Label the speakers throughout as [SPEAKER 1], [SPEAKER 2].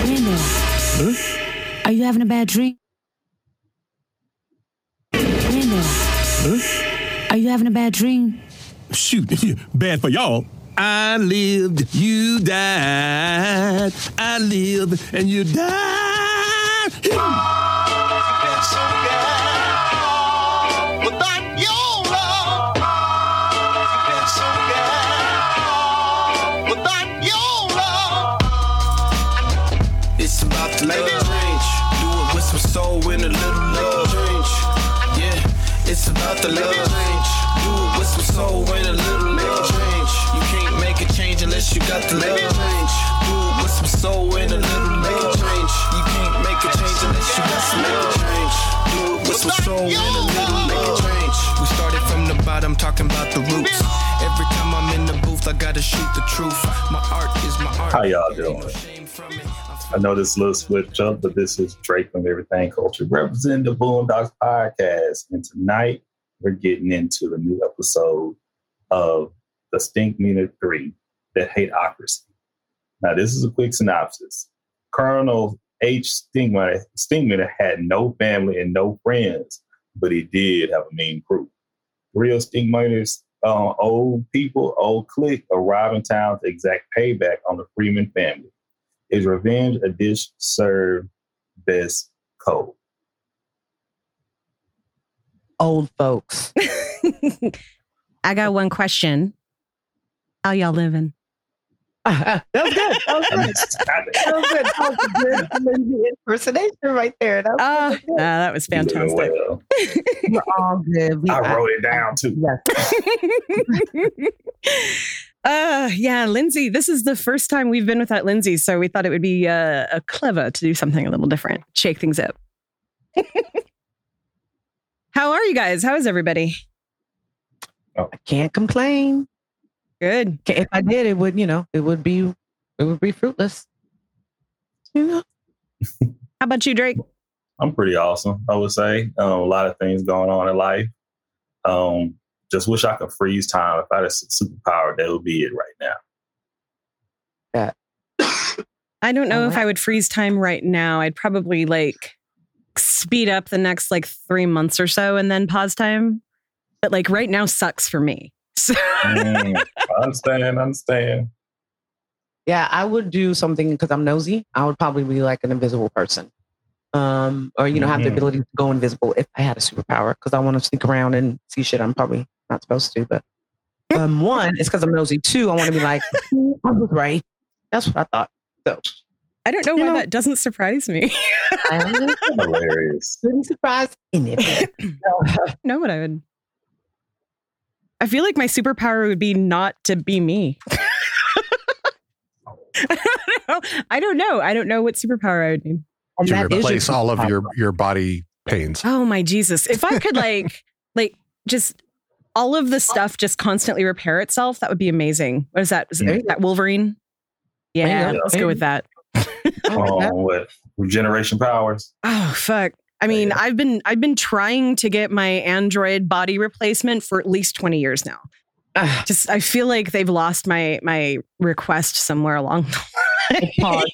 [SPEAKER 1] Huh?
[SPEAKER 2] are you having a bad dream?
[SPEAKER 1] Huh?
[SPEAKER 2] are you having a bad dream?
[SPEAKER 1] Shoot, bad for y'all. I lived, you died. I lived, and you died.
[SPEAKER 3] It's about the love. Do it with some soul and a little love change. You can't make a change unless you got the love change. Do it with some soul and a little love change. You can't make a change unless you got some love change. Do it with some soul and a little love change. We started from the bottom, talking about the roots. Every time I'm in the booth, I gotta shoot the truth. My art is my art.
[SPEAKER 4] How y'all doing? I know this little switch up, but this is Drake from Everything Culture representing the Boondocks podcast. And tonight we're getting into the new episode of The Stink Meter 3 That Hateocracy. Now, this is a quick synopsis. Colonel H. Stinkmeter, Stinkmeter had no family and no friends, but he did have a mean crew. Real Stinkmeters, uh, old people, old clique arrive in town to exact payback on the Freeman family. Is revenge a dish served best cold?
[SPEAKER 5] Old folks.
[SPEAKER 6] I got one question. How y'all living?
[SPEAKER 5] that was good. That was good. That was good. That was a good Lindsay impersonation right there. That was
[SPEAKER 6] Oh,
[SPEAKER 5] really good.
[SPEAKER 6] that was fantastic.
[SPEAKER 4] well.
[SPEAKER 5] We're all good. We,
[SPEAKER 4] I wrote it down too.
[SPEAKER 5] Yes.
[SPEAKER 6] Uh, yeah, Lindsay, this is the first time we've been without Lindsay, so we thought it would be uh, uh, clever to do something a little different, shake things up. How are you guys? How is everybody?
[SPEAKER 5] I can't complain.
[SPEAKER 6] Good.
[SPEAKER 5] If I did, it would, you know, it would be, it would be fruitless. You know,
[SPEAKER 6] How about you, Drake?
[SPEAKER 4] I'm pretty awesome, I would say. Um, a lot of things going on in life. Um, just wish I could freeze time. If I had a superpower, that would be it right now. Yeah.
[SPEAKER 6] I don't know
[SPEAKER 5] All
[SPEAKER 6] if. I would freeze time right now. I'd probably like speed up the next like three months or so and then pause time. But like right now sucks for me. So
[SPEAKER 4] Mm, I understand, I understand.
[SPEAKER 5] yeah, I would do something because I'm nosy. I would probably be like an invisible person. Um, or you know, have the
[SPEAKER 4] Mhm.
[SPEAKER 5] ability to go invisible if I had a superpower because I want to sneak around and see shit I'm probably not supposed to. But um, one is because I'm nosy. Two, I want to be like, "Hmm, I was right. That's what I thought. So
[SPEAKER 6] I don't know
[SPEAKER 5] You
[SPEAKER 6] why
[SPEAKER 5] know-
[SPEAKER 6] that doesn't surprise me.
[SPEAKER 5] I'm
[SPEAKER 4] Hilarious.
[SPEAKER 5] pretty surprised in it.
[SPEAKER 6] know what I would. I feel like my superpower would be not to be me. I don't know. I don't know. I don't know what superpower I would need.
[SPEAKER 5] And
[SPEAKER 7] to
[SPEAKER 5] that is your
[SPEAKER 7] replace all of your your body pains.
[SPEAKER 6] Oh my Jesus. If I could like like just all of the stuff just constantly repair itself, that would be amazing. What is that? Is
[SPEAKER 5] There you
[SPEAKER 6] that Wolverine? Yeah,
[SPEAKER 5] go.
[SPEAKER 6] let's go with that.
[SPEAKER 5] Oh, that-
[SPEAKER 4] Um, what regeneration powers?
[SPEAKER 6] Oh fuck. I mean, I've been I've been trying to get my Android body replacement for at least 20 years now. Just I feel like they've lost my my request somewhere along the
[SPEAKER 5] Pause.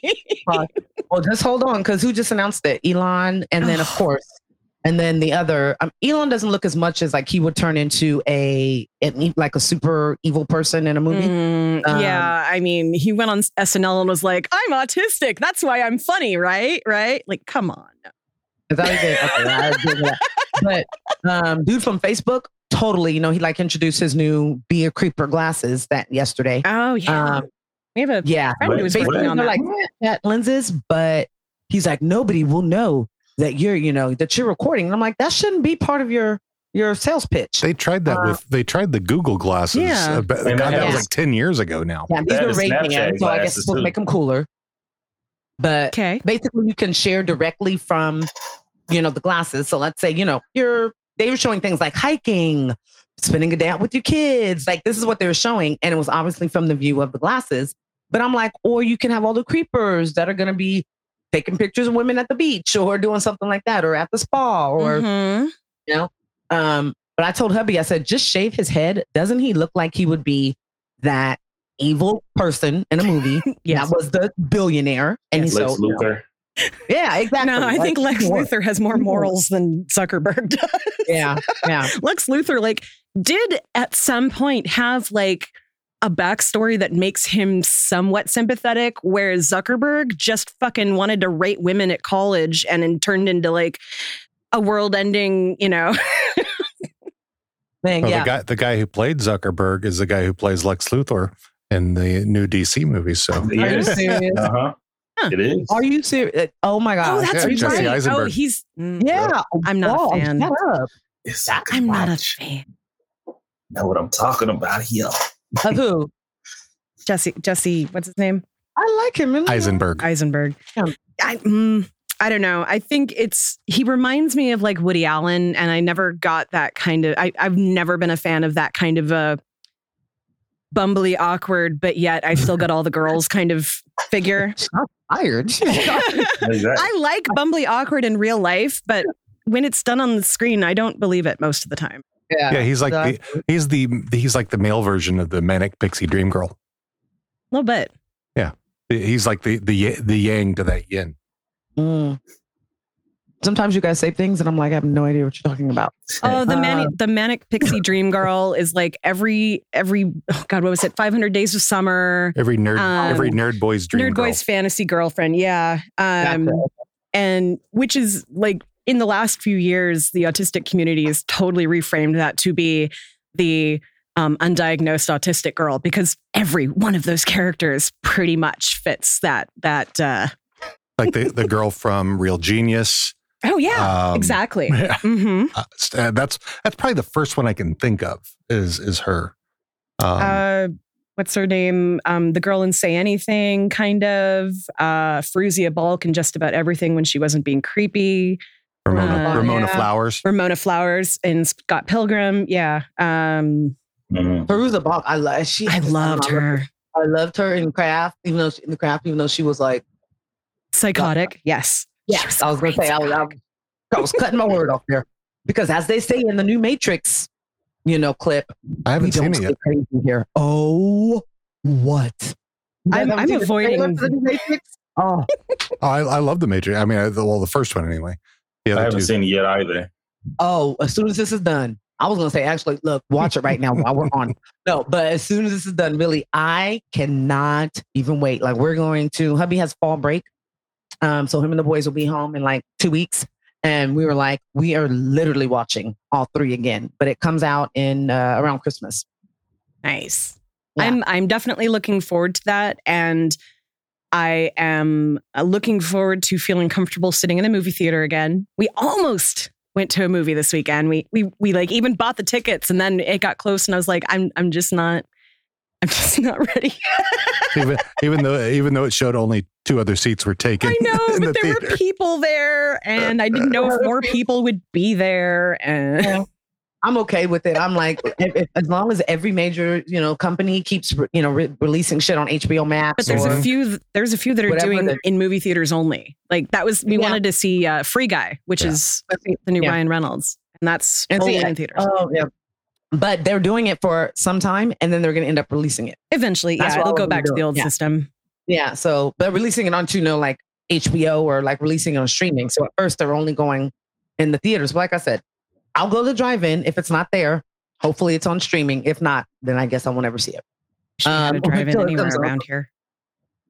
[SPEAKER 6] line.
[SPEAKER 5] well, just hold on, because who just announced it? Elon, and then of course, and then the other. Um, Elon doesn't look as much as like he would turn into a like a super evil person in a movie.
[SPEAKER 6] Mm,
[SPEAKER 5] Um,
[SPEAKER 6] yeah, I mean, he went on SNL and was like, "I'm autistic. That's why I'm funny, right? Right? Like, come on."
[SPEAKER 5] Okay? okay I agree with that. But um, dude from Facebook, totally. You know, he like introduced his new "Be a Creeper" glasses that yesterday.
[SPEAKER 6] Oh yeah,
[SPEAKER 5] Um,
[SPEAKER 6] we have a
[SPEAKER 5] yeah,
[SPEAKER 6] friend who was working on that.
[SPEAKER 5] like that lenses, but he's like nobody will know that you're, you know, that you're recording. And I'm like, that shouldn't be part of your your sales pitch.
[SPEAKER 7] They tried that
[SPEAKER 5] Uh,
[SPEAKER 7] with they tried the Google glasses.
[SPEAKER 6] Yeah.
[SPEAKER 7] uh, but-
[SPEAKER 4] And
[SPEAKER 7] God, that
[SPEAKER 5] they
[SPEAKER 7] was like ten years ago now.
[SPEAKER 5] Yeah, these they're
[SPEAKER 4] the
[SPEAKER 5] Ray
[SPEAKER 4] Snapchat
[SPEAKER 5] Bans, so I guess
[SPEAKER 4] glasses,
[SPEAKER 5] it's supposed to make them cooler. But
[SPEAKER 6] Okay.
[SPEAKER 5] basically, you can share directly from, you know, the glasses. So let's say, you know, you're they were showing things like hiking, spending a day out with your kids. Like this is what they were showing, and it was obviously from the view of the glasses. But I'm like, or you can have all the creepers that are going to be taking pictures of women at the beach or doing something like that, or at the spa, or
[SPEAKER 6] Mhm.
[SPEAKER 5] you know. Um, but I told hubby, I said, just shave his head. Doesn't he look like he would be that evil person in a movie.
[SPEAKER 6] Yes.
[SPEAKER 5] That was the billionaire. And
[SPEAKER 4] Lex
[SPEAKER 5] so,
[SPEAKER 4] Luthor.
[SPEAKER 5] yeah, exactly.
[SPEAKER 6] No, I think Lex
[SPEAKER 5] Luthor.
[SPEAKER 6] Luthor has more morals than Zuckerberg does.
[SPEAKER 5] Yeah, yeah.
[SPEAKER 6] Lex Luthor, like, did at some point have like a backstory that makes him somewhat sympathetic, whereas Zuckerberg just fucking wanted to rate women at college and then turned into like a world ending, you know.
[SPEAKER 5] Thing,
[SPEAKER 7] Well,
[SPEAKER 5] yeah.
[SPEAKER 7] the guy the guy who played Zuckerberg is the guy who plays Lex Luthor in the new DC movies. So
[SPEAKER 5] Are you serious?
[SPEAKER 4] Uh huh.
[SPEAKER 6] Huh.
[SPEAKER 4] It is.
[SPEAKER 5] Are you serious? Oh my god!
[SPEAKER 6] oh,
[SPEAKER 5] god.
[SPEAKER 6] that's
[SPEAKER 7] Yeah,
[SPEAKER 6] right.
[SPEAKER 7] Jesse
[SPEAKER 6] Oh, he's. mm,
[SPEAKER 5] Yeah.
[SPEAKER 6] I'm not a
[SPEAKER 5] Oh,
[SPEAKER 6] fan.
[SPEAKER 5] Shut up.
[SPEAKER 4] It's a good
[SPEAKER 6] I'm not a fan.
[SPEAKER 4] Know what I'm talking about here.
[SPEAKER 5] Of who?
[SPEAKER 6] Jesse, Jesse, what's his name?
[SPEAKER 5] I like him. really.
[SPEAKER 7] Eisenberg.
[SPEAKER 6] Eisenberg.
[SPEAKER 5] Yeah.
[SPEAKER 6] I, mm, I don't know. I think it's he reminds me of like Woody Allen, and I never got that kind of. I, I've never been a fan of that kind of a bumbly, awkward, but yet I still got all the girls kind of figure.
[SPEAKER 5] Tired.
[SPEAKER 6] I like bumbly, awkward in real life, but when it's done on the screen, I don't believe it most of the time.
[SPEAKER 7] Yeah, he's like the he's the he's like the male version of the manic pixie dream girl.
[SPEAKER 6] A little bit.
[SPEAKER 7] Yeah, he's like the the the yang to that yin.
[SPEAKER 5] Mm. Sometimes you guys say things, and I'm like, I have no idea what you're talking about.
[SPEAKER 6] Oh, the
[SPEAKER 5] Uh,
[SPEAKER 6] mani- the manic pixie dream girl is like every every oh god, what was it? Five hundred days of summer.
[SPEAKER 7] Every nerd
[SPEAKER 6] Um,
[SPEAKER 7] every nerd boy's dream
[SPEAKER 6] Nerd
[SPEAKER 7] girl.
[SPEAKER 6] boy's fantasy girlfriend. Yeah. Um,
[SPEAKER 5] Gotcha.
[SPEAKER 6] and which is like in the last few years, the autistic community has totally reframed that to be the um, undiagnosed autistic girl because every one of those characters pretty much fits that that. Uh,
[SPEAKER 7] like the the girl from Real Genius.
[SPEAKER 6] oh yeah,
[SPEAKER 7] Um,
[SPEAKER 6] exactly.
[SPEAKER 7] yeah.
[SPEAKER 6] hmm
[SPEAKER 7] Uh, uh, that's that's probably the first one I can think of is is her. Um,
[SPEAKER 6] uh, what's her name? Um, the girl in Say Anything, kind of. Uh, Fairuza Balk and just about everything when she wasn't being creepy.
[SPEAKER 7] Ramona
[SPEAKER 6] uh,
[SPEAKER 7] Ramona
[SPEAKER 5] yeah.
[SPEAKER 7] Flowers.
[SPEAKER 6] Ramona Flowers and Scott Pilgrim. Yeah. Um,
[SPEAKER 4] Mhm.
[SPEAKER 5] Fairuza Balk, I love. She,
[SPEAKER 6] I loved her.
[SPEAKER 5] I loved her in craft, even though she, in the craft, even though she was like,
[SPEAKER 6] Psychotic. Yes.
[SPEAKER 5] yes, I was gonna say, I was, I was, I was cutting my word off there because, as they say in the new Matrix, you know, clip,
[SPEAKER 7] I haven't seen
[SPEAKER 5] don't
[SPEAKER 7] it yet.
[SPEAKER 5] crazy here. Oh, what?
[SPEAKER 6] I'm- I'm
[SPEAKER 5] seen the trailer
[SPEAKER 6] avoiding-
[SPEAKER 5] the new Matrix. Oh,
[SPEAKER 7] Oh, I, I love the Matrix. I mean, I, the, well, the first one anyway. The
[SPEAKER 4] I haven't
[SPEAKER 7] two.
[SPEAKER 4] seen it yet either.
[SPEAKER 5] oh, as soon as this is done, I was gonna say, actually, look, watch it right now while we're on. No, but as soon as this is done, really, I cannot even wait. Like we're going to hubby has fall break. Um, so him and the boys will be home in like two weeks. And we were like, we are literally watching all three again, but it comes out in uh, around Christmas.
[SPEAKER 6] Nice.
[SPEAKER 5] Yeah.
[SPEAKER 6] I'm I'm definitely looking forward to that, and I am uh, looking forward to feeling comfortable sitting in a movie theater again. We almost went to a movie this weekend. We we we like even bought the tickets, and then it got close, and I was like, I'm I'm just not. I'm just not ready.
[SPEAKER 7] even even though even though it showed only two other seats were taken.
[SPEAKER 6] I know, but
[SPEAKER 7] the
[SPEAKER 6] there were people there, and I didn't know if more people would be there. And
[SPEAKER 5] Yeah. I'm okay with it. I'm like, if, if- as long as every major, you know, company keeps, you know, re- releasing shit on HBO Max.
[SPEAKER 6] But there's a few. There's a few that are doing
[SPEAKER 5] the-
[SPEAKER 6] in movie theaters only. Like that was we
[SPEAKER 5] Yeah.
[SPEAKER 6] wanted to see uh, Free Guy, which
[SPEAKER 7] Yeah.
[SPEAKER 6] is the new
[SPEAKER 5] Yeah.
[SPEAKER 6] Ryan Reynolds, and that's
[SPEAKER 5] And see,
[SPEAKER 6] only
[SPEAKER 5] I-
[SPEAKER 6] in theaters.
[SPEAKER 5] Oh yeah. But they're doing it for some time, and then they're going to end up releasing it.
[SPEAKER 6] Eventually,
[SPEAKER 5] that's
[SPEAKER 6] yeah, it'll go back to the old system.
[SPEAKER 5] Yeah. So, but releasing it onto, you know, like HBO or like releasing it on streaming. So at first they're only going in the theaters. But like I said, I'll go to the drive-in if it's not there. Hopefully it's on streaming. If not, then I guess I won't ever see it.
[SPEAKER 6] Should
[SPEAKER 5] Um,
[SPEAKER 6] drive in anywhere
[SPEAKER 5] comes out.
[SPEAKER 6] around here.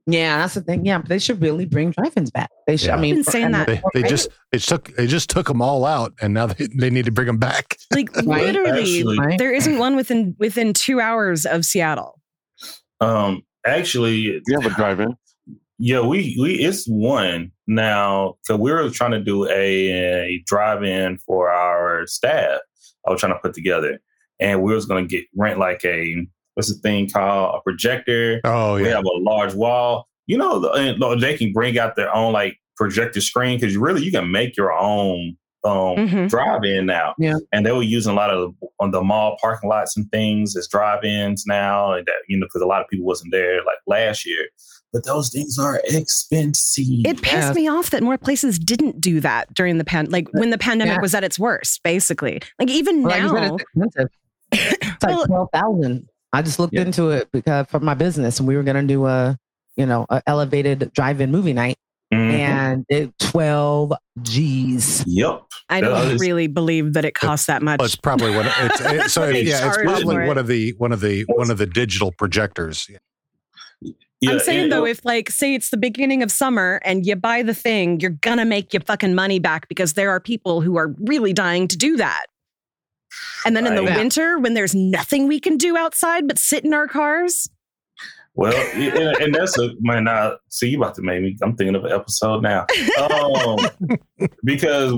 [SPEAKER 5] Yeah, that's the thing. Yeah, but they should really bring drive-ins back. They should.
[SPEAKER 7] Yeah.
[SPEAKER 5] I mean,
[SPEAKER 6] I've been saying that.
[SPEAKER 7] They, they just it took they just took them all out, and now they, they need to bring them back.
[SPEAKER 6] Like literally,
[SPEAKER 4] Actually-
[SPEAKER 6] there isn't one within within two hours of Seattle.
[SPEAKER 4] Um, actually,
[SPEAKER 8] You have a drive-in.
[SPEAKER 4] Yeah, we we it's one now. So we were trying to do a, a drive-in for our staff. I was trying to put together, and we was going to get rent like a what's the thing called a projector.
[SPEAKER 7] Oh
[SPEAKER 4] We have a large wall. You know, the- and they can bring out their own like projector screen because really you can make your own um,
[SPEAKER 6] Mhm.
[SPEAKER 4] drive-in now.
[SPEAKER 5] Yeah.
[SPEAKER 4] and they were using a lot of the, on the mall parking lots and things as drive-ins now, and that you know because a lot of people wasn't there like last year. But those things are expensive.
[SPEAKER 6] It pissed
[SPEAKER 5] Yes.
[SPEAKER 6] me off that more places didn't do that during the pan, like when the pandemic
[SPEAKER 5] Yeah.
[SPEAKER 6] was at its worst. Basically, like even
[SPEAKER 5] Like you
[SPEAKER 6] now,
[SPEAKER 5] it's expensive. It's like
[SPEAKER 6] Well-
[SPEAKER 5] twelve thousand. I just looked
[SPEAKER 4] Yeah.
[SPEAKER 5] into it because for my business, and we were gonna do a, you know, a elevated drive-in movie night,
[SPEAKER 4] Mhm.
[SPEAKER 5] and it twelve G's.
[SPEAKER 4] Yep.
[SPEAKER 6] I
[SPEAKER 4] That
[SPEAKER 6] don't
[SPEAKER 4] is-
[SPEAKER 6] really believe that it costs that much.
[SPEAKER 7] Well, it's probably one. Of, it's, it, so yeah, it's probably
[SPEAKER 6] it.
[SPEAKER 7] one of the one of the one of the digital projectors.
[SPEAKER 4] Yeah,
[SPEAKER 6] I'm saying
[SPEAKER 4] and-
[SPEAKER 6] though, if like say it's the beginning of summer and you buy the thing, you're gonna make your fucking money back because there are people who are really dying to do that. And then in the
[SPEAKER 4] Right.
[SPEAKER 6] winter, when there's nothing we can do outside but sit in our cars,
[SPEAKER 4] Well, yeah, and, and that's a man. Now, see, you about to make me. I'm thinking of an episode now, um, because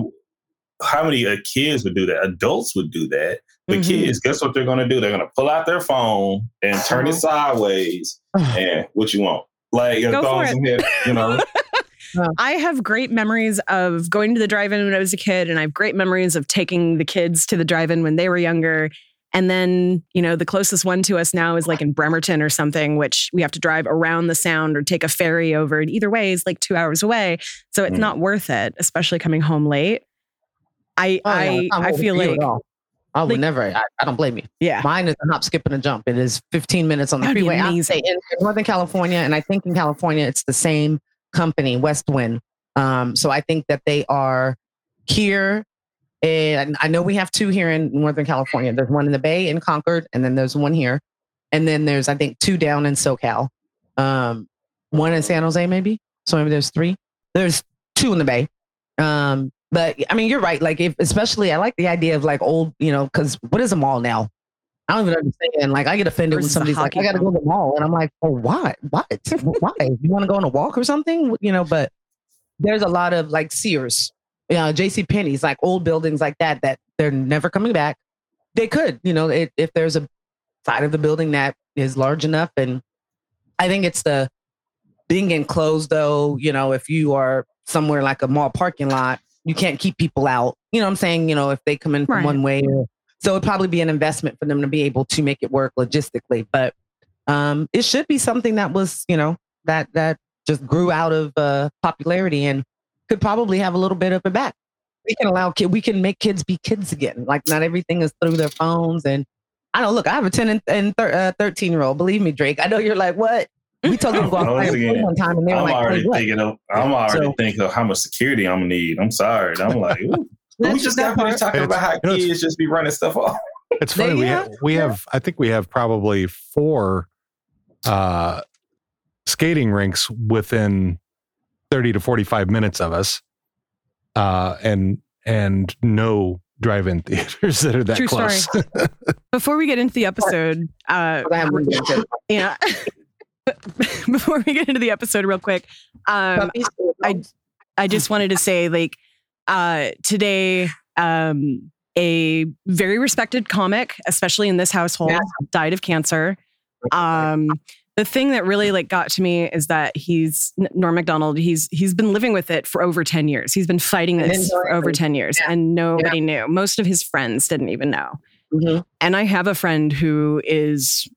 [SPEAKER 4] how many uh, kids would do that? Adults would do that. But
[SPEAKER 6] Mhm.
[SPEAKER 4] kids, guess what they're going to do? They're going to pull out their phone and turn it sideways. And what you want? Like your
[SPEAKER 6] Go for
[SPEAKER 4] thumbs
[SPEAKER 6] it.
[SPEAKER 4] you know.
[SPEAKER 6] I have great memories of going to the drive-in when I was a kid, and I have great memories of taking the kids to the drive-in when they were younger. And then, you know, the closest one to us now is like in Bremerton or something, which we have to drive around the sound or take a ferry over. And either way is like two hours away. So it's
[SPEAKER 4] Mm.
[SPEAKER 6] not worth it, especially coming home late. I
[SPEAKER 5] Oh,
[SPEAKER 6] I
[SPEAKER 5] it's
[SPEAKER 6] I feel
[SPEAKER 5] it for you
[SPEAKER 6] like
[SPEAKER 5] at all. I would
[SPEAKER 6] like-
[SPEAKER 5] never. I, I don't blame you.
[SPEAKER 6] yeah.
[SPEAKER 5] Mine is a hop, skip, and a jump. It is 15 minutes on the
[SPEAKER 6] That'd
[SPEAKER 5] freeway. I say in, Northern California, and I think in California it's the same company, Westwind. Um, so I think that they are here, and I know we have two here in Northern California. There's one in the Bay in Concord, and then there's one here, and then there's I think two down in SoCal, um, one in San Jose maybe. So maybe there's three. There's two in the Bay. Um, but I mean, you're right. Like, if especially, I like the idea of like old, you know, because what is a mall now? I don't even understand. Like, I get offended when
[SPEAKER 6] Versus
[SPEAKER 5] somebody's like, "I got to go to the mall," and I'm like, "Oh, what? What? Why? You want to go on a walk or something?" You know. But there's a lot of like Sears, you know, J.C. Penney's, like old buildings like that that they're never coming back. They could, you know, if, if there's a side of the building that is large enough, and I think it's the being enclosed though. You know, if you are somewhere like a mall parking lot, you can't keep people out. You know what I'm saying? You know, if they come in from
[SPEAKER 6] Right.
[SPEAKER 5] one way, so it'd probably be an investment for them to be able to make it work logistically. But um, it should be something that was, you know, that that just grew out of uh, popularity and could probably have a little bit of it back. We can allow kid, we can make kids be kids again. Like not everything is through their phones. And I don't look. I have a ten and, and thir- uh, thirteen year old. Believe me, Drake. I know you're like, what? We told them to go
[SPEAKER 4] Once
[SPEAKER 5] outside and play
[SPEAKER 4] again,
[SPEAKER 5] one time, and they were
[SPEAKER 4] I'm
[SPEAKER 5] like,
[SPEAKER 4] already
[SPEAKER 5] "Wait, what?"
[SPEAKER 4] thinking of. I'm already
[SPEAKER 5] So-
[SPEAKER 4] thinking of how much security I'm gonna need. I'm sorry. I'm like, we just got finished
[SPEAKER 5] part.
[SPEAKER 4] talking
[SPEAKER 7] It's-
[SPEAKER 4] about how
[SPEAKER 7] you know,
[SPEAKER 4] kids just be running stuff off.
[SPEAKER 7] It's
[SPEAKER 5] They-
[SPEAKER 7] funny. We
[SPEAKER 5] yeah,
[SPEAKER 7] have, we have I think we have probably four uh, skating rinks within thirty to forty five minutes of us, uh, and and no drive-in theaters that are that
[SPEAKER 6] True
[SPEAKER 7] close.
[SPEAKER 6] story. Before we get into the episode, uh,
[SPEAKER 5] I have one there, too.
[SPEAKER 6] yeah. Before we get into the episode, real quick, um, I- I just wanted to say, like, uh, today, um, a very respected comic, especially in this household,
[SPEAKER 5] Yeah.
[SPEAKER 6] died of cancer. Um, the thing that really like got to me is that he's Norm Macdonald. He's he's been living with it for over ten years. He's been fighting this for over ten years,
[SPEAKER 5] Yeah.
[SPEAKER 6] and nobody knew. Most of his friends didn't even know.
[SPEAKER 5] Mhm.
[SPEAKER 6] And I have a friend who is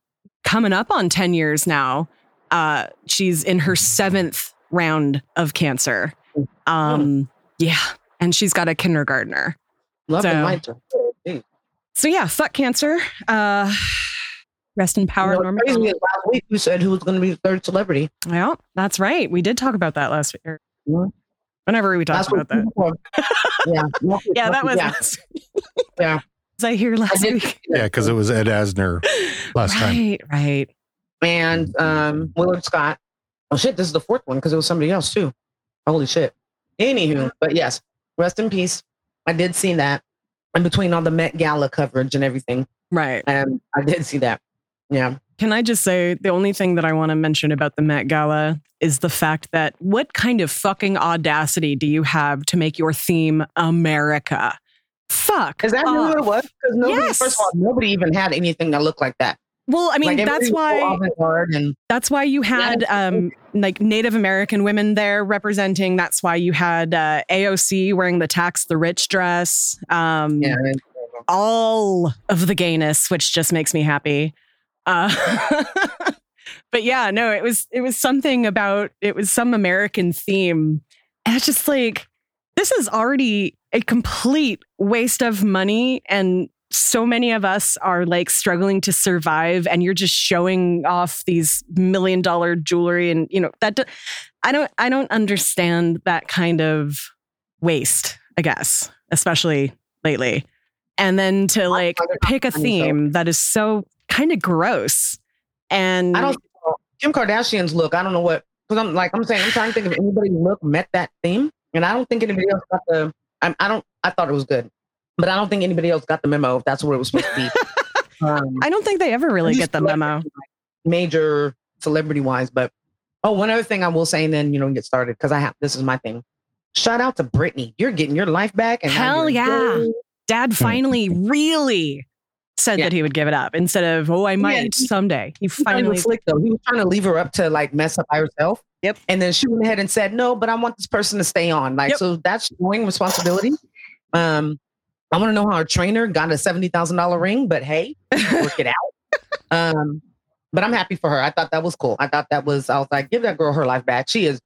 [SPEAKER 6] coming up on 10 years now. Uh, she's in her seventh round of cancer. Um, yeah. And she's got a kindergartner.
[SPEAKER 5] Love
[SPEAKER 6] So-
[SPEAKER 5] and light. You
[SPEAKER 6] So yeah, fuck cancer. Uh, rest in power,
[SPEAKER 5] know,
[SPEAKER 6] Norm
[SPEAKER 5] crazy last week you said who was going to be the third celebrity.
[SPEAKER 6] Yeah, that's right. We did talk about that last week. or
[SPEAKER 5] Mhm.
[SPEAKER 6] Whenever we talked
[SPEAKER 5] Last week,
[SPEAKER 6] about that.
[SPEAKER 5] yeah, week,
[SPEAKER 6] Yeah, that was
[SPEAKER 5] yeah.
[SPEAKER 6] last
[SPEAKER 5] Yeah.
[SPEAKER 6] Was I here last week?
[SPEAKER 7] Yeah, because it was Ed Asner last time.
[SPEAKER 6] right, right.
[SPEAKER 5] And um, Willard Scott. Oh shit, this is the fourth one because it was somebody else too. Holy shit. Anywho, but yes, rest in peace. I did see that, in between all the Met Gala coverage and everything,
[SPEAKER 6] Right.
[SPEAKER 5] and I did see that. Yeah,
[SPEAKER 6] Can I just say the only thing that I want to mention about the Met Gala is the fact that what kind of fucking audacity do you have to make your theme America? Fuck.
[SPEAKER 5] is that really what it was? Because nobody,
[SPEAKER 6] Yes.
[SPEAKER 5] first of all, nobody even had anything that looked like that.
[SPEAKER 6] Well, I mean,
[SPEAKER 5] Like,
[SPEAKER 6] that's
[SPEAKER 5] everything was so
[SPEAKER 6] why
[SPEAKER 5] and
[SPEAKER 6] that's why you had um like Native American women there representing. That's why you had uh, AOC wearing the tax the rich dress. Um,
[SPEAKER 5] yeah,
[SPEAKER 6] all of the gayness, which just makes me happy. Uh, but yeah, no, it was it was something about it was some American theme, and it's just like this is already a complete waste of money and so many of us are like struggling to survive and you're just showing off these million dollar jewelry and you know that do- I don't I don't understand that kind of waste, I guess, especially lately. And then to like pick a theme that is so kind of gross. And
[SPEAKER 5] I don't Kim Kardashian's look. I don't know what because I'm like I'm saying I'm trying to think if anybody look met that theme, and I don't think anybody else got the. I, I don't. I thought it was good, but I don't think anybody else got the memo. If that's where it was supposed to be. um,
[SPEAKER 6] I don't think they ever really get the memo.
[SPEAKER 5] major celebrity wise. But oh, one other thing I will say, and then you know get started because I have this is my thing. Shout out to Britney, You're getting your life back, and
[SPEAKER 6] Hell yeah.
[SPEAKER 5] good.
[SPEAKER 6] Dad finally really said
[SPEAKER 5] Yeah.
[SPEAKER 6] that he would give it up instead of, oh, I might
[SPEAKER 5] he-
[SPEAKER 6] someday. He
[SPEAKER 5] He finally
[SPEAKER 6] finally
[SPEAKER 5] slick though. He was trying to leave her up to like mess up by herself.
[SPEAKER 6] Yep.
[SPEAKER 5] And then she went ahead and said, "No, but I want this person to stay on." Like,
[SPEAKER 6] Yep.
[SPEAKER 5] so that's showing responsibility. Um, I want to know how her trainer got a seventy thousand dollar ring, but hey, work it out. Um, but I'm happy for her. I thought that was cool. I thought that was. I was like, give that girl her life back. She is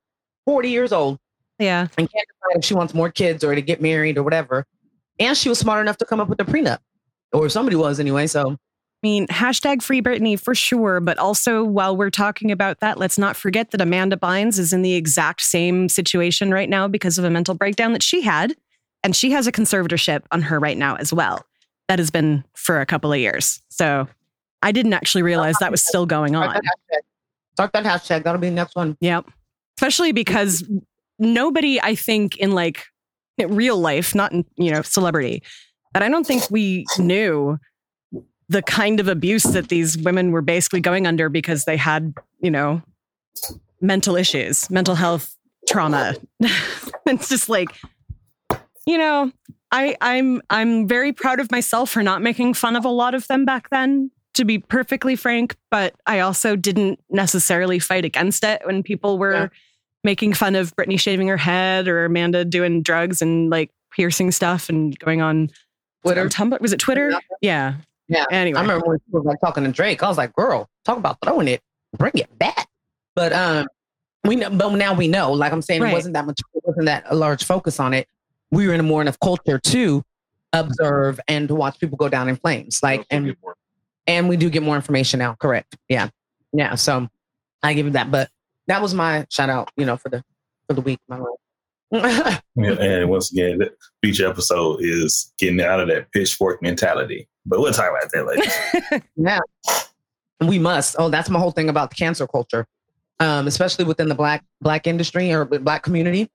[SPEAKER 5] forty years old
[SPEAKER 6] Yeah.
[SPEAKER 5] and can't decide if she wants more kids or to get married or whatever. And she was smart enough to come up with a prenup, or somebody was anyway. So
[SPEAKER 6] I mean, hashtag free Britney for sure. But also, while we're talking about that, let's not forget that Amanda Bynes is in the exact same situation right now because of a mental breakdown that she had. And she has a conservatorship on her right now as well. That has been for a couple of years. So I didn't actually realize that was still going
[SPEAKER 5] start
[SPEAKER 6] on.
[SPEAKER 5] that hashtag. Start that hashtag. That'll be the next one.
[SPEAKER 6] Yep. Especially because nobody, I think, in like real life, not in, you know, celebrity, but I don't think we knew the kind of abuse that these women were basically going under because they had, you know, mental issues, mental health trauma. it's just like, you know, I, I'm I'm very proud of myself for not making fun of a lot of them back then, to be perfectly frank. But I also didn't necessarily fight against it when people were
[SPEAKER 5] Yeah.
[SPEAKER 6] making fun of Britney shaving her head or Amanda doing drugs and like piercing stuff and going on
[SPEAKER 5] Twitter.
[SPEAKER 6] Tumblr. Was it Twitter? Yeah.
[SPEAKER 5] Yeah.
[SPEAKER 6] Anyway.
[SPEAKER 5] I remember when was like talking to Drake. I was like, "Girl, talk about throwing it, bring it back." But um, we know, but now we know. Like I'm saying,
[SPEAKER 6] Right.
[SPEAKER 5] it wasn't that much. It wasn't that a large focus on it. We were in a more enough culture to observe and to watch people go down in flames. Like and and we do get more information now. Correct. Yeah. Yeah. So I give it that. But that was my shout out. You know, for the for the week. My life.
[SPEAKER 4] Yeah, and once again, the each episode is getting out of that pitchfork mentality. But we'll talk about that later.
[SPEAKER 5] Yeah. We must. Oh, that's my whole thing about the cancel culture. Um, especially within the black black industry or black community.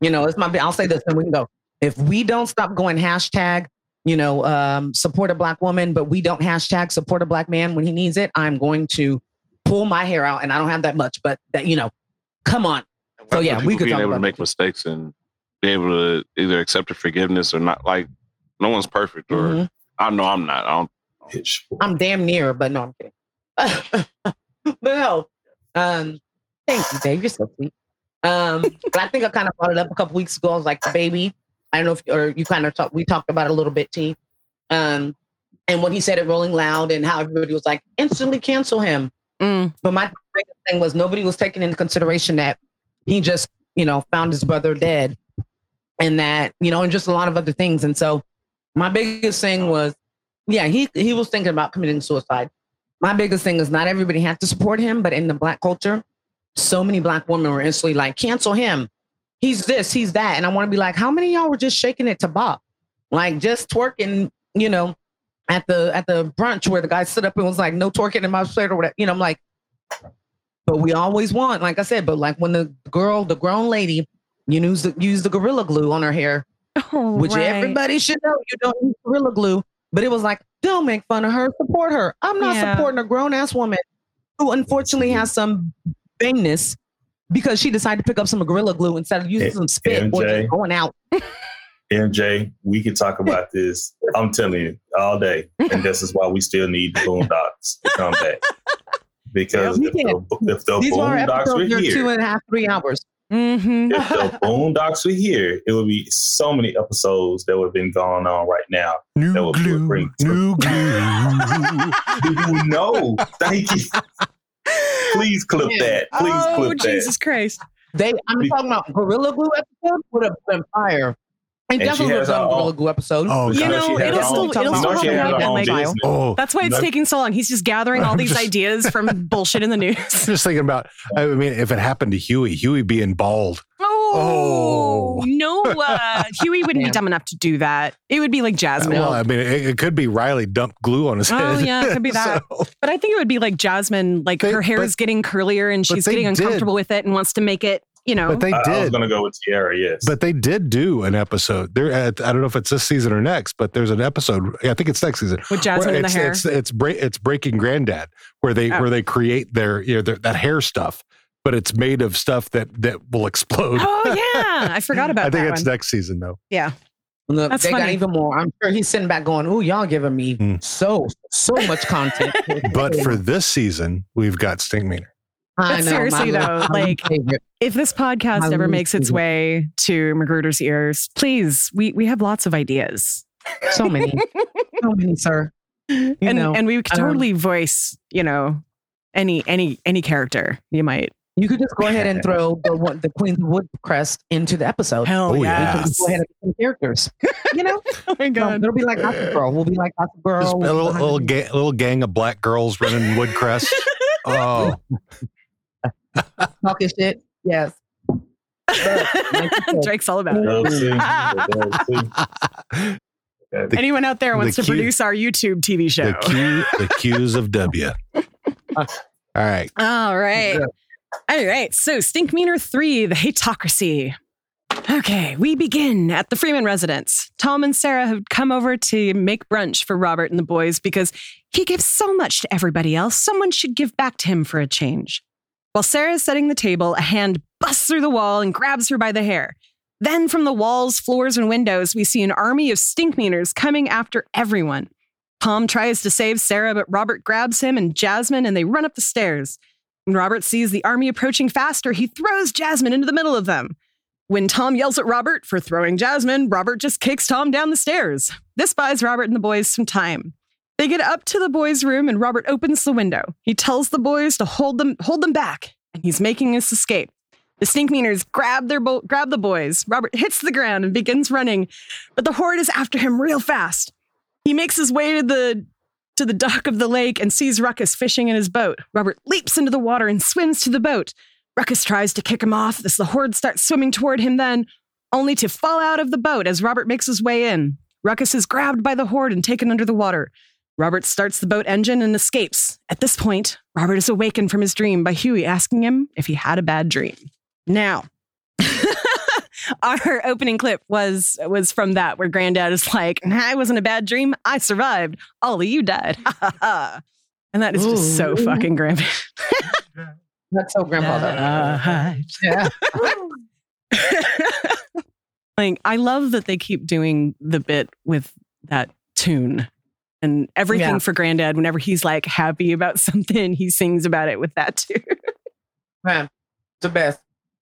[SPEAKER 5] You know, it's my I'll say this and we can go. If we don't stop going hashtag, you know, um, support a black woman, but we don't hashtag support a black man when he needs it, I'm going to pull my hair out and I don't have that much, but that, you know, come on. So yeah, we could
[SPEAKER 8] being
[SPEAKER 5] talk
[SPEAKER 8] able to make
[SPEAKER 5] that.
[SPEAKER 8] mistakes and be able to either accept the forgiveness or not. Like no one's perfect, or
[SPEAKER 5] Mhm.
[SPEAKER 8] I know I'm not. I don't.
[SPEAKER 5] I'm damn near, but no, I'm kidding. but no, um, thank you, Dave. You're so sweet. Um, but I think I kind of brought it up a couple weeks ago. I was like, baby, I don't know if, or you kind of talked, we talked about it a little bit, T. Um, and when he said it rolling loud and how everybody was like, instantly cancel him.
[SPEAKER 6] Mm.
[SPEAKER 5] But my biggest thing was nobody was taking into consideration that he just, you know, found his brother dead and that, you know, and just a lot of other things. And so my biggest thing was, yeah, he he was thinking about committing suicide. My biggest thing is not everybody had to support him, but in the black culture, so many black women were instantly like, cancel him. He's this, he's that. And I want to be like, how many of y'all were just shaking it to Bop? Like just twerking, you know, at the at the brunch where the guy stood up and was like, no twerking in my shirt or whatever. You know, I'm like, but we always want, like I said, but like when the girl, the grown lady, you use the use the gorilla glue on her hair,
[SPEAKER 6] Oh,
[SPEAKER 5] which
[SPEAKER 6] right.
[SPEAKER 5] everybody should know you don't use gorilla glue. But it was like, don't make fun of her, support her. I'm not
[SPEAKER 6] Yeah.
[SPEAKER 5] supporting a grown ass woman who unfortunately has some bangness because she decided to pick up some gorilla glue instead of using some spit or just going out.
[SPEAKER 4] MJ, we could talk about this. I'm telling you all day, and this is why we still need the Boondocks to come back. Because
[SPEAKER 5] Yeah,
[SPEAKER 4] if, the, if the
[SPEAKER 5] These
[SPEAKER 4] Boondocks were
[SPEAKER 5] episodes,
[SPEAKER 4] here,
[SPEAKER 5] and a half, three hours.
[SPEAKER 6] Mhm.
[SPEAKER 4] if the Boondocks were here, it would be so many episodes that would have been going on right now.
[SPEAKER 7] New
[SPEAKER 4] That would be a
[SPEAKER 7] glue,
[SPEAKER 4] great-
[SPEAKER 7] new glue.
[SPEAKER 4] you know, thank you. Please clip that. Please
[SPEAKER 6] oh,
[SPEAKER 4] clip that.
[SPEAKER 6] Oh Jesus Christ.
[SPEAKER 5] They, I'm
[SPEAKER 4] Be-
[SPEAKER 5] talking about gorilla glue episode would have been fire. It
[SPEAKER 4] And
[SPEAKER 5] definitely was
[SPEAKER 4] her
[SPEAKER 5] a
[SPEAKER 4] own-
[SPEAKER 5] Goo episode.
[SPEAKER 7] Oh,
[SPEAKER 6] You
[SPEAKER 4] You know,
[SPEAKER 6] know,
[SPEAKER 4] she has
[SPEAKER 6] it'll
[SPEAKER 4] her
[SPEAKER 6] still,
[SPEAKER 4] own-
[SPEAKER 6] it'll
[SPEAKER 5] you
[SPEAKER 6] still
[SPEAKER 4] she has
[SPEAKER 6] happen. Like.
[SPEAKER 7] Oh,
[SPEAKER 6] that's why it's
[SPEAKER 4] No.
[SPEAKER 6] taking so long. He's just gathering all these
[SPEAKER 7] just-
[SPEAKER 6] ideas from bullshit in the news.
[SPEAKER 7] just thinking about. I mean, if it happened to Huey, Huey being bald.
[SPEAKER 6] Oh,
[SPEAKER 7] Oh.
[SPEAKER 6] no. Uh, Huey wouldn't be dumb enough to do that. It would be like Jasmine.
[SPEAKER 7] Well, I mean, it, it could be Riley dumped glue on his head.
[SPEAKER 6] Oh, yeah, it could be that.
[SPEAKER 7] So-
[SPEAKER 6] But I think it would be like Jasmine, like
[SPEAKER 7] They-
[SPEAKER 6] her hair
[SPEAKER 7] but-
[SPEAKER 6] is getting curlier and she's
[SPEAKER 7] they
[SPEAKER 6] getting
[SPEAKER 7] did.
[SPEAKER 6] uncomfortable with it and wants to make it, you know.
[SPEAKER 7] but they
[SPEAKER 4] I, I was
[SPEAKER 7] did.
[SPEAKER 4] going to go with Tiara, yes.
[SPEAKER 7] But they did do an episode. There, I don't know if it's this season or next, but there's an episode. I think it's next season.
[SPEAKER 6] with Jasmine
[SPEAKER 7] where
[SPEAKER 6] in the
[SPEAKER 7] it's,
[SPEAKER 6] hair.
[SPEAKER 7] It's it's, break, it's Breaking Granddad, where they
[SPEAKER 6] Oh.
[SPEAKER 7] where they create their you know their, that hair stuff, but it's made of stuff that that will explode.
[SPEAKER 6] oh, yeah. I forgot about that.
[SPEAKER 7] I think
[SPEAKER 6] that
[SPEAKER 7] it's
[SPEAKER 6] one.
[SPEAKER 7] next season though.
[SPEAKER 6] Yeah.
[SPEAKER 5] Look,
[SPEAKER 6] That's
[SPEAKER 5] they got even more. I'm sure he's sitting back going, "Ooh, y'all giving me
[SPEAKER 7] Hmm.
[SPEAKER 5] so so much content."
[SPEAKER 7] But for this season, we've got Stink Meaner.
[SPEAKER 5] I
[SPEAKER 6] But
[SPEAKER 5] know,
[SPEAKER 6] seriously, though,
[SPEAKER 5] my
[SPEAKER 6] like-
[SPEAKER 5] favorite.
[SPEAKER 6] If this podcast
[SPEAKER 5] My
[SPEAKER 6] ever
[SPEAKER 5] least
[SPEAKER 6] makes its way to McGruder's ears, please, we, we have lots of ideas.
[SPEAKER 5] so many, so many, sir. You
[SPEAKER 6] and
[SPEAKER 5] know,
[SPEAKER 6] and we could
[SPEAKER 5] um,
[SPEAKER 6] totally voice, you know, any any any character you might.
[SPEAKER 5] You could just go ahead and throw the one- the Queen's Woodcrest into the episode.
[SPEAKER 6] Hell
[SPEAKER 7] Oh, yeah.
[SPEAKER 5] can go ahead and the characters. You know,
[SPEAKER 6] Oh my um,
[SPEAKER 5] So it'll be like Gossip Girl. We'll be like Gossip Girl.
[SPEAKER 7] Just a little little, ga- little gang of black girls running Woodcrest. oh,
[SPEAKER 5] talking shit. Yes.
[SPEAKER 6] Drake's all about it.
[SPEAKER 4] The Dub C.
[SPEAKER 7] the,
[SPEAKER 6] Anyone out there wants
[SPEAKER 7] the
[SPEAKER 6] to
[SPEAKER 7] cue-
[SPEAKER 6] produce our YouTube TV show?
[SPEAKER 7] the Q the Q's of W. All right.
[SPEAKER 6] All right. All right. So, Stink Meaner 3, the Hateocracy. Okay, we begin at the Freeman residence. Tom and Sarah have come over to make brunch for Robert and the boys because he gives so much to everybody else. Someone should give back to him for a change. While Sarah is setting the table, a hand busts through the wall and grabs her by the hair. Then, from the walls, floors, and windows, we see an army of stink meaners coming after everyone. Tom tries to save Sarah, but Robert grabs him and Jasmine, and they run up the stairs. When Robert sees the army approaching faster, he throws Jasmine into the middle of them. When Tom yells at Robert for throwing Jasmine, Robert just kicks Tom down the stairs. This buys Robert and the boys some time. They get up to the boys' room and Robert opens the window. He tells the boys to hold them hold them back, and he's making his escape. The stink meaners grab their bo- grab the boys. Robert hits the ground and begins running, but the horde is after him real fast. He makes his way to the to the dock of the lake and sees Ruckus fishing in his boat. Robert leaps into the water and swims to the boat. Ruckus tries to kick him off as the horde starts swimming toward him then, only to fall out of the boat as Robert makes his way in. Ruckus is grabbed by the horde and taken under the water. Robert starts the boat engine and escapes. At this point, Robert is awakened from his dream by Huey asking him if he had a bad dream. Now, our opening clip was was from that where Granddad is like, "I wasn't a bad dream. I survived. All of you died." And that is just so fucking grandpa.
[SPEAKER 5] That's so grandfather. Yeah.
[SPEAKER 6] like I love that they keep doing the bit with that tune and everything
[SPEAKER 5] Yeah.
[SPEAKER 6] for Granddad. Whenever he's like happy about something, he sings about it with that tune.
[SPEAKER 5] Man, the best.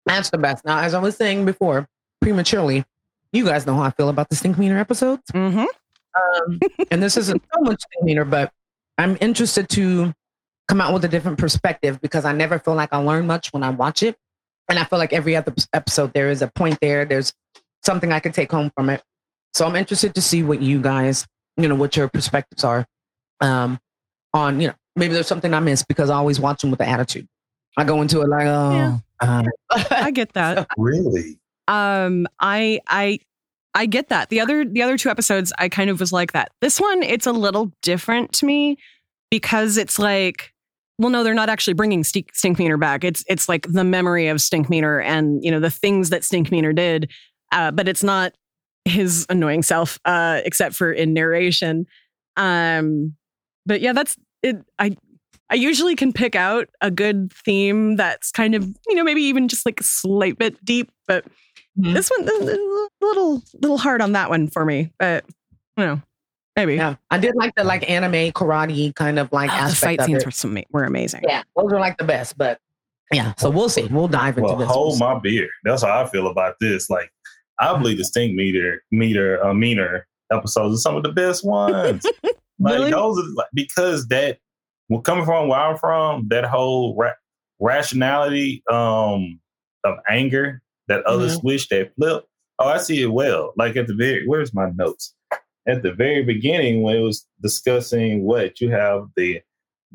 [SPEAKER 5] That's the best. Now, as I was saying before, prematurely, you guys know how I feel about the Stink Meaner episodes.
[SPEAKER 6] mm-hmm.
[SPEAKER 5] Um, and this isn't so much Stink Meaner, but I'm interested to come out with a different perspective because I never feel like I learn much when I watch it. And I feel like every other episode, there is a point there. There's something I can take home from it. So I'm interested to see what you guys, you know, what your perspectives are um, on, you know, maybe there's something I missed because I always watch them with the attitude. I go into it like, oh,
[SPEAKER 6] Yeah.
[SPEAKER 5] uh,
[SPEAKER 6] I get that.
[SPEAKER 4] Really?
[SPEAKER 6] Um, I I I get that. The other the other two episodes, I kind of was like that. This one, it's a little different to me because it's like, well, no, they're not actually bringing Stink, Stink Meaner back. It's it's like the memory of Stink Meaner and you know the things that Stink Meaner did, uh, but it's not his annoying self, uh, except for in narration. Um, but yeah, that's it. I I usually can pick out a good theme that's kind of you know maybe even just like a slight bit deep, but
[SPEAKER 5] Mhm.
[SPEAKER 6] this one a little little hard on that one for me. But you know, maybe
[SPEAKER 5] yeah, I did like the like anime karate kind of like
[SPEAKER 6] Oh, the fight
[SPEAKER 5] of
[SPEAKER 6] scenes
[SPEAKER 5] it.
[SPEAKER 6] were some were amazing.
[SPEAKER 5] Yeah, those are like the best, but yeah. So we'll see. We'll dive into
[SPEAKER 4] Well,
[SPEAKER 5] this.
[SPEAKER 4] hold my beer. That's how I feel about this. Like, I believe the stink meter, meter, uh, meaner episodes are some of the best ones. like
[SPEAKER 5] Really?
[SPEAKER 4] those are like because that, well, coming from where I'm from, that whole ra- rationality um of anger that others
[SPEAKER 5] Mm-hmm.
[SPEAKER 4] wish that flip. Oh, I see it well. Like at the very, where's my notes? At the very beginning, when it was discussing what you have the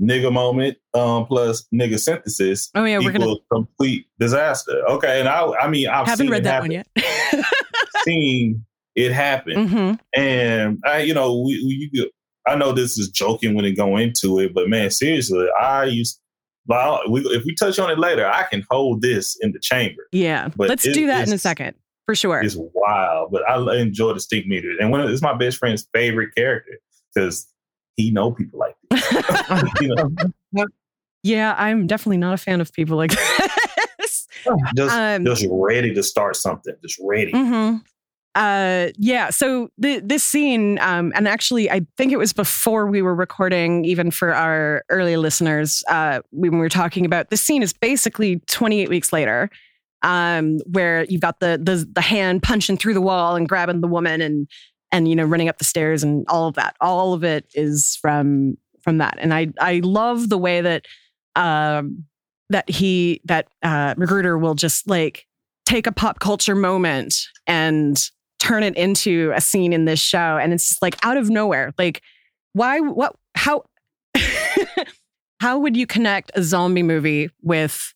[SPEAKER 4] nigga moment um, plus nigga synthesis
[SPEAKER 6] Oh yeah, we're gonna
[SPEAKER 4] complete disaster. Okay, and I, I mean, I've
[SPEAKER 6] haven't
[SPEAKER 4] seen
[SPEAKER 6] read
[SPEAKER 4] it
[SPEAKER 6] that
[SPEAKER 4] happen,
[SPEAKER 6] one yet.
[SPEAKER 4] Seen it happen,
[SPEAKER 6] hmm
[SPEAKER 4] and I, you know, we, we you, I know this is joking when it go into it, but man, seriously, I used. Well, we, if we touch on it later, I can hold this in the chamber.
[SPEAKER 6] Yeah,
[SPEAKER 4] But
[SPEAKER 6] let's
[SPEAKER 4] it-
[SPEAKER 6] do that in a second for sure.
[SPEAKER 4] It's wild, but I enjoy the stink meter, and when it's my best friend's favorite character because he know people like this. you know,
[SPEAKER 6] Yeah, I'm definitely not a fan of people like this.
[SPEAKER 4] just
[SPEAKER 6] Um,
[SPEAKER 4] just ready to start something, just ready.
[SPEAKER 6] hmm Uh, yeah. So the, this scene, um, and actually, I think it was before we were recording, even for our early listeners, uh, when we were talking about this scene is basically 28 weeks later, um, where you've got the, the the hand punching through the wall and grabbing the woman and and you know running up the stairs and all of that. All of it is from from that, and I I love the way that um, that he that uh, McGruder will just like take a pop culture moment and turn it into a scene in this show and it's just like out of nowhere like why what how how would you connect a zombie movie with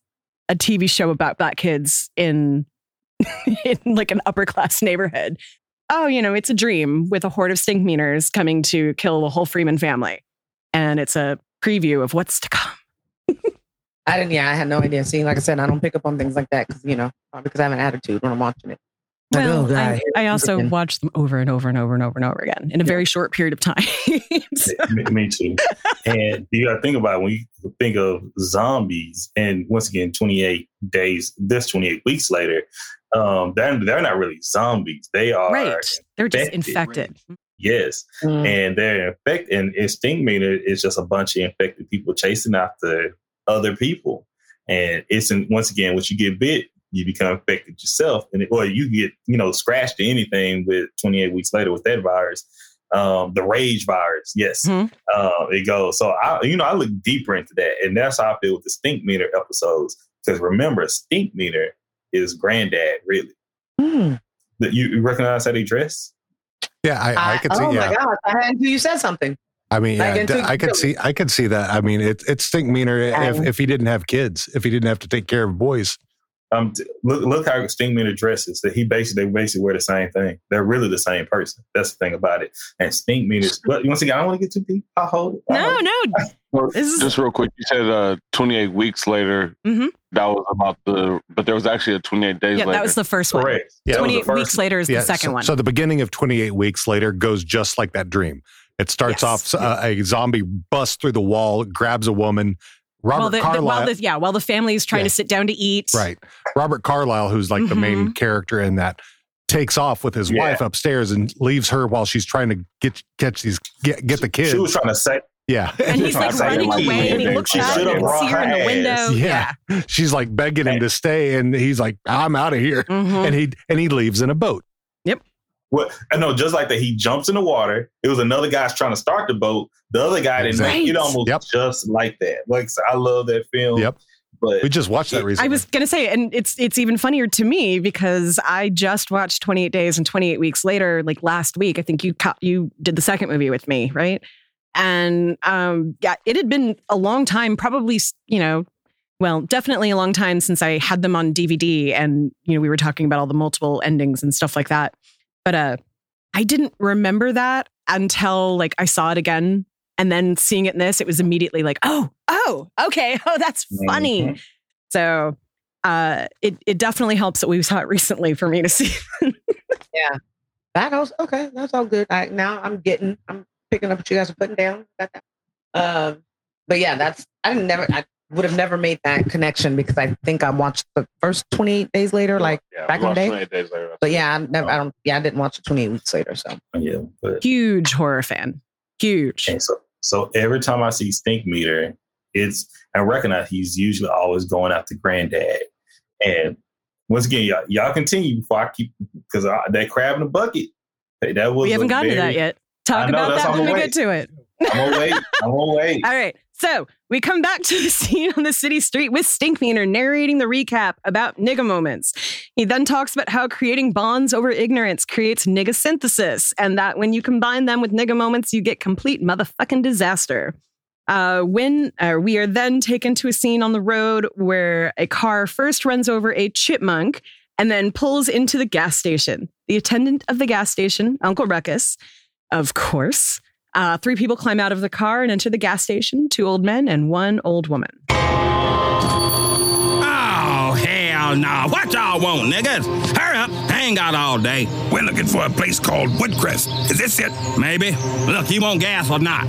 [SPEAKER 6] a tv show about black kids in in like an upper class neighborhood oh you know it's a dream with a horde of stink meaners coming to kill the whole freeman family and it's a preview of what's to come
[SPEAKER 5] I didn't. Yeah, I had no idea. See, like I said, I don't pick up on things like that because you know, because I have an attitude when I'm watching it. Like,
[SPEAKER 6] well, I, I also
[SPEAKER 5] again.
[SPEAKER 6] watched them over and over and over and over and over again in a very short period of time. So-
[SPEAKER 4] me, me too. And you got to think about it, when you think of zombies, and once again, 28 days, this 28 weeks later, um, they're, they're not really zombies. They are,
[SPEAKER 6] right. They're just
[SPEAKER 4] infected.
[SPEAKER 6] infected.
[SPEAKER 4] yes,
[SPEAKER 5] Mm.
[SPEAKER 4] and they're infected. And instinct meter is just a bunch of infected people chasing after other people. And it's in, once again, once you get bit, you become infected yourself, and it, or you get you know scratched or anything with 28 weeks later with that virus. Um, the rage virus, yes,
[SPEAKER 6] Mhm.
[SPEAKER 4] uh, it goes. So I, you know, I look deeper into that, and that's how I feel with the stink meter episodes. Because remember, stink meter is granddad, really.
[SPEAKER 5] Mm.
[SPEAKER 4] That you, you recognize how they dress?
[SPEAKER 7] Yeah, I, I could see.
[SPEAKER 5] oh
[SPEAKER 7] yeah,
[SPEAKER 5] my gosh! I hadn't until you said something.
[SPEAKER 7] I mean, yeah,
[SPEAKER 5] until
[SPEAKER 7] d-
[SPEAKER 5] you
[SPEAKER 7] I could see. I could see that. I mean, it, it's stink meaner if, if he didn't have kids, if he didn't have to take care of boys.
[SPEAKER 4] Um, look, look how stink meter dresses. That he basically, they basically wear the same thing. They're really the same person. That's the thing about it. And stink meters. But once again, I don't want to get too deep. I'll hold it. I'll
[SPEAKER 6] No,
[SPEAKER 4] hold it.
[SPEAKER 6] no.
[SPEAKER 8] Well,
[SPEAKER 6] is-
[SPEAKER 8] Just real quick, you said uh, 28 weeks later.
[SPEAKER 6] Mhm.
[SPEAKER 8] That was about the, but there was actually a 28 days
[SPEAKER 6] Yeah,
[SPEAKER 8] later.
[SPEAKER 6] that was the first one.
[SPEAKER 4] Correct. That was the
[SPEAKER 6] 28
[SPEAKER 4] first
[SPEAKER 6] weeks later is
[SPEAKER 7] Yeah,
[SPEAKER 6] the second
[SPEAKER 7] so,
[SPEAKER 6] one.
[SPEAKER 7] So the beginning of 28 weeks later goes just like that dream. It starts
[SPEAKER 6] Yes.
[SPEAKER 7] off uh, a zombie busts through the wall, grabs a woman. Robert
[SPEAKER 6] while the, the-
[SPEAKER 7] Carlyle,
[SPEAKER 6] while the, yeah, while the family is trying
[SPEAKER 7] Yeah.
[SPEAKER 6] to sit down to eat.
[SPEAKER 7] right? Robert Carlyle, who's like the main character in that, takes off with his
[SPEAKER 4] Yeah.
[SPEAKER 7] wife upstairs and leaves her while she's trying to get catch these get get the kids.
[SPEAKER 4] She was trying to say,
[SPEAKER 7] yeah,
[SPEAKER 6] And he's like running
[SPEAKER 4] say,
[SPEAKER 6] away and he looks
[SPEAKER 4] she
[SPEAKER 6] back and
[SPEAKER 4] brought
[SPEAKER 6] see her in the window.
[SPEAKER 4] ass.
[SPEAKER 7] Yeah. she's like begging him to stay, and he's like, "I'm out of here,"
[SPEAKER 6] Mhm.
[SPEAKER 7] and he and he leaves in a boat.
[SPEAKER 4] Well, I know, just like that, he jumps in the water. It was another guy's trying to start the boat. The other guy didn't make
[SPEAKER 6] Exactly.
[SPEAKER 4] it. Almost
[SPEAKER 7] Yep.
[SPEAKER 4] just like that. Like I love that film.
[SPEAKER 7] Yep.
[SPEAKER 4] But
[SPEAKER 7] We just watched that recently.
[SPEAKER 6] I was gonna say, and it's it's even funnier to me because I just watched 28 Days and 28 Weeks Later, like last week. I think you co- you did the second movie with me, right? And um, yeah, it had been a long time, probably you know, well, definitely a long time since I had them on DVD, and you know, we were talking about all the multiple endings and stuff like that. But uh, I didn't remember that until like I saw it again, and then seeing it in this, it was immediately like, oh, oh, okay, oh, that's funny.
[SPEAKER 4] Mhm.
[SPEAKER 6] So uh, it it definitely helps that we saw it recently for me to see. Yeah.
[SPEAKER 5] That goes okay. That's all good. I, now I'm getting. I'm picking up what you guys are putting down. Got that. Um, but yeah, that's. I didn't never. I would have never made that connection because I think I watched the first 28 days later, like
[SPEAKER 8] yeah,
[SPEAKER 5] back in the day.
[SPEAKER 8] 28 days later.
[SPEAKER 5] But yeah, I never. I don't. Yeah, I didn't watch it 28 weeks later. So
[SPEAKER 4] yeah. But
[SPEAKER 6] Huge horror fan. Huge.
[SPEAKER 4] and so so every time I see Stink Meter, it's I recognize he's usually always going after Granddad. And once again, y'all, y'all continue before I keep because that crab in the bucket. hey, That was
[SPEAKER 6] We haven't
[SPEAKER 4] a
[SPEAKER 6] gotten to that yet. Talk
[SPEAKER 4] know,
[SPEAKER 6] about that when we
[SPEAKER 4] way.
[SPEAKER 6] get to it.
[SPEAKER 4] I'm gonna wait. I'm gonna wait.
[SPEAKER 6] All right. So we come back to the scene on the city street with Stinkmeaner narrating the recap about nigga moments. He then talks about how creating bonds over ignorance creates nigga synthesis, and that when you combine them with nigga moments, you get complete motherfucking disaster. Uh, when uh, we are then taken to a scene on the road where a car first runs over a chipmunk and then pulls into the gas station. The attendant of the gas station, Uncle Ruckus, of course. Uh, three people climb out of the car and enter the gas station two old men and one old woman.
[SPEAKER 9] Oh, hell no. What y'all want, niggas? Hurry up. I ain't got all day. We're looking for a place called Woodcrest. Is this it? Maybe. Look, you want gas or not?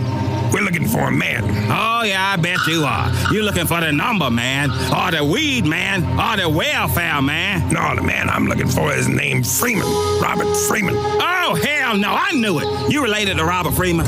[SPEAKER 9] We're looking for a man. Oh, yeah, I bet you are. You're looking for the number man, or the weed man, or the welfare man. No, the man I'm looking for is named Freeman. Robert Freeman. Oh, hell no. I knew it. You related to Robert Freeman?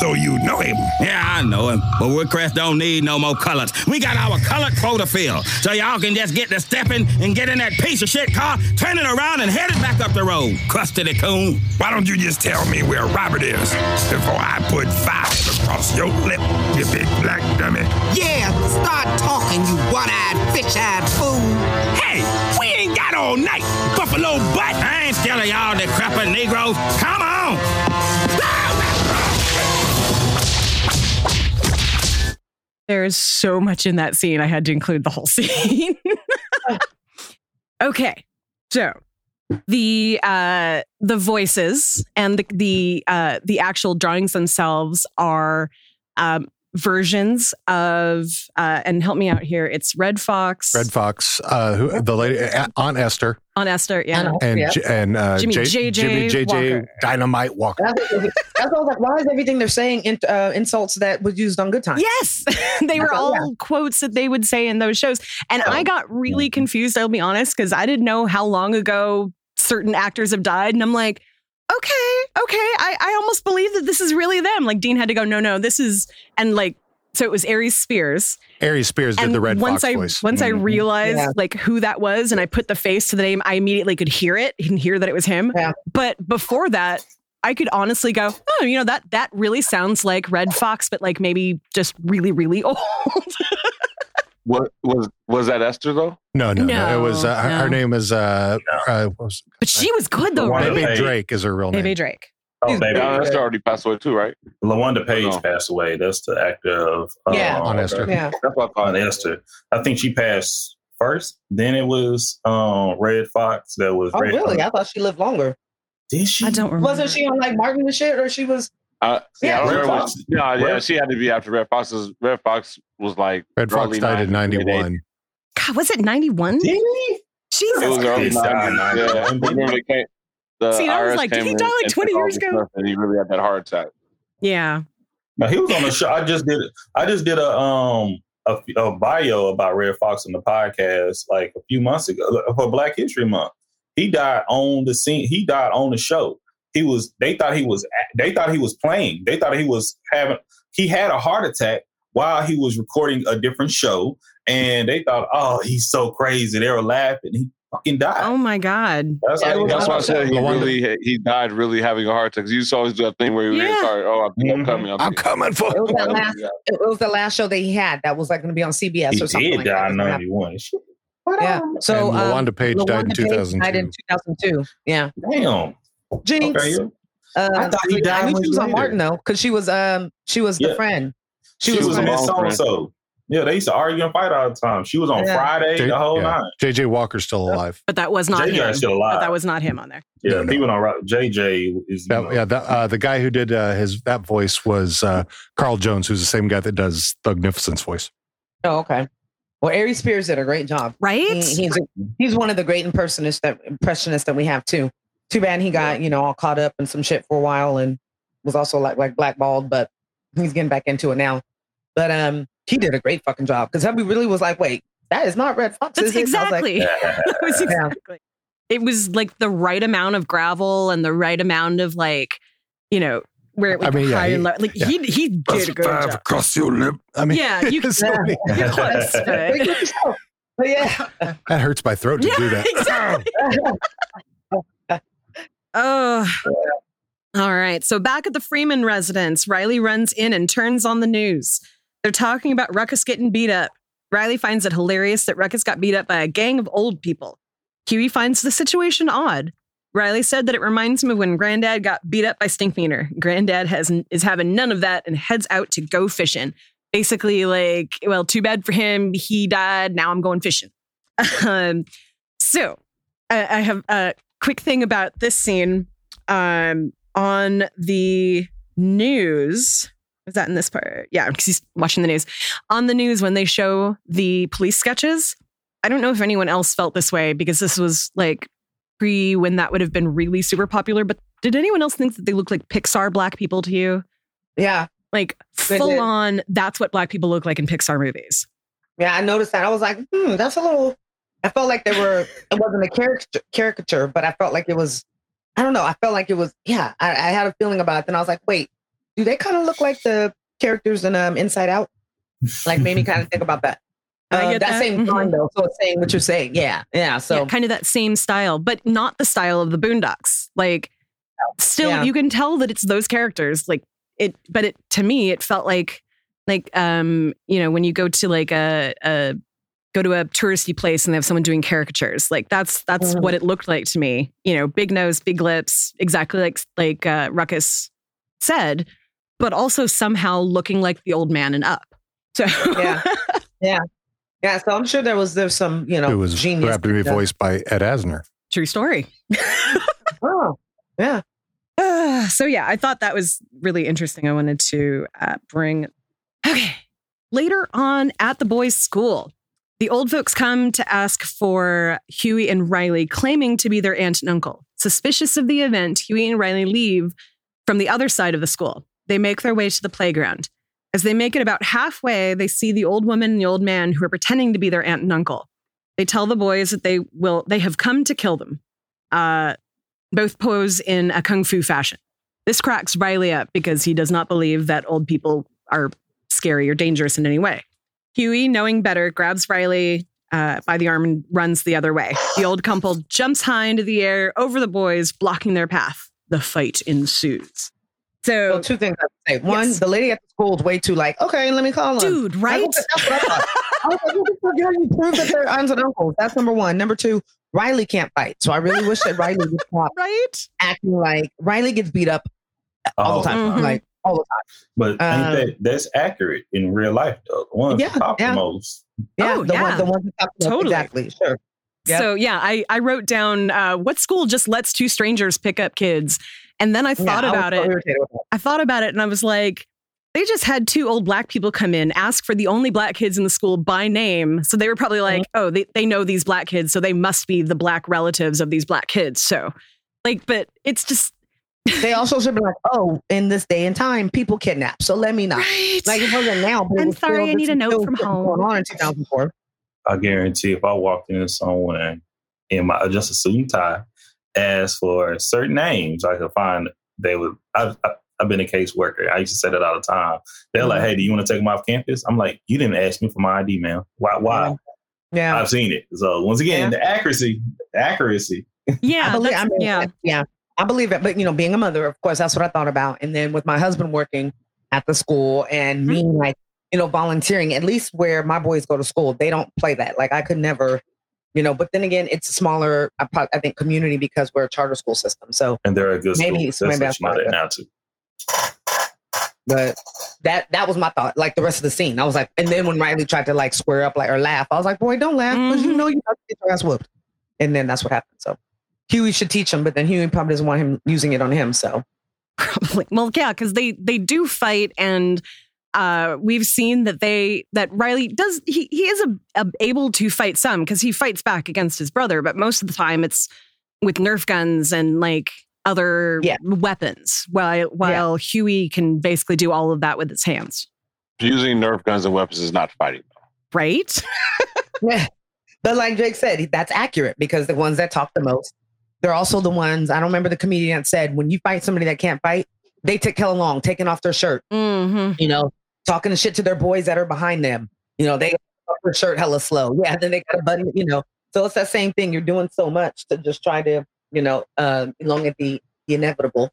[SPEAKER 9] So you know him? Yeah, I know him. But Woodcrest don't need no more colors. We got our colored quota filled. So y'all can just get to stepping and get in that piece of shit car, turn it around and head it back up the road. Crusty coon. Why don't you just tell me where Robert is before I put five across your lip, you big black dummy?
[SPEAKER 10] Yeah, start talking, you one-eyed, fish-eyed fool.
[SPEAKER 9] Hey, we ain't got all night, buffalo butt. I ain't scared of y'all decrepit Negroes. Come on.
[SPEAKER 6] There is so much in that scene. I had to include the whole scene. okay, so the uh, the voices and the the uh, the actual drawings themselves are um, versions of uh, and help me out here. It's Redd Foxx,
[SPEAKER 7] Redd Foxx, uh, who, the lady, uh, Aunt Esther,
[SPEAKER 6] Aunt Esther, yeah,
[SPEAKER 7] and
[SPEAKER 5] Yeah.
[SPEAKER 7] And uh,
[SPEAKER 6] Jimmy
[SPEAKER 7] J-
[SPEAKER 6] JJ
[SPEAKER 7] Jimmy JJ
[SPEAKER 6] Walker.
[SPEAKER 7] Dynamite Walker.
[SPEAKER 5] That's, that's why like, why is everything they're saying in, uh, insults that was used on Good Times?
[SPEAKER 6] Yes, they were all
[SPEAKER 5] yeah.
[SPEAKER 6] quotes that they would say in those shows. And I got really confused, I'll be honest, because I didn't know how long ago certain actors have died. And I'm like, okay, okay, I, I almost believe that this is really them. Like Dean had to go, no, no, this is, and like, so it was Aries Spears.
[SPEAKER 7] Aries Spears did the Red
[SPEAKER 6] once
[SPEAKER 7] Fox
[SPEAKER 6] I
[SPEAKER 7] voice.
[SPEAKER 6] once I
[SPEAKER 4] Mhm.
[SPEAKER 6] realized
[SPEAKER 5] Yeah.
[SPEAKER 6] like who that was, and I put the face to the name, I immediately could hear it and hear that it was him.
[SPEAKER 5] Yeah.
[SPEAKER 6] But before that, I could honestly go, oh, you know that that really sounds like Redd Foxx, but like maybe just really, really old.
[SPEAKER 8] What was was that Esther though?
[SPEAKER 7] no, no, no, It was uh, her, her
[SPEAKER 6] No, no.
[SPEAKER 7] name is uh, uh what was,
[SPEAKER 6] but she was good though,
[SPEAKER 4] Wanda
[SPEAKER 6] right?
[SPEAKER 7] Baby Drake is her real name.
[SPEAKER 6] Baby Drake.
[SPEAKER 4] Oh, baby.
[SPEAKER 8] Yeah, Esther already passed away too, right?
[SPEAKER 4] LaWanda Page
[SPEAKER 8] No.
[SPEAKER 4] passed away. That's the actor of uh,
[SPEAKER 5] Yeah.
[SPEAKER 7] On Esther.
[SPEAKER 5] Yeah.
[SPEAKER 8] That's what I
[SPEAKER 4] on
[SPEAKER 8] thought.
[SPEAKER 4] Esther. I think she passed first. Then it was um, Redd Foxx. That was
[SPEAKER 5] Oh,
[SPEAKER 4] Red
[SPEAKER 5] really?
[SPEAKER 4] Fox.
[SPEAKER 5] I thought she lived longer.
[SPEAKER 4] Did she?
[SPEAKER 6] I don't remember.
[SPEAKER 5] Wasn't she on like Martin and shit, or she was?
[SPEAKER 8] Uh, yeah, I don't
[SPEAKER 4] Red. Fox.
[SPEAKER 8] Which, no, yeah,
[SPEAKER 4] Red-
[SPEAKER 8] she had to be after Redd Foxx's. Redd Foxx was like
[SPEAKER 7] Redd
[SPEAKER 8] Foxx
[SPEAKER 7] died in
[SPEAKER 8] 90s,
[SPEAKER 7] ninety
[SPEAKER 8] mid-80s.
[SPEAKER 6] God, was it 91?
[SPEAKER 4] Did he?
[SPEAKER 8] It
[SPEAKER 6] Jesus.
[SPEAKER 8] was early
[SPEAKER 4] He died in
[SPEAKER 8] 90s. Yeah,
[SPEAKER 4] 91.
[SPEAKER 8] remember they came. The
[SPEAKER 6] See, I was like, did he die like 20 years ago?
[SPEAKER 8] And he really had that heart attack.
[SPEAKER 6] Yeah.
[SPEAKER 4] No, he was on the show. I just did. I just did a um a, a bio about Redd Foxx on the podcast like a few months ago for Black History Month. He died on the scene. He died on the show. He was. They thought he was. They thought he was playing. They thought he was having. He had a heart attack while he was recording a different show, and they thought, "Oh, he's so crazy." They were laughing. He fucking died.
[SPEAKER 6] Oh my God.
[SPEAKER 4] That's
[SPEAKER 5] Yeah,
[SPEAKER 4] how
[SPEAKER 5] it
[SPEAKER 4] he
[SPEAKER 8] That's why I said he really he died really having a heart attack. 'Cause You used to always do that thing where you
[SPEAKER 6] Yeah.
[SPEAKER 8] yeah. sorry, oh, I think I'm
[SPEAKER 4] Mhm.
[SPEAKER 8] coming. I'm,
[SPEAKER 7] I'm coming for
[SPEAKER 5] It was that
[SPEAKER 8] coming.
[SPEAKER 5] last. It was the last show that he had. That was like going to be on CBS
[SPEAKER 4] He
[SPEAKER 5] or something.
[SPEAKER 4] did
[SPEAKER 5] like
[SPEAKER 4] die
[SPEAKER 5] that.
[SPEAKER 4] in ninety one.
[SPEAKER 5] Yeah. So
[SPEAKER 7] and
[SPEAKER 5] um,
[SPEAKER 7] LaWanda Page died in
[SPEAKER 5] LaWanda
[SPEAKER 7] two
[SPEAKER 5] Page died in 2002. Yeah.
[SPEAKER 4] Damn.
[SPEAKER 5] Jinx.
[SPEAKER 4] Okay. yeah.
[SPEAKER 5] Uh,
[SPEAKER 4] I thought he died
[SPEAKER 5] I knew
[SPEAKER 4] much
[SPEAKER 5] she was on. Martin though, because she was um she was the
[SPEAKER 4] Yeah.
[SPEAKER 5] friend. She,
[SPEAKER 4] She,
[SPEAKER 5] was,
[SPEAKER 4] was
[SPEAKER 5] the.
[SPEAKER 4] Miss So and So. Yeah, they used to argue and fight all the time. She was on
[SPEAKER 5] Yeah.
[SPEAKER 4] Friday,
[SPEAKER 7] J-
[SPEAKER 4] the whole
[SPEAKER 7] yeah.
[SPEAKER 4] nine.
[SPEAKER 7] JJ Walker's still alive.
[SPEAKER 6] But that was not
[SPEAKER 4] JJ
[SPEAKER 6] him.
[SPEAKER 4] is still
[SPEAKER 6] But that was not him on there.
[SPEAKER 4] yeah,
[SPEAKER 7] No, no.
[SPEAKER 4] people don't. JJ is
[SPEAKER 7] That, yeah, that, uh, the guy who did uh, his that voice was uh, Carl Jones, who's the same guy that does Thugnificent's voice.
[SPEAKER 5] Oh, okay. Well, Aries Spears did a great job.
[SPEAKER 6] Right?
[SPEAKER 5] He- he's a, he's one of the great impersonatists that impressionists that we have too. Too bad he got you know all caught up in some shit for a while and was also like like blackballed, but he's getting back into it now. But um, he did a great fucking job because Hubby really was like, wait, that is not Redd Foxx.
[SPEAKER 6] That's
[SPEAKER 5] is it? Like,
[SPEAKER 6] exactly. That was
[SPEAKER 5] Yeah.
[SPEAKER 6] It was like the right amount of gravel and the right amount of like, you know, where it
[SPEAKER 7] I
[SPEAKER 6] was
[SPEAKER 7] mean, yeah,
[SPEAKER 6] high
[SPEAKER 7] he-
[SPEAKER 6] and low. Like
[SPEAKER 7] yeah.
[SPEAKER 6] he he did a good
[SPEAKER 1] Five
[SPEAKER 6] job.
[SPEAKER 1] across your lip.
[SPEAKER 7] I mean,
[SPEAKER 6] Yeah, you can-
[SPEAKER 7] so many-
[SPEAKER 6] You're close, but-
[SPEAKER 5] Thank you yourself. But yeah,
[SPEAKER 7] that hurts my throat to
[SPEAKER 6] yeah,
[SPEAKER 7] do that.
[SPEAKER 6] exactly. Oh, All right. So back at the Freeman residence, Riley runs in and turns on the news. They're talking about Ruckus getting beat up. Riley finds it hilarious that Ruckus got beat up by a gang of old people. Huey finds the situation odd. Riley said that it reminds him of when Granddad got beat up by Stinkmeaner. Granddad has is having none of that and heads out to go fishing. Basically, like, well, too bad for him. He died. Now I'm going fishing. um, so I, I have a quick thing about this scene. Um, on the news. Is that in this part? Yeah, because he's watching the news. On the news, when they show the police sketches, I don't know if anyone else felt this way because this was like pre when that would have been really super popular. But did anyone else think that they look like Pixar black people to you?
[SPEAKER 5] Yeah.
[SPEAKER 6] Like full on, that's what black people look like in Pixar movies.
[SPEAKER 5] Yeah, I noticed that. I was like, hmm, that's a little. I felt like they were. It wasn't a caricature, caricature, but I felt like it was. I don't know. I felt like it was. Yeah, I, I had a feeling about it. Then I was like, wait, do they kind of look like the characters in um Inside Out? Like made me kind of think about that.
[SPEAKER 6] I get
[SPEAKER 5] that,
[SPEAKER 6] that.
[SPEAKER 5] same
[SPEAKER 6] Mhm.
[SPEAKER 5] time though, so it's saying what you're saying. Yeah, yeah. So
[SPEAKER 6] yeah, kind of that same style, but not the style of the Boondocks. Like, still,
[SPEAKER 5] Yeah.
[SPEAKER 6] you can tell that it's those characters. Like it, but it to me, it felt like, like, um, you know, when you go to like a, a go to a touristy place and they have someone doing caricatures, like that's that's
[SPEAKER 5] Mhm.
[SPEAKER 6] what it looked like to me. You know, big nose, big lips, exactly like like uh, Ruckus said, but also somehow looking like the old man and up. So
[SPEAKER 5] yeah, yeah, yeah. So I'm sure there was there's some you know
[SPEAKER 7] it was
[SPEAKER 5] genius.
[SPEAKER 7] happened to be voiced by Ed Asner.
[SPEAKER 6] true story.
[SPEAKER 5] Oh, yeah.
[SPEAKER 6] Uh, so yeah, I thought that was really interesting. I wanted to uh, bring. Okay, later on at the boys' school, the old folks come to ask for Huey and Riley, claiming to be their aunt and uncle. Suspicious of the event, Huey and Riley leave from the other side of the school. They make their way to the playground. As they make it about halfway, they see the old woman and the old man who are pretending to be their aunt and uncle. They tell the boys that they will they have come to kill them. Uh, both pose in a kung fu fashion. This cracks Riley up because he does not believe that old people are scary or dangerous in any way. Huey, knowing better, grabs Riley uh, by the arm and runs the other way. The old couple jumps high into the air over the boys, blocking their path. The fight ensues.
[SPEAKER 5] So
[SPEAKER 6] So,
[SPEAKER 5] two things I would say. One,
[SPEAKER 6] Yes.
[SPEAKER 5] the lady at the school is way too like, okay, let me call them.
[SPEAKER 6] dude, right?
[SPEAKER 5] That's I thought. I was like, what the fuck? How do you prove that they're aunts and uncles? That's number one. Number two, Riley can't fight. So I really wish that Riley would stop
[SPEAKER 6] Right?
[SPEAKER 5] acting like Riley gets beat up all the time.
[SPEAKER 6] Mhm.
[SPEAKER 5] Like all the time.
[SPEAKER 4] But ain't
[SPEAKER 5] Uh,
[SPEAKER 4] that that's accurate in real life though? The ones
[SPEAKER 5] Yeah,
[SPEAKER 4] that pop
[SPEAKER 5] yeah.
[SPEAKER 4] the most.
[SPEAKER 5] Yeah,
[SPEAKER 6] Oh,
[SPEAKER 5] the
[SPEAKER 6] yeah.
[SPEAKER 5] one the one that talked about-
[SPEAKER 6] Totally.
[SPEAKER 5] exactly. Sure. Yep.
[SPEAKER 6] So yeah, I, I wrote down uh, what school just lets two strangers pick up kids. And then I
[SPEAKER 5] Yeah,
[SPEAKER 6] thought
[SPEAKER 5] I
[SPEAKER 6] about
[SPEAKER 5] so
[SPEAKER 6] it.
[SPEAKER 5] irritated with that.
[SPEAKER 6] I thought about it and I was like, they just had two old black people come in, ask for the only black kids in the school by name. So they were probably like, oh, they, they know these black kids. So they must be the black relatives of these black kids. So, like, but it's just.
[SPEAKER 5] They also should be like, oh, in this day and time, people kidnap. So let me not.
[SPEAKER 6] Right.
[SPEAKER 5] Like it wasn't now, but
[SPEAKER 6] I'm
[SPEAKER 5] was
[SPEAKER 6] sorry,
[SPEAKER 5] still-
[SPEAKER 6] I need a note
[SPEAKER 5] still
[SPEAKER 6] from
[SPEAKER 5] going
[SPEAKER 6] home.
[SPEAKER 5] on in 2004.
[SPEAKER 4] I guarantee if I walked into someone in my uh, just a suit and tie, asked for certain names, I could find they would. I've, I've- I've been a caseworker. I used to say that all the time. They're like, mm-hmm. "Hey, do you want to take them off campus?" I'm like, "You didn't ask me for my ID, man. Why? Why?
[SPEAKER 5] Yeah.
[SPEAKER 4] I've seen it. So once again,
[SPEAKER 5] Yeah.
[SPEAKER 4] the accuracy, the accuracy.
[SPEAKER 6] Yeah.
[SPEAKER 5] I believe, I
[SPEAKER 6] that's-
[SPEAKER 5] mean,
[SPEAKER 6] yeah.
[SPEAKER 5] yeah, I believe it. But you know, being a mother, of course, that's what I thought about. And then with my husband working at the school and me
[SPEAKER 6] Mm-hmm.
[SPEAKER 5] like, you know, volunteering, at least where my boys go to school, they don't play that. Like I could never, you know. But then again, it's a smaller, I think, community because we're a charter school system. So,
[SPEAKER 4] And they're a good
[SPEAKER 5] Maybe-
[SPEAKER 4] school.
[SPEAKER 5] maybe
[SPEAKER 4] That's
[SPEAKER 5] that's
[SPEAKER 4] what you know now too.
[SPEAKER 5] but that that was my thought. Like the rest of the scene, I was like, and then when Riley tried to like square up, like or laugh, I was like, boy, don't laugh because you
[SPEAKER 6] Mhm.
[SPEAKER 5] know you have to get your ass whooped. And then that's what happened. So. Huey should teach him, but then Huey probably doesn't want him using it on him. So
[SPEAKER 6] Probably. Well, yeah, because they they do fight, and uh, we've seen that they that Riley does he he is a, a- able to fight some because he fights back against his brother, but most of the time it's with Nerf guns and like other
[SPEAKER 5] Yeah.
[SPEAKER 6] weapons. While while Huey can basically do all of that with his hands,
[SPEAKER 8] Using Nerf guns and weapons is not fighting.
[SPEAKER 6] right?
[SPEAKER 5] Yeah. But like Jake said, that's accurate because the ones that talk the most, they're also the ones, I don't remember the comedian that said, when you fight somebody that can't fight, they take hell along, taking off their shirt,
[SPEAKER 6] hmm
[SPEAKER 5] you know, talking to shit to their boys that are behind them. You know, they off their shirt hella slow. Yeah, then they got a button, you know. So it's that same thing. You're doing so much to just try to, you know, uh, elongate the, the inevitable.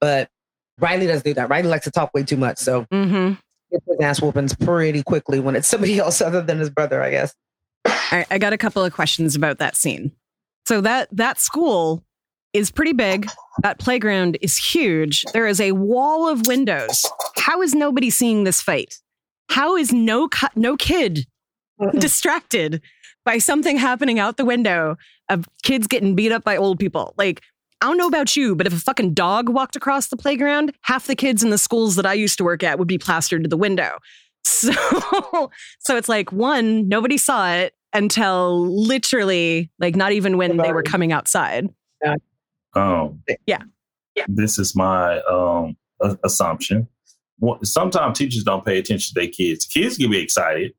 [SPEAKER 5] But Riley doesn't do that. Riley likes to talk way too much. So
[SPEAKER 6] Mm-hmm.
[SPEAKER 5] gets his ass whoopings pretty quickly when it's somebody else other than his brother, I guess.
[SPEAKER 6] All right, I got a couple of questions about that scene. So that that school is pretty big. That playground is huge. There is a wall of windows. How is nobody seeing this fight? How is no no kid distracted by something happening out the window of kids getting beat up by old people? Like I don't know about you, but if a fucking dog walked across the playground, half the kids in the schools that I used to work at would be plastered to the window. So, so it's like one, nobody saw it until literally, like, not even when they were coming outside.
[SPEAKER 4] Um,
[SPEAKER 6] Yeah.
[SPEAKER 4] This is my um, a- assumption. What- Sometimes teachers don't pay attention to their kids. Kids can be excited,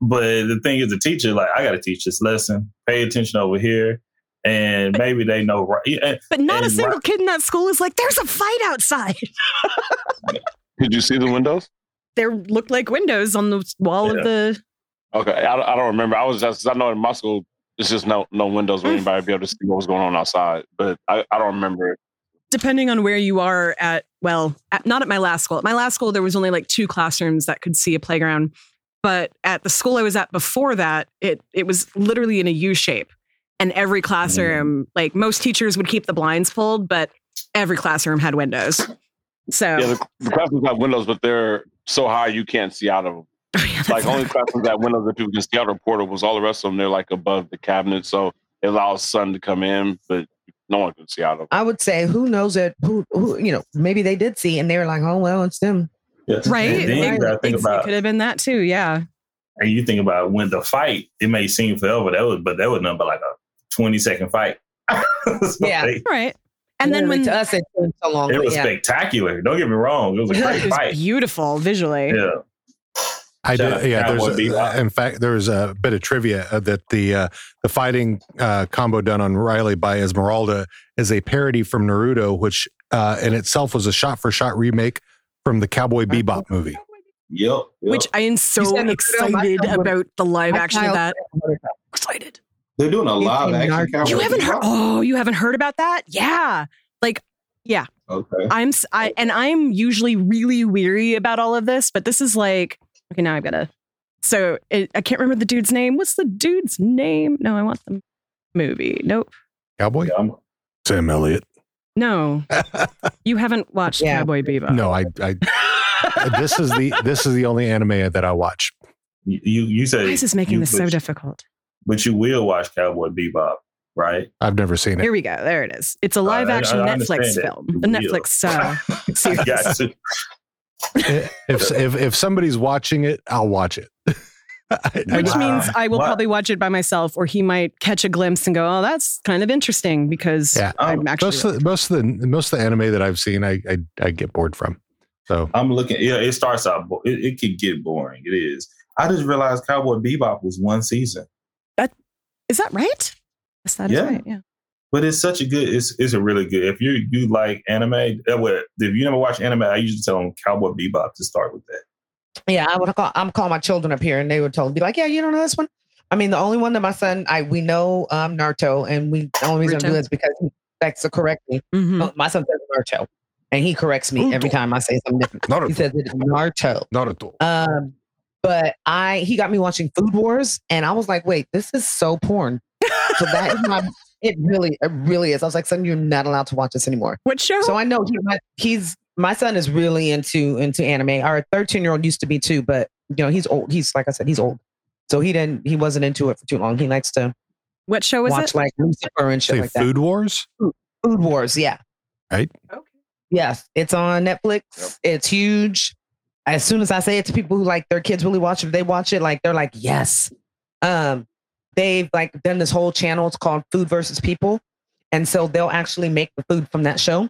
[SPEAKER 4] but the thing is, the teacher like, I got to teach this lesson. Pay attention over here, and maybe they know right. yeah,
[SPEAKER 6] But not a single
[SPEAKER 4] right-
[SPEAKER 6] kid in that school is like, "There's a fight outside."
[SPEAKER 8] Did you see the windows?
[SPEAKER 6] there looked like windows on the wall
[SPEAKER 4] Yeah.
[SPEAKER 6] of the.
[SPEAKER 8] Okay, I, I don't remember. I was just I know in my school it's just no no windows for anybody be able to see what was going on outside. But I, I don't remember.
[SPEAKER 6] Depending on where you are at, well, at, not at my last school. At my last school, there was only like two classrooms that could see a playground. But at the school I was at before that, it it was literally in a U shape, and every classroom, mm. like most teachers, would keep the blinds pulled, but every classroom had windows. So
[SPEAKER 8] Yeah, the, the classrooms have windows, but they're so high you can't see out of them.
[SPEAKER 6] Oh, yeah,
[SPEAKER 8] Like only classrooms that windows that people can see out of was All the rest of them they're like above the cabinet, so it allows sun to come in, but no one can see out of them.
[SPEAKER 5] I would say, who knows it? Who, who, you know, maybe they did see and they were like, oh, well, it's them.
[SPEAKER 4] Yes.
[SPEAKER 6] right?
[SPEAKER 4] And then you
[SPEAKER 6] It-
[SPEAKER 4] think
[SPEAKER 6] it's-
[SPEAKER 4] about
[SPEAKER 6] it could have been that too. Yeah.
[SPEAKER 4] and you think about when the fight, it may seem forever. That was, but that was nothing but like a twenty second fight. So
[SPEAKER 5] Yeah.
[SPEAKER 4] they-
[SPEAKER 6] Right. And then when
[SPEAKER 5] to us, it took so long.
[SPEAKER 4] it was
[SPEAKER 5] yeah.
[SPEAKER 4] spectacular. Don't get me wrong; it was a
[SPEAKER 6] it
[SPEAKER 4] great
[SPEAKER 6] was
[SPEAKER 4] fight.
[SPEAKER 6] beautiful visually.
[SPEAKER 4] Yeah,
[SPEAKER 7] I
[SPEAKER 4] Shout
[SPEAKER 7] did. Yeah,
[SPEAKER 4] Cowboy
[SPEAKER 7] there's
[SPEAKER 4] Bebop.
[SPEAKER 7] a, in fact there was a bit of trivia uh, that the uh, the fighting uh, combo done on Riley by Esmeralda is a parody from Naruto, which uh, in itself was a shot for shot remake from the Cowboy Bebop movie.
[SPEAKER 4] yep. yep.
[SPEAKER 6] Which I am so
[SPEAKER 5] said the Naruto, my
[SPEAKER 6] excited about the live action of that. Excited.
[SPEAKER 11] They're doing a
[SPEAKER 5] You
[SPEAKER 11] live action cowboy.
[SPEAKER 6] You haven't heard? Oh, you haven't heard about that? Yeah. Like, yeah.
[SPEAKER 11] Okay.
[SPEAKER 6] I'm. s- I and I'm usually really weary about all of this, but this is like okay. Now I've got to. So it, I can't remember the dude's name. What's the dude's name? No, I want the movie. Nope.
[SPEAKER 7] Cowboy
[SPEAKER 4] Yeah, I'm-
[SPEAKER 7] Sam Elliott.
[SPEAKER 6] No, you haven't watched
[SPEAKER 5] Yeah.
[SPEAKER 6] Cowboy Bebop.
[SPEAKER 7] No, I. I this is the this is the only anime that I watch.
[SPEAKER 4] you you you said
[SPEAKER 6] Why is this making
[SPEAKER 4] you-
[SPEAKER 6] this so
[SPEAKER 4] but-
[SPEAKER 6] difficult?
[SPEAKER 4] But you will watch Cowboy Bebop, right?
[SPEAKER 7] I've never seen it.
[SPEAKER 6] Here we go. There it is. It's a live
[SPEAKER 4] I- I
[SPEAKER 6] action Netflix film.
[SPEAKER 4] You
[SPEAKER 6] The. Netflix uh,
[SPEAKER 4] I
[SPEAKER 6] series.
[SPEAKER 4] Got to.
[SPEAKER 7] if if if somebody's watching it, I'll watch it. I- I
[SPEAKER 6] Which
[SPEAKER 7] just-
[SPEAKER 4] Wow.
[SPEAKER 6] means I will
[SPEAKER 4] Wow.
[SPEAKER 6] probably watch it by myself, or he might catch a glimpse and go, "Oh, that's kind of interesting," because
[SPEAKER 7] Yeah.
[SPEAKER 6] I'm oh. actually
[SPEAKER 7] most of the, most of the most of the anime that I've seen, I I, I get bored from. So
[SPEAKER 4] I'm looking. Yeah, it starts out. bo- It, it could get boring. It is. I just realized Cowboy Bebop was one season,
[SPEAKER 6] is that right? Yes, that is
[SPEAKER 4] Yeah.
[SPEAKER 6] right. Yeah.
[SPEAKER 4] But it's such a good. It's it's a really good. If you you like anime, uh, well, if you never watch anime, I usually tell them Cowboy Bebop to start with that.
[SPEAKER 5] Yeah, I would call. I'm calling my children up here, and they would tell be like, "Yeah, you don't know this one." I mean, the only one that my son, I we know um Naruto, and we the only reason I do this because he expects to correct me.
[SPEAKER 6] Mhm.
[SPEAKER 5] Oh, my son says Naruto, and he corrects me every time I say something different. He says it's Naruto.
[SPEAKER 7] Naruto.
[SPEAKER 5] Um, but I he got me watching Food Wars, and I was like, "Wait, this is so porn." So that is my. It really, it really is. I was like, "Son, you're not allowed to watch this anymore."
[SPEAKER 6] What show?
[SPEAKER 5] So I know he, he's my son is really into into anime. Our 13 year old used to be too, but you know he's old. He's like I said, he's old, so he didn't he wasn't into it for too long. He likes to
[SPEAKER 6] what show is
[SPEAKER 5] watch
[SPEAKER 6] it?
[SPEAKER 5] like Lucifer and shit
[SPEAKER 7] Say
[SPEAKER 5] like that.
[SPEAKER 7] Food Wars.
[SPEAKER 5] Food Wars, yeah,
[SPEAKER 7] Right.
[SPEAKER 6] Okay.
[SPEAKER 5] yes, it's on Netflix. It's huge. As soon as I say it to people who like their kids really watch it, they watch it, like they're like yes. Um, they've like done this whole channel. It's called Food versus People, and so they'll actually make the food from that show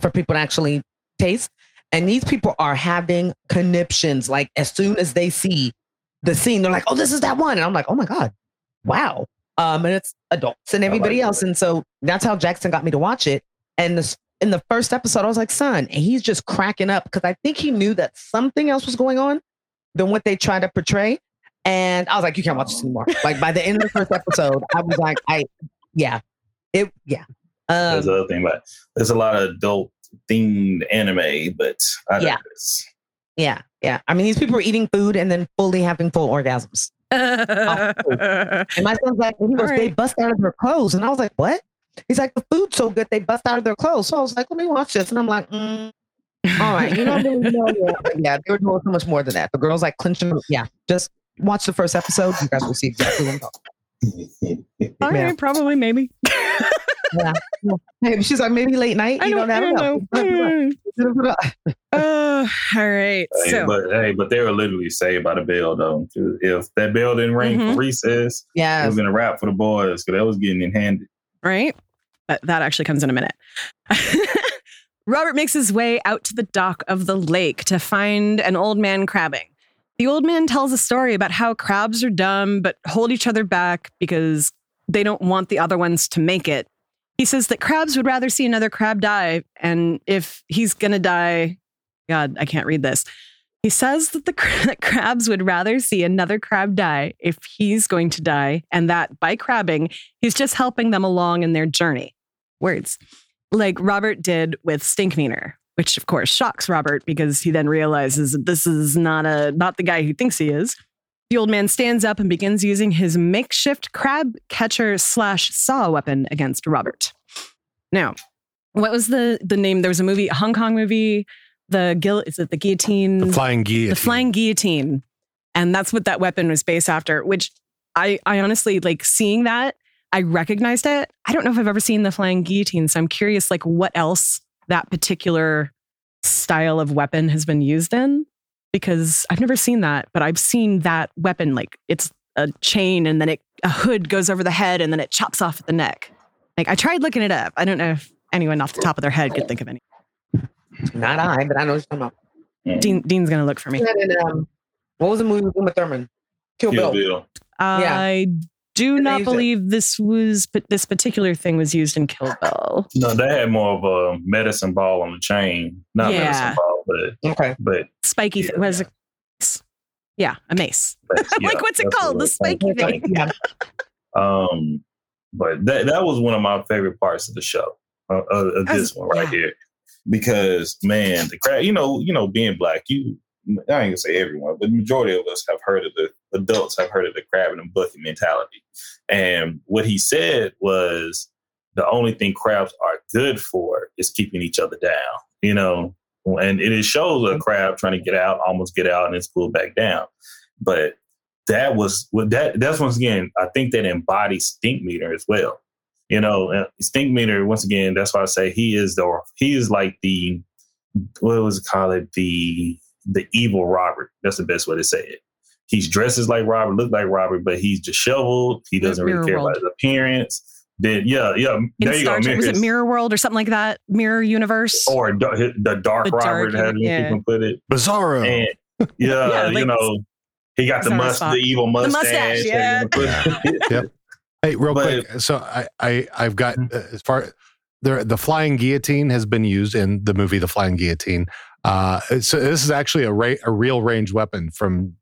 [SPEAKER 5] for people to actually taste. And these people are having conniptions. Like as soon as they see the scene, they're like, "Oh, this is that one," and I'm like, "Oh my god, wow!" Um, and it's adults and everybody else, and so that's how Jackson got me to watch it. And this in the first episode, I was like, "Son," and he's just cracking up because I think he knew that something else was going on than what they tried to portray. And I was like, "You can't watch this anymore." Like by the end of the first episode, I was like, "I, yeah, it, yeah." Um,
[SPEAKER 4] There's the other thing, but there's a lot of adult themed anime, but I
[SPEAKER 5] Yeah.
[SPEAKER 4] digress.
[SPEAKER 5] Yeah, yeah. I mean, these people are eating food and then fully having full orgasms. And my son's like, he goes, they bust out of their clothes. And I was like, what? He's like, the food's so good, they bust out of their clothes. So I was like, let me watch this. And I'm like, mm, all right, you know, I didn't know yeah, they were doing so much more than that. The girls like clinching. Yeah, just watch the first episode. You guys will see exactly what I'm talking
[SPEAKER 6] All right,
[SPEAKER 5] Yeah.
[SPEAKER 6] probably, maybe.
[SPEAKER 5] Yeah. Hey, she's like, maybe late night.
[SPEAKER 6] I
[SPEAKER 5] You
[SPEAKER 6] don't,
[SPEAKER 5] know,
[SPEAKER 6] I don't
[SPEAKER 5] know.
[SPEAKER 6] know. Uh, all right.
[SPEAKER 4] Hey,
[SPEAKER 6] So,
[SPEAKER 4] but hey, but they were literally saved by the bell though. If that bell didn't ring
[SPEAKER 6] Mhm.
[SPEAKER 4] for recess,
[SPEAKER 5] yeah,
[SPEAKER 4] it was gonna wrap for the boys because that was getting in handed.
[SPEAKER 6] right? That, that actually comes in a minute. Robert makes his way out to the dock of the lake to find an old man crabbing. The old man tells a story about how crabs are dumb but hold each other back because they don't want the other ones to make it. He says that crabs would rather see another crab die, and if he's gonna die, God, I can't read this. He says that the that crabs would rather see another crab die if he's going to die, and that by crabbing, he's just helping them along in their journey. Words like Robert did with Stinkmeaner, which of course shocks Robert because he then realizes that this is not a not the guy he thinks he is. The old man stands up and begins using his makeshift crab catcher slash saw weapon against Robert. Now, what was the the name? There was a movie, a Hong Kong movie, the guil is it the guillotine?
[SPEAKER 7] The flying guillotine.
[SPEAKER 6] The flying guillotine. And that's what that weapon was based after, which I I honestly like seeing that, I recognized it. I don't know if I've ever seen the flying guillotine, so I'm curious like what else that particular style of weapon has been used in because I've never seen that, but I've seen that weapon like it's a chain and then it a hood goes over the head and then it chops off at the neck. Like I tried looking it up. I don't know if anyone off the top of their head could think of any.
[SPEAKER 5] Not I, but I know what you're talking about.
[SPEAKER 6] Dean, Dean's gonna look for me.
[SPEAKER 5] And um, what was the movie with Uma Thurman? Kill,
[SPEAKER 4] Kill
[SPEAKER 5] Bill.
[SPEAKER 4] Bill.
[SPEAKER 6] I do
[SPEAKER 5] they
[SPEAKER 6] not
[SPEAKER 5] use it?
[SPEAKER 6] believe this was but this particular thing was used in Kill Bill.
[SPEAKER 4] No, they had more of a medicine ball on the chain. Not
[SPEAKER 6] Yeah.
[SPEAKER 4] medicine ball, but
[SPEAKER 5] Okay.
[SPEAKER 4] but,
[SPEAKER 6] Spiky
[SPEAKER 4] Yeah,
[SPEAKER 6] th- was it? Yeah, a mace.
[SPEAKER 4] but yeah,
[SPEAKER 6] like, what's it called?
[SPEAKER 4] what
[SPEAKER 6] The spiky thing.
[SPEAKER 5] Yeah.
[SPEAKER 4] Um, but that that was one of my favorite parts of the show. Uh, uh, of this one right here, because man, the crab. You know, you know, being black, you I ain't gonna say everyone, but the majority of us have heard of the adults have heard of the crab and bucket mentality. And what he said was the only thing crabs are good for is keeping each other down. You know, and it shows a crab trying to get out, almost get out, and it's pulled back down. But that was what that that's once again, I think that embodies Stinkmeaner as well. You know, Stinkmeaner, once again, that's why I say he is the he is like the what was it call it? The the evil Robert. That's the best way to say it. He's dresses like Robert, look like Robert, but he's disheveled. He doesn't
[SPEAKER 6] Mirror
[SPEAKER 4] really care
[SPEAKER 6] World.
[SPEAKER 4] about his appearance. Then yeah, yeah.
[SPEAKER 6] In
[SPEAKER 4] There you
[SPEAKER 6] Star
[SPEAKER 4] go.
[SPEAKER 6] Trek, was it Mirror World or something like that? Mirror Universe.
[SPEAKER 4] or da- the dark
[SPEAKER 6] The
[SPEAKER 4] Robert,
[SPEAKER 6] dark,
[SPEAKER 4] as
[SPEAKER 6] yeah.
[SPEAKER 4] people put it.
[SPEAKER 7] Bizarro.
[SPEAKER 4] And yeah,
[SPEAKER 6] Yeah,
[SPEAKER 4] you know, he got the must, the evil mustache.
[SPEAKER 6] mustache, yeah.
[SPEAKER 7] Yep. Hey, real
[SPEAKER 4] But-
[SPEAKER 7] quick. So I, I I've got
[SPEAKER 4] Mm-hmm.
[SPEAKER 7] uh, as far there, the flying guillotine has been used in the movie The Flying Guillotine. Uh, so this is actually a ra- a real range weapon from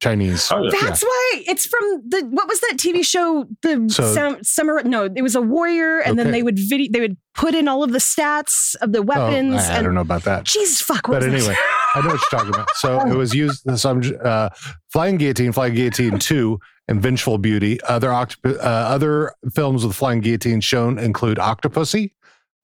[SPEAKER 7] Chinese.
[SPEAKER 4] Oh, yeah.
[SPEAKER 6] That's why it's from the what was that TV show? The
[SPEAKER 7] So-
[SPEAKER 6] Sam, summer. No, it was a warrior, and then they would video. They would put in all of the stats of the
[SPEAKER 7] Oh,
[SPEAKER 6] weapons.
[SPEAKER 7] I, I
[SPEAKER 6] and
[SPEAKER 7] don't know about that.
[SPEAKER 6] Jesus fuck. What
[SPEAKER 7] But
[SPEAKER 6] was
[SPEAKER 7] anyway, I know what you're talking about. So it was used. So I'm, uh, Flying Guillotine, Flying Guillotine Two, and Vengeful Beauty. Other octop- uh, other films with Flying Guillotine shown include Octopussy,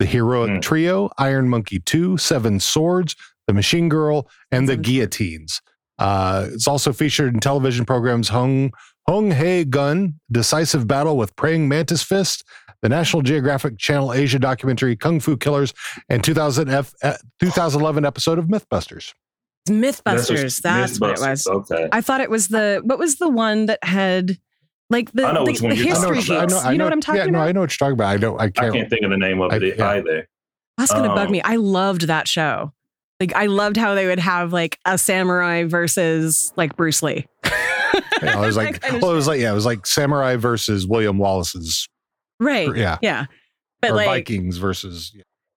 [SPEAKER 7] The Heroic
[SPEAKER 4] Mm.
[SPEAKER 7] Trio, Iron Monkey Two, Seven Swords, The Machine Girl, and The Guillotines. Uh, it's also featured in television programs Hung Hung Hae Gun, Decisive Battle with Praying Mantis Fist, the National Geographic Channel Asia documentary Kung Fu Killers, and 2000 F, uh, 2011 episode of Mythbusters.
[SPEAKER 6] Mythbusters. That's, what it was.
[SPEAKER 4] Okay.
[SPEAKER 6] I thought it was the what was the one that had like the,
[SPEAKER 4] I know
[SPEAKER 6] the,
[SPEAKER 4] which one
[SPEAKER 6] the
[SPEAKER 4] you're talking
[SPEAKER 6] history
[SPEAKER 4] about.
[SPEAKER 6] piece. you know, what I'm talking
[SPEAKER 7] yeah, No,
[SPEAKER 6] about?
[SPEAKER 7] I know what you're talking about. I don't. I
[SPEAKER 4] I
[SPEAKER 7] can't.
[SPEAKER 4] I can't think of the name of
[SPEAKER 7] I-
[SPEAKER 4] it
[SPEAKER 7] yeah.
[SPEAKER 4] either.
[SPEAKER 6] That's gonna bug
[SPEAKER 4] Um,
[SPEAKER 6] me. I loved that show. Like I loved how they would have like a samurai versus like Bruce Lee.
[SPEAKER 7] Yeah, it was like,
[SPEAKER 6] That kind of
[SPEAKER 7] well, it was like, yeah, it was like Samurai versus William Wallace's,
[SPEAKER 6] right.
[SPEAKER 7] yeah,
[SPEAKER 6] Yeah. But
[SPEAKER 7] or
[SPEAKER 6] like
[SPEAKER 7] Vikings versus,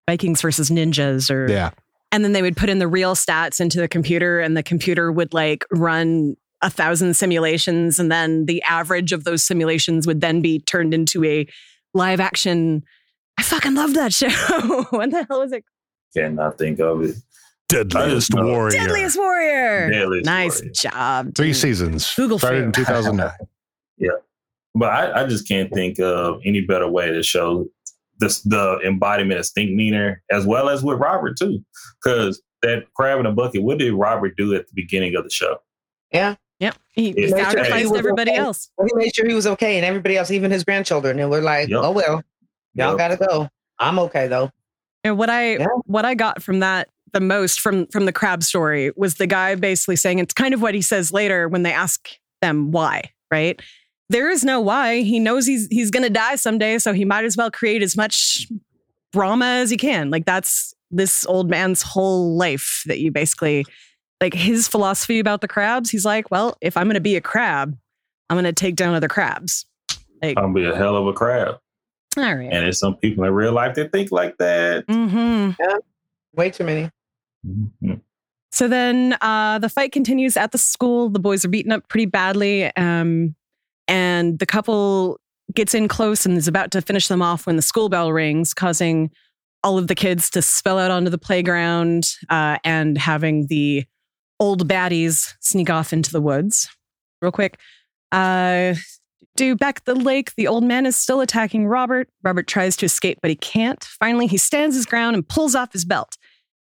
[SPEAKER 6] Vikings versus ninjas or
[SPEAKER 7] yeah,
[SPEAKER 6] and then they would put in the real stats into the computer and the computer would like run a thousand simulations and then the average of those simulations would then be turned into a live action i fucking love that show what the hell was it
[SPEAKER 4] Cannot think of it.
[SPEAKER 7] Deadliest
[SPEAKER 4] know.
[SPEAKER 7] Warrior.
[SPEAKER 6] Deadliest Warrior.
[SPEAKER 4] Deadliest
[SPEAKER 6] nice
[SPEAKER 4] Warrior.
[SPEAKER 6] job.
[SPEAKER 7] Three seasons.
[SPEAKER 6] Google
[SPEAKER 7] Started
[SPEAKER 6] Fu.
[SPEAKER 7] in 2009.
[SPEAKER 4] yeah, But I, I just can't think of any better way to show this the embodiment of Stinkmeaner as well as with Robert too. Because that crab in a bucket, what did Robert do at the beginning of the show?
[SPEAKER 5] Yeah.
[SPEAKER 6] Yep. He
[SPEAKER 4] Yeah.
[SPEAKER 6] sacrificed
[SPEAKER 5] He
[SPEAKER 6] everybody
[SPEAKER 5] okay.
[SPEAKER 6] else.
[SPEAKER 5] He made sure he was okay, and everybody else, even his grandchildren, and we're like,
[SPEAKER 4] Yep.
[SPEAKER 5] oh well, y'all
[SPEAKER 4] Yep.
[SPEAKER 5] gotta go. I'm okay though.
[SPEAKER 6] And what I
[SPEAKER 5] Yeah.
[SPEAKER 6] what I got from that the most from from the crab story was the guy basically saying it's kind of what he says later when they ask them why, right? There is no why. He knows he's he's gonna die someday, so he might as well create as much drama as he can. Like that's this old man's whole life that you basically like his philosophy about the crabs. He's like, well, if I'm gonna be a crab, I'm gonna take down other crabs. Like,
[SPEAKER 4] I'm gonna be a hell of a crab.
[SPEAKER 6] All right.
[SPEAKER 4] And there's some people in real life that think like that.
[SPEAKER 6] Mm-hmm.
[SPEAKER 5] Way too many.
[SPEAKER 4] Mhm.
[SPEAKER 6] So then uh, the fight continues at the school. The boys are beaten up pretty badly. Um, and the couple gets in close and is about to finish them off when the school bell rings, causing all of the kids to spill out onto the playground uh, and having the old baddies sneak off into the woods. Real quick. Uh, do back at the lake, the old man is still attacking Robert. Robert tries to escape, but he can't. Finally, he stands his ground and pulls off his belt.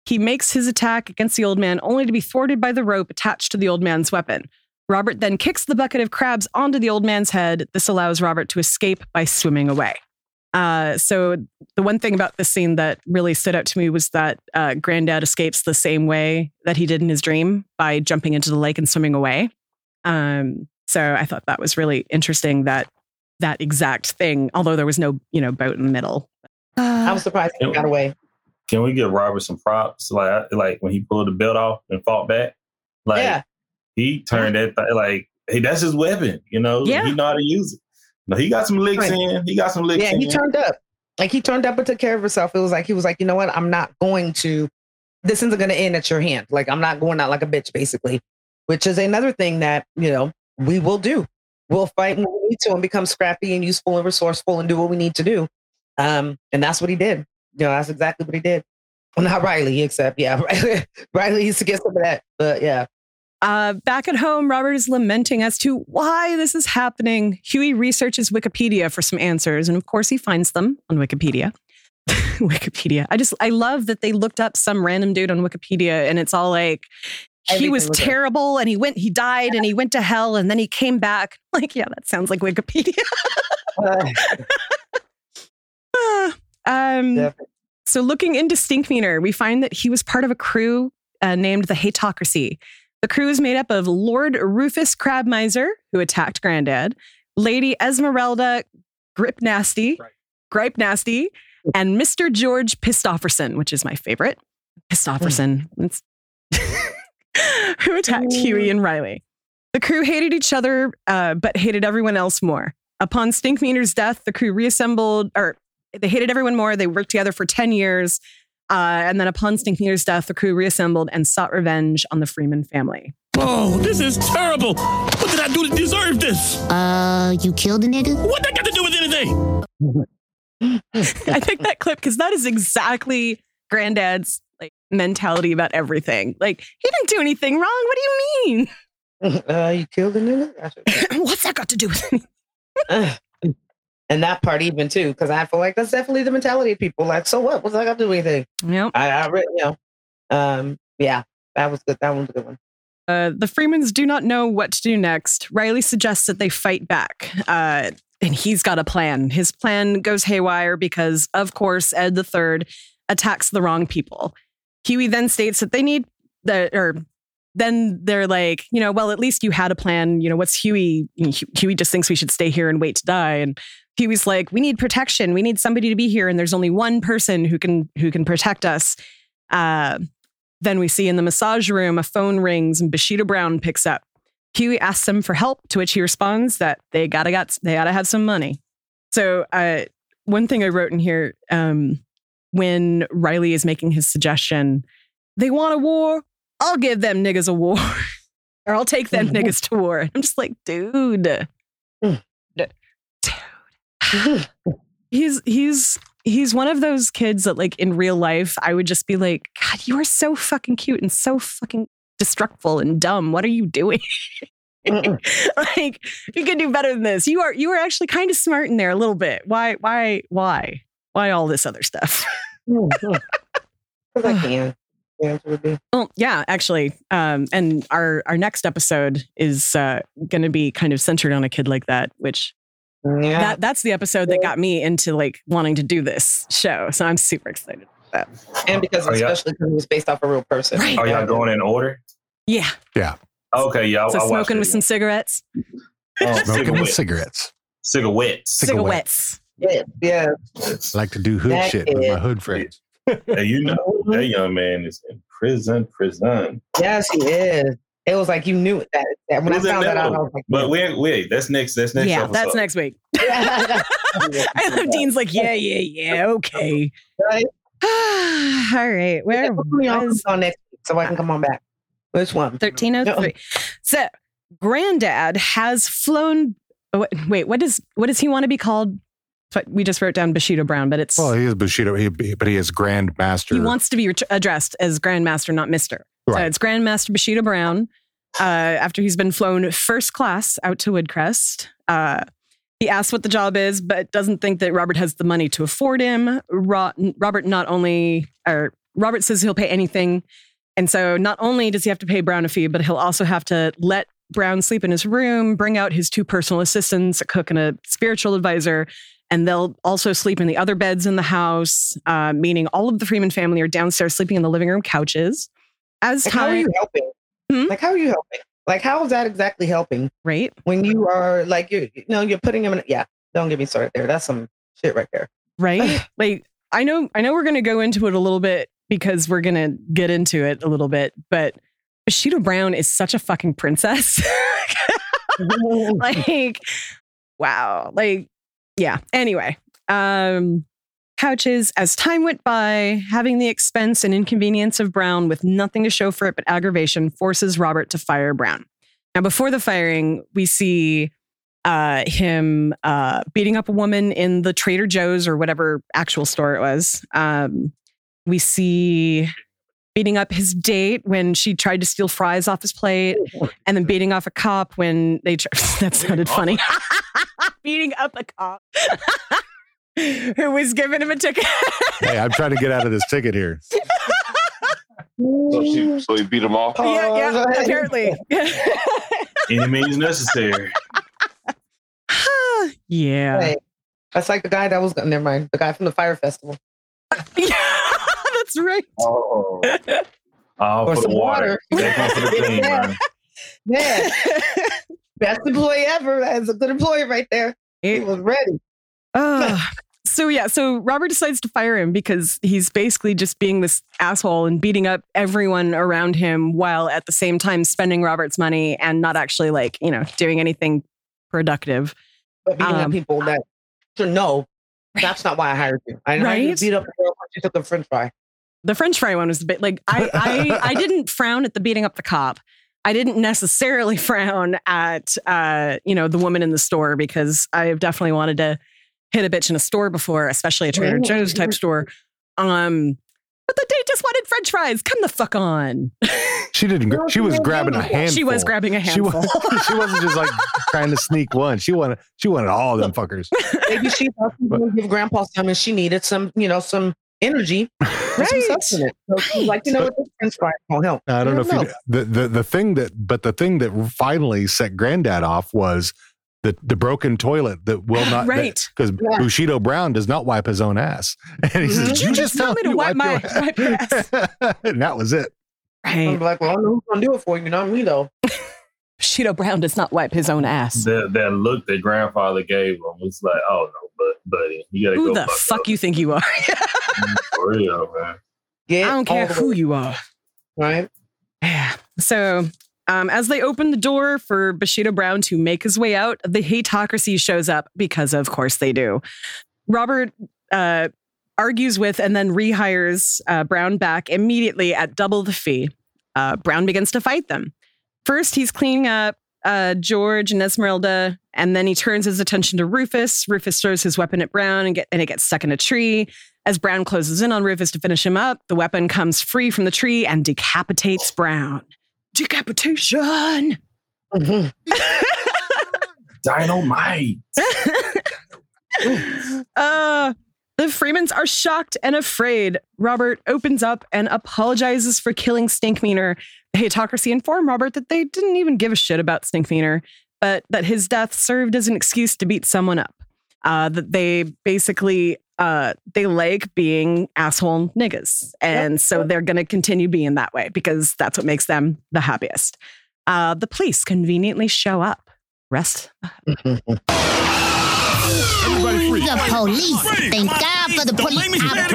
[SPEAKER 6] He makes his attack against the old man only to be thwarted by the rope attached to the old man's weapon. Robert then kicks the bucket of crabs onto the old man's head. This allows Robert to escape by swimming away. Uh, so, the one thing about this scene that really stood out to me was that uh, Granddad escapes the same way that he did in his dream by jumping into the lake and swimming away. Um, so, I thought that was really interesting that that exact thing, although there was no, you know, boat in the middle.
[SPEAKER 5] I was uh, surprised he got away.
[SPEAKER 4] Can we give Robert some props? Like like when he pulled the belt off and fought back? Like
[SPEAKER 5] yeah.
[SPEAKER 4] he turned that th- like hey, that's his weapon, you know.
[SPEAKER 6] Yeah.
[SPEAKER 4] He know how to use it. No, he got some licks
[SPEAKER 5] Right.
[SPEAKER 4] in. He got some licks
[SPEAKER 5] Yeah,
[SPEAKER 4] in.
[SPEAKER 5] he turned up. Like he turned up and took care of himself. It was like he was like, you know what? I'm not going to. This isn't going to end at your hand. Like I'm not going out like a bitch, basically. Which is another thing that you know we will do. We'll fight when we need to and become scrappy and useful and resourceful and do what we need to do. Um, and that's what he did. You know, that's exactly what he did. Well, not Riley, except yeah, Riley, Riley used to get some of that. But yeah,
[SPEAKER 6] Uh, back at home, Robert is lamenting as to why this is happening. Huey researches Wikipedia for some answers, and of course, he finds them on Wikipedia. Wikipedia. I just, I love that they looked up some random dude on Wikipedia, and it's all like, he was
[SPEAKER 5] was
[SPEAKER 6] terrible, and he went, he died, and he went to hell, and then he came back. Like, yeah, that sounds like Wikipedia.
[SPEAKER 5] Uh,
[SPEAKER 6] um,
[SPEAKER 5] Yeah.
[SPEAKER 6] So, looking into Stinkmeaner, we find that he was part of a crew uh, named the Hateocracy. The crew is made up of Lord Rufus Crabmiser, who attacked Grandad, Lady Esmeralda Grip Nasty, Gripe Nasty, and Mr. George Pistofferson, which is my favorite. Pistofferson. It's- who attacked Huey and Riley. The crew hated each other, uh, but hated everyone else more. Upon Stinkmeaner's death, the crew reassembled, or they hated everyone more. They worked together for 10 years. Uh, and then upon Stinkmeaner's death, the crew reassembled and sought revenge on the Freeman family.
[SPEAKER 1] Oh, this is terrible. What did I do to deserve this?
[SPEAKER 2] Uh, you killed a nigga?
[SPEAKER 1] What that got to do with anything?
[SPEAKER 6] I picked that clip because that is exactly Granddad's like mentality about everything. Like, he didn't do anything wrong. What do you mean?
[SPEAKER 5] uh, you killed the nigga.
[SPEAKER 6] What's that got to do with anything?
[SPEAKER 5] And that part even too, because I feel like that's definitely the mentality of people. Like, so what? What's that got to do with anything?
[SPEAKER 6] Yep.
[SPEAKER 5] I, I really, you know, um, yeah, that was good. That was a good one.
[SPEAKER 6] Uh, the Freemans do not know what to do next. Riley suggests that they fight back. Uh, and he's got a plan. His plan goes haywire because, of course, Ed III attacks the wrong people. Huey then states that they need the, or then they're like, you know, well, at least you had a plan. You know, what's Huey? Huey just thinks we should stay here and wait to die. And Huey's like, we need protection. We need somebody to be here. And there's only one person who can who can protect us. Uh, then we see in the massage room a phone rings and Bushido Brown picks up. Huey asks him for help, to which he responds that they gotta got they gotta have some money. So uh, one thing I wrote in here um, when Riley is making his suggestion, they want a war. I'll give them niggas a war, or I'll take them niggas to war. I'm just like, dude, mm. dude, he's he's he's one of those kids that like in real life I would just be like, God, you are so fucking cute and so fucking destructful and dumb. What are you doing? like you can do better than this. You are you are actually kind of smart in there a little bit. Why why why why all this other stuff?
[SPEAKER 5] Because I can. The answer would be.
[SPEAKER 6] Well, yeah, actually, um, and our our next episode is uh, going to be kind of centered on a kid like that, which
[SPEAKER 5] Yeah.
[SPEAKER 6] that that's the episode that got me into like wanting to do this show. So I'm super excited. About that.
[SPEAKER 5] and because
[SPEAKER 4] Oh,
[SPEAKER 5] especially because it was based off a real person.
[SPEAKER 6] Right.
[SPEAKER 4] Are y'all going in order?
[SPEAKER 6] Yeah, Yeah.
[SPEAKER 4] Okay, y'all.
[SPEAKER 6] so
[SPEAKER 4] I watched
[SPEAKER 6] smoking
[SPEAKER 4] it.
[SPEAKER 6] with some cigarettes,
[SPEAKER 4] Um,
[SPEAKER 7] Smoking with
[SPEAKER 4] cigarettes.
[SPEAKER 7] cigarettes.
[SPEAKER 4] Cigarettes.
[SPEAKER 6] cigarettes.
[SPEAKER 5] Yeah. yeah.
[SPEAKER 7] I like to do hood
[SPEAKER 5] That
[SPEAKER 7] shit with my hood friends.
[SPEAKER 4] Hey, you know mm-hmm. that young man is in prison. Prison.
[SPEAKER 5] Yes, he is. It was like you knew. That, that when I found that out, I was like,
[SPEAKER 4] But wait, wait. That's next. That's next.
[SPEAKER 6] yeah,
[SPEAKER 4] episode.
[SPEAKER 6] that's next week. I love Dean's like, yeah, yeah, yeah, okay.
[SPEAKER 5] Right?
[SPEAKER 6] All right, where
[SPEAKER 5] Put me
[SPEAKER 6] was
[SPEAKER 5] on next week so I can come on back. Which one?
[SPEAKER 6] 1303. So, granddad has flown. oh, wait, Wait, what does what does he want to be called? But we just wrote down Bushido Brown, but it's
[SPEAKER 7] Well, he is Bushido, he, but he is Grand Master.
[SPEAKER 6] he wants to be addressed as Grandmaster, not Mister. So
[SPEAKER 7] Right.
[SPEAKER 6] it's Grandmaster Bushido Brown. Uh, after he's been flown first class out to Woodcrest, uh, he asks what the job is, but doesn't think that Robert has the money to afford him. Ro- Robert not only, or Robert says he'll pay anything, and so not only does he have to pay Brown a fee, but he'll also have to let Brown sleep in his room, bring out his two personal assistants, a cook and a spiritual advisor, and they'll also sleep in the other beds in the house. Uh, meaning all of the Freeman family are downstairs sleeping in the living room couches. As
[SPEAKER 5] Like, how are you helping?
[SPEAKER 6] Hmm?
[SPEAKER 5] Like, how are you helping? Like, how is that exactly helping
[SPEAKER 6] right?
[SPEAKER 5] when you are like you you know you're putting him in? Yeah, don't get me started there. That's some shit right there.
[SPEAKER 6] right like i know i know we're going to go into it a little bit because we're going to get into it a little bit but Bushido Brown is such a fucking princess. like, wow. Like, yeah. Anyway, um, couches as time went by, having the expense and inconvenience of Brown with nothing to show for it but aggravation forces Robert to fire Brown. Now, before the firing, we see uh, him uh, beating up a woman in the Trader Joe's or whatever actual store it was. Um, we see beating up his date when she tried to steal fries off his plate, and then beating off a cop when they. Tr- that sounded funny. Beating up a cop who was giving him a ticket.
[SPEAKER 7] Hey, I'm trying to get out of this ticket here.
[SPEAKER 8] So she, so he beat him off.
[SPEAKER 6] yeah, yeah, oh, apparently.
[SPEAKER 4] Any means necessary.
[SPEAKER 6] yeah.
[SPEAKER 5] Hey, that's like the guy that was. Never mind. The guy from the fire festival.
[SPEAKER 6] yeah, That's right.
[SPEAKER 4] Oh, all
[SPEAKER 5] Or
[SPEAKER 4] for the
[SPEAKER 5] some
[SPEAKER 4] water.
[SPEAKER 5] water.
[SPEAKER 4] Take one for the team,
[SPEAKER 5] Yeah. Best employee ever. That's a good employee right there. He was ready.
[SPEAKER 6] Ugh. so yeah, so Robert decides to fire him because he's basically just being this asshole and beating up everyone around him while at the same time spending Robert's money and not actually like, you know, doing anything productive.
[SPEAKER 5] But beating
[SPEAKER 6] Um,
[SPEAKER 5] up people that should know. That's not why I hired you. I
[SPEAKER 6] Right?
[SPEAKER 5] to beat up a girl when she took a French fry.
[SPEAKER 6] The French fry one was a bit like I I, I didn't frown at the beating up the cop. I didn't necessarily frown at uh, you know, the woman in the store because I've definitely wanted to hit a bitch in a store before, especially a Trader Joe's type store. Um, but the date just wanted French fries. Come the fuck on.
[SPEAKER 7] She didn't. gra- She was grabbing a handful.
[SPEAKER 6] She was grabbing a
[SPEAKER 7] She,
[SPEAKER 6] handful.
[SPEAKER 7] was, she wasn't just like trying to sneak one. She wanted. She wanted all of them fuckers.
[SPEAKER 5] Maybe she thought she was going to give Grandpa some and she needed some, you know, some energy, and some
[SPEAKER 6] Right.
[SPEAKER 5] So she's like, you know what, this French fry won't help.
[SPEAKER 7] I don't know if you, the, the the thing that, but the thing that finally set Granddad off was the the broken toilet that will not
[SPEAKER 6] Right.
[SPEAKER 7] because
[SPEAKER 5] Yeah.
[SPEAKER 7] Bushido Brown does not wipe his own ass, and he says, mm-hmm.
[SPEAKER 6] Did you just tell me to wipe my- wipe ass?"
[SPEAKER 7] and that was it.
[SPEAKER 5] I'm like, well, I know who's going to do it for you, not me, though.
[SPEAKER 6] Bushido Brown does not wipe his own ass.
[SPEAKER 4] That, that look that grandfather gave him was like, oh no, but buddy, you gotta
[SPEAKER 6] Who
[SPEAKER 4] go Who
[SPEAKER 6] the fuck you think you are?
[SPEAKER 4] for real, man.
[SPEAKER 5] Get
[SPEAKER 6] I don't care who you are.
[SPEAKER 5] Right?
[SPEAKER 6] Yeah. So, um, as they open the door for Bushido Brown to make his way out, the hateocracy shows up because, of course, they do. Robert uh, argues with and then rehires uh, Brown back immediately at double the fee. Uh, Brown begins to fight them. First, he's cleaning up uh, George and Esmeralda, and then he turns his attention to Rufus. Rufus throws his weapon at Brown and, get, and it gets stuck in a tree. As Brown closes in on Rufus to finish him up, the weapon comes free from the tree and decapitates Brown. Decapitation!
[SPEAKER 4] Dynamite.
[SPEAKER 6] uh, the Freemans are shocked and afraid. Robert opens up and apologizes for killing Stinkmeaner. The Hateocracy inform Robert that they didn't even give a shit about Stinkmeaner, but that his death served as an excuse to beat someone up. Uh, that they basically uh, they like being asshole niggas, and so they're going to continue being that way because that's what makes them the happiest. Uh, the police conveniently show up. Rest.
[SPEAKER 9] Everybody free.
[SPEAKER 2] The police. Thank God for the police. I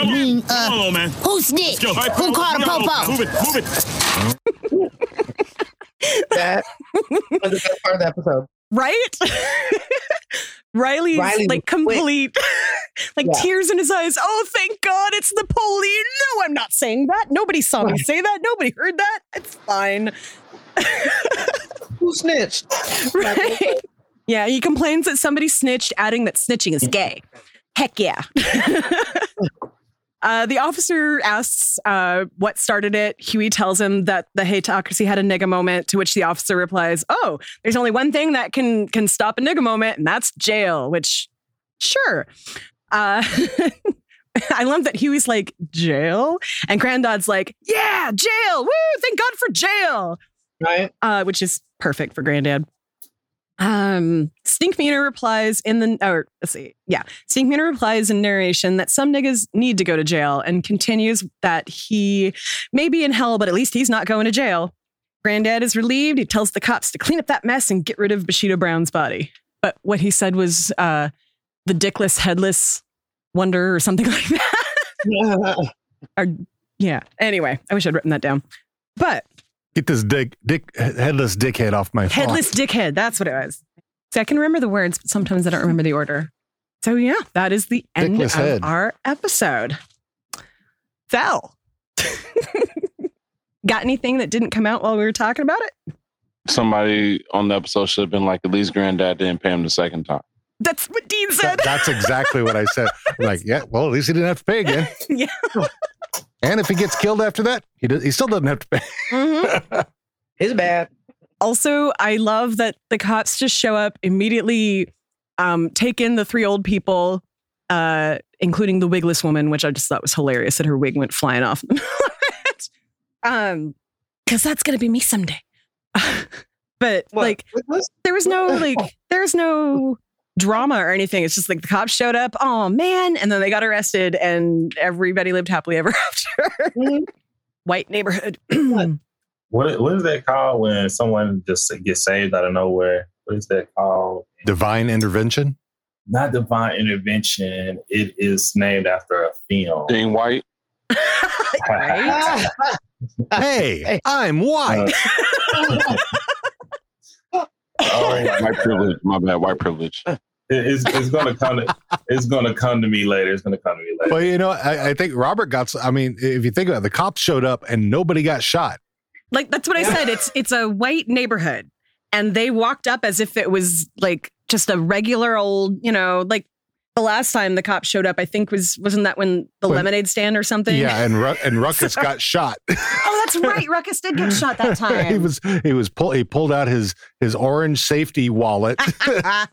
[SPEAKER 2] mean, uh,
[SPEAKER 9] Come on, man.
[SPEAKER 2] who snitched?
[SPEAKER 9] Go.
[SPEAKER 2] Who called a popo?
[SPEAKER 9] Move it, move it.
[SPEAKER 5] That was the best part of the episode.
[SPEAKER 6] right? Riley's
[SPEAKER 5] Riley
[SPEAKER 6] like
[SPEAKER 5] was quick.
[SPEAKER 6] complete, like
[SPEAKER 5] Yeah.
[SPEAKER 6] tears in his eyes. Oh, thank God it's the police. No, I'm not saying that. Nobody saw me say that. Nobody heard that. It's fine.
[SPEAKER 5] Who snitched?
[SPEAKER 6] Right? Yeah, he complains that somebody snitched, adding that snitching is gay. Heck yeah. Uh, the officer asks uh, what started it. Huey tells him that the Hateocracy had a nigga moment, to which the officer replies, "Oh, there's only one thing that can can stop a nigga moment, and that's jail." Which, sure. Uh, I love that Huey's like jail, and Granddad's like, "Yeah, jail! Woo! Thank God for jail!"
[SPEAKER 5] Right?
[SPEAKER 6] uh, which is perfect for Granddad. Um, Stinkmeaner replies in the or let's see, yeah, Stinkmeaner replies in narration that some niggas need to go to jail and continues that he may be in hell, but at least he's not going to jail. Granddad is relieved. He tells the cops to clean up that mess and get rid of Bushido Brown's body. But what he said was uh, the dickless, headless wonder or something like that. or yeah. Anyway, I wish I'd written that down. But
[SPEAKER 7] Get this dick, dick, headless dickhead off my phone.
[SPEAKER 6] Headless dickhead. That's what it was. See, I can remember the words, but sometimes I don't remember the order. So yeah, that is the end
[SPEAKER 7] Dickless
[SPEAKER 6] of
[SPEAKER 7] head.
[SPEAKER 6] our episode. Val, got anything that didn't come out while we were talking about it?
[SPEAKER 8] Somebody on the episode should have been like, at least granddad didn't pay him the second time.
[SPEAKER 6] That's what Dean said.
[SPEAKER 7] That- that's exactly what I said. I'm like, yeah, well, at least he didn't have to pay again.
[SPEAKER 6] yeah.
[SPEAKER 7] And if he gets killed after that, he, does, he still doesn't have to pay.
[SPEAKER 6] Mhm.
[SPEAKER 5] It's bad.
[SPEAKER 6] Also, I love that the cops just show up immediately, um, take in the three old people, uh, including the wigless woman, which I just thought was hilarious that her wig went flying off. um, because that's gonna be me someday. but
[SPEAKER 5] What?
[SPEAKER 6] like,
[SPEAKER 5] What
[SPEAKER 6] there was no like, there was no drama or anything. It's just like the cops showed up. Oh man, and then they got arrested, and everybody lived happily ever after. Mm-hmm. White neighborhood.
[SPEAKER 4] What what is that called when someone just gets saved out of nowhere? What is that called?
[SPEAKER 7] Divine intervention.
[SPEAKER 4] Not divine intervention. It is named after a film.
[SPEAKER 8] Being white,
[SPEAKER 6] Right?
[SPEAKER 7] Hey, I'm white.
[SPEAKER 4] Uh, Oh
[SPEAKER 8] white privilege. My bad, white privilege.
[SPEAKER 4] It's, it's gonna come to it's gonna come to me later. It's gonna come to me later.
[SPEAKER 7] Well, you know, I, I think Robert got. I mean, if you think about it, the cops showed up and nobody got shot.
[SPEAKER 6] Like that's what I said. It's it's a white neighborhood, and they walked up as if it was like just a regular old, you know, like the last time the cops showed up. I think was wasn't that when the
[SPEAKER 7] When-
[SPEAKER 6] lemonade stand or something?
[SPEAKER 7] Yeah, and Ru- and Ruckus
[SPEAKER 6] Sorry.
[SPEAKER 7] got shot.
[SPEAKER 6] Oh, that's right. Ruckus did get shot that time.
[SPEAKER 7] he was he was pull, he pulled out his his orange safety wallet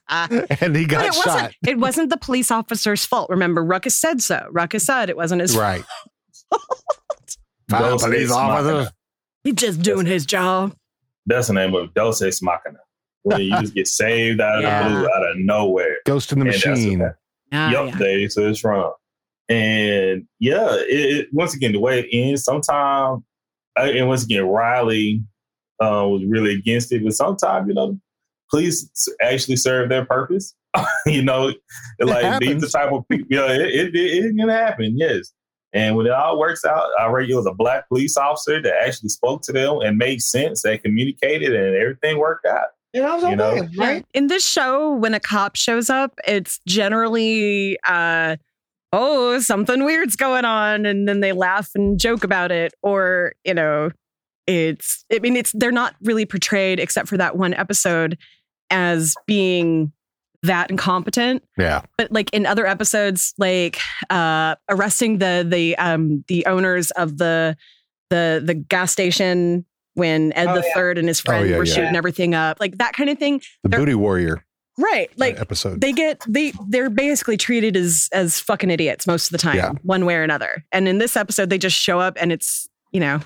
[SPEAKER 7] and he
[SPEAKER 6] But
[SPEAKER 7] got
[SPEAKER 6] it
[SPEAKER 7] shot.
[SPEAKER 6] wasn't. It wasn't the police officer's fault. Remember, Ruckus said so. Ruckus said it wasn't his
[SPEAKER 7] Right.
[SPEAKER 4] Dose
[SPEAKER 7] police officer.
[SPEAKER 4] Machina.
[SPEAKER 6] He's just doing his job.
[SPEAKER 4] That's the name of Deus Ex Machina. When you just get saved out of
[SPEAKER 6] Yeah.
[SPEAKER 4] the blue, out of nowhere.
[SPEAKER 7] Ghost in the
[SPEAKER 4] And that's
[SPEAKER 7] machine.
[SPEAKER 6] Ah,
[SPEAKER 4] Yup,
[SPEAKER 6] yeah.
[SPEAKER 4] Dave. So it's wrong. And yeah, it, it, once again, the way it ends, sometimes, and once again, Riley uh, was really against it, but sometimes, you know, police actually serve their purpose. you know, like these the type of people, yeah, it, it, it, it can happen, yes. And when it all works out, I read it was a black police officer that actually spoke to them and made sense, They communicated, and everything worked out.
[SPEAKER 5] You know,
[SPEAKER 4] You know?
[SPEAKER 5] right?
[SPEAKER 6] In this show, when a cop shows up, it's generally uh oh, something weird's going on, and then they laugh and joke about it, or you know, It's, I mean, it's, they're not really portrayed except for that one episode as being that incompetent.
[SPEAKER 7] Yeah.
[SPEAKER 6] But like in other episodes, like uh arresting the the um the owners of the the the gas station when Ed
[SPEAKER 5] Oh,
[SPEAKER 6] the
[SPEAKER 5] yeah.
[SPEAKER 6] Third and his oh, friend
[SPEAKER 7] yeah,
[SPEAKER 6] were
[SPEAKER 7] yeah.
[SPEAKER 6] shooting everything up, like that kind of thing.
[SPEAKER 7] The
[SPEAKER 6] They're-
[SPEAKER 7] Booty Warrior
[SPEAKER 6] Right. Uh, like
[SPEAKER 7] episode.
[SPEAKER 6] they get they they're basically treated as as fucking idiots most of the time,
[SPEAKER 7] Yeah.
[SPEAKER 6] one way or another. And in this episode, they just show up and it's you know,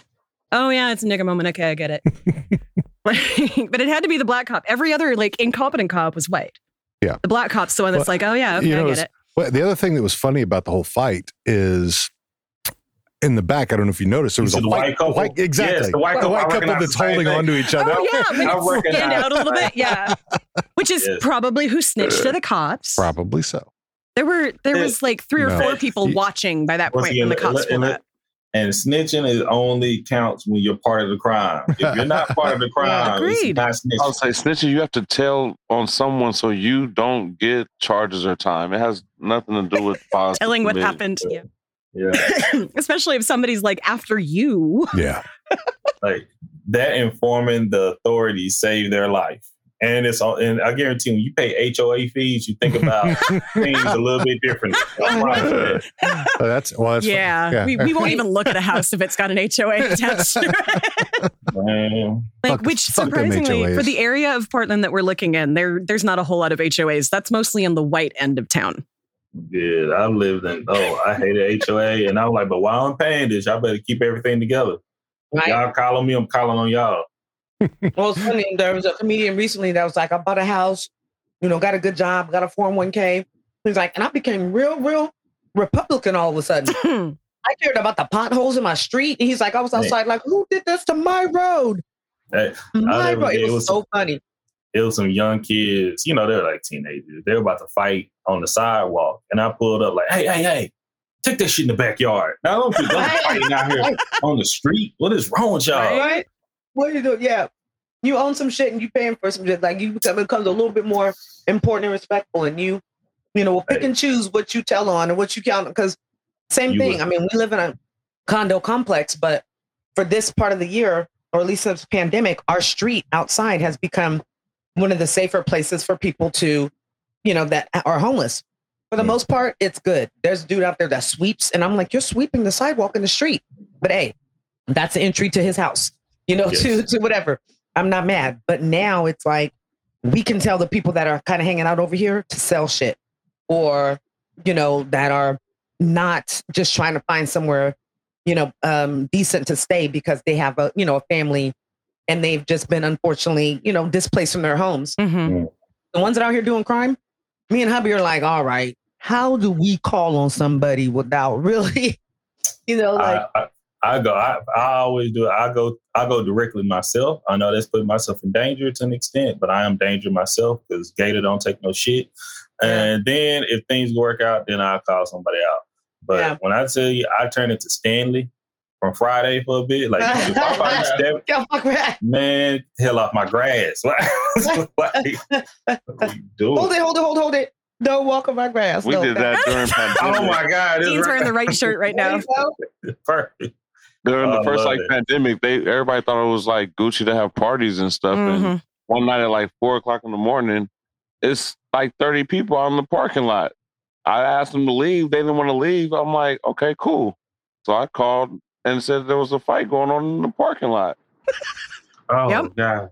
[SPEAKER 6] oh yeah, it's a nigga moment. Okay, I get it. but it had to be the black cop. Every other like incompetent cop was white.
[SPEAKER 7] Yeah.
[SPEAKER 6] The black cop's the one that's
[SPEAKER 7] Well,
[SPEAKER 6] like, oh yeah, okay,
[SPEAKER 7] you know,
[SPEAKER 6] I get
[SPEAKER 7] it's-
[SPEAKER 6] it.
[SPEAKER 7] Well, the other thing that was funny about the whole fight is in the back. I don't know if you noticed there was a
[SPEAKER 4] the
[SPEAKER 7] white,
[SPEAKER 4] white couple?
[SPEAKER 7] white exacther.
[SPEAKER 4] Yes, the white couple. I recognize
[SPEAKER 7] that's holding on to each other.
[SPEAKER 6] Oh yeah, make
[SPEAKER 4] I
[SPEAKER 6] it stand
[SPEAKER 4] recognize-
[SPEAKER 6] out a little bit. Yeah, which is
[SPEAKER 4] Yes.
[SPEAKER 6] probably who snitched to the cops.
[SPEAKER 7] Probably so.
[SPEAKER 6] There were there
[SPEAKER 4] Yeah.
[SPEAKER 6] was like three or
[SPEAKER 7] No.
[SPEAKER 6] four people watching by that
[SPEAKER 4] Once
[SPEAKER 6] point
[SPEAKER 4] again,
[SPEAKER 6] when the cops
[SPEAKER 4] and-
[SPEAKER 6] pulled
[SPEAKER 4] and-
[SPEAKER 6] up.
[SPEAKER 4] And snitching is only counts when you're part of the crime. If you're not part of the crime, it's
[SPEAKER 6] Agreed.
[SPEAKER 4] not
[SPEAKER 8] I
[SPEAKER 4] snitching.
[SPEAKER 8] would say snitching. You have to tell on someone so you don't get charges or time. It has nothing to do with
[SPEAKER 6] Telling what
[SPEAKER 8] committed.
[SPEAKER 6] happened, yeah.
[SPEAKER 4] Yeah,
[SPEAKER 6] especially if somebody's like after you.
[SPEAKER 7] Yeah.
[SPEAKER 4] like that informing the authorities saved their life. And it's all, and I guarantee when you pay HOA fees, you think about things a little bit differently. I promise you that.
[SPEAKER 7] Oh, that's well. That's
[SPEAKER 6] yeah,
[SPEAKER 7] yeah.
[SPEAKER 6] We, we won't even look at a house if it's got an HOA attached. to it.
[SPEAKER 4] Man,
[SPEAKER 6] like,
[SPEAKER 7] Fuck-
[SPEAKER 6] which
[SPEAKER 7] fuck
[SPEAKER 6] surprisingly, for the area of Portland that we're looking in, there there's not a whole lot of HOAs. That's mostly in the white end of town.
[SPEAKER 4] Yeah, I lived in. Oh, I hated HOA, and I'm like, but while I'm paying this, y'all better keep everything together.
[SPEAKER 5] Right.
[SPEAKER 4] Y'all calling me, I'm calling on y'all.
[SPEAKER 5] Well, it's funny. There was a comedian recently that was like, I bought a house, you know, got a good job, got a 401k. He's like, and I became real, real Republican all of a sudden. I cared about the potholes in my street. And he's like, I was outside, like, who did this to my road?
[SPEAKER 4] Hey,
[SPEAKER 5] My road. It
[SPEAKER 4] it
[SPEAKER 5] was,
[SPEAKER 4] was-
[SPEAKER 5] so funny.
[SPEAKER 4] It was some young kids, you know, they're like teenagers. They were about to fight on the sidewalk. And I pulled up like, hey, hey, hey, take that shit in the backyard. Now don't be don't fighting out here on the street. What is wrong with y'all?
[SPEAKER 5] Right? What are you doing? Yeah. You own some shit and you paying for some shit. Like you become it becomes a little bit more important and respectful and you, you know, will pick
[SPEAKER 4] Hey.
[SPEAKER 5] and choose what you tell on and what you count because same
[SPEAKER 4] You
[SPEAKER 5] thing.
[SPEAKER 4] would-
[SPEAKER 5] I mean, we live in a condo complex, but for this part of the year, or at least since pandemic, our street outside has become one of the safer places for people to, you know, that are homeless. For the
[SPEAKER 4] Mm.
[SPEAKER 5] most part, it's good. There's a dude out there that sweeps, and I'm like, you're sweeping the sidewalk in the street. But hey, that's the entry to his house, you know, to, to whatever. I'm not mad. But now it's like we can tell the people that are kind of hanging out over here to sell shit or, you know, that are not just trying to find somewhere, you know, um, decent to stay because they have a, you know, a family and they've just been unfortunately, you know, displaced from their homes.
[SPEAKER 6] Mhm.
[SPEAKER 5] The ones that are out here doing crime, me and hubby are like, all right, how do we call on somebody without really, you know, like,
[SPEAKER 4] I, I, I go. I, I always do. I go. I go directly myself. I know that's putting myself in danger to an extent, but I am danger myself because Gator don't take no shit. And then if things work out, then I'll call somebody out. But
[SPEAKER 5] Yeah.
[SPEAKER 4] when I tell you, I turn into Stanley from Friday for a bit. Like, if I find Step-
[SPEAKER 5] Yo,
[SPEAKER 4] man, hell off my grass. like, what are you doing?
[SPEAKER 5] hold it, hold it, hold it, hold it. Don't walk on my grass.
[SPEAKER 8] We
[SPEAKER 5] No,
[SPEAKER 8] did that during pandemic.
[SPEAKER 4] Oh my god! it's
[SPEAKER 6] Dean's wearing the
[SPEAKER 4] right.
[SPEAKER 6] right shirt right now.
[SPEAKER 4] Perfect.
[SPEAKER 8] During
[SPEAKER 4] I
[SPEAKER 8] the first like
[SPEAKER 4] it.
[SPEAKER 8] pandemic, they everybody thought it was like Gucci to have parties and stuff. And
[SPEAKER 6] Mhm.
[SPEAKER 8] one night at like four o'clock in the morning, it's like 30 people out in the parking lot. I asked them to leave. They didn't want to leave. I'm like, okay, cool. So I called and said there was a fight going on in the parking lot.
[SPEAKER 4] Oh
[SPEAKER 6] Yep.
[SPEAKER 4] god.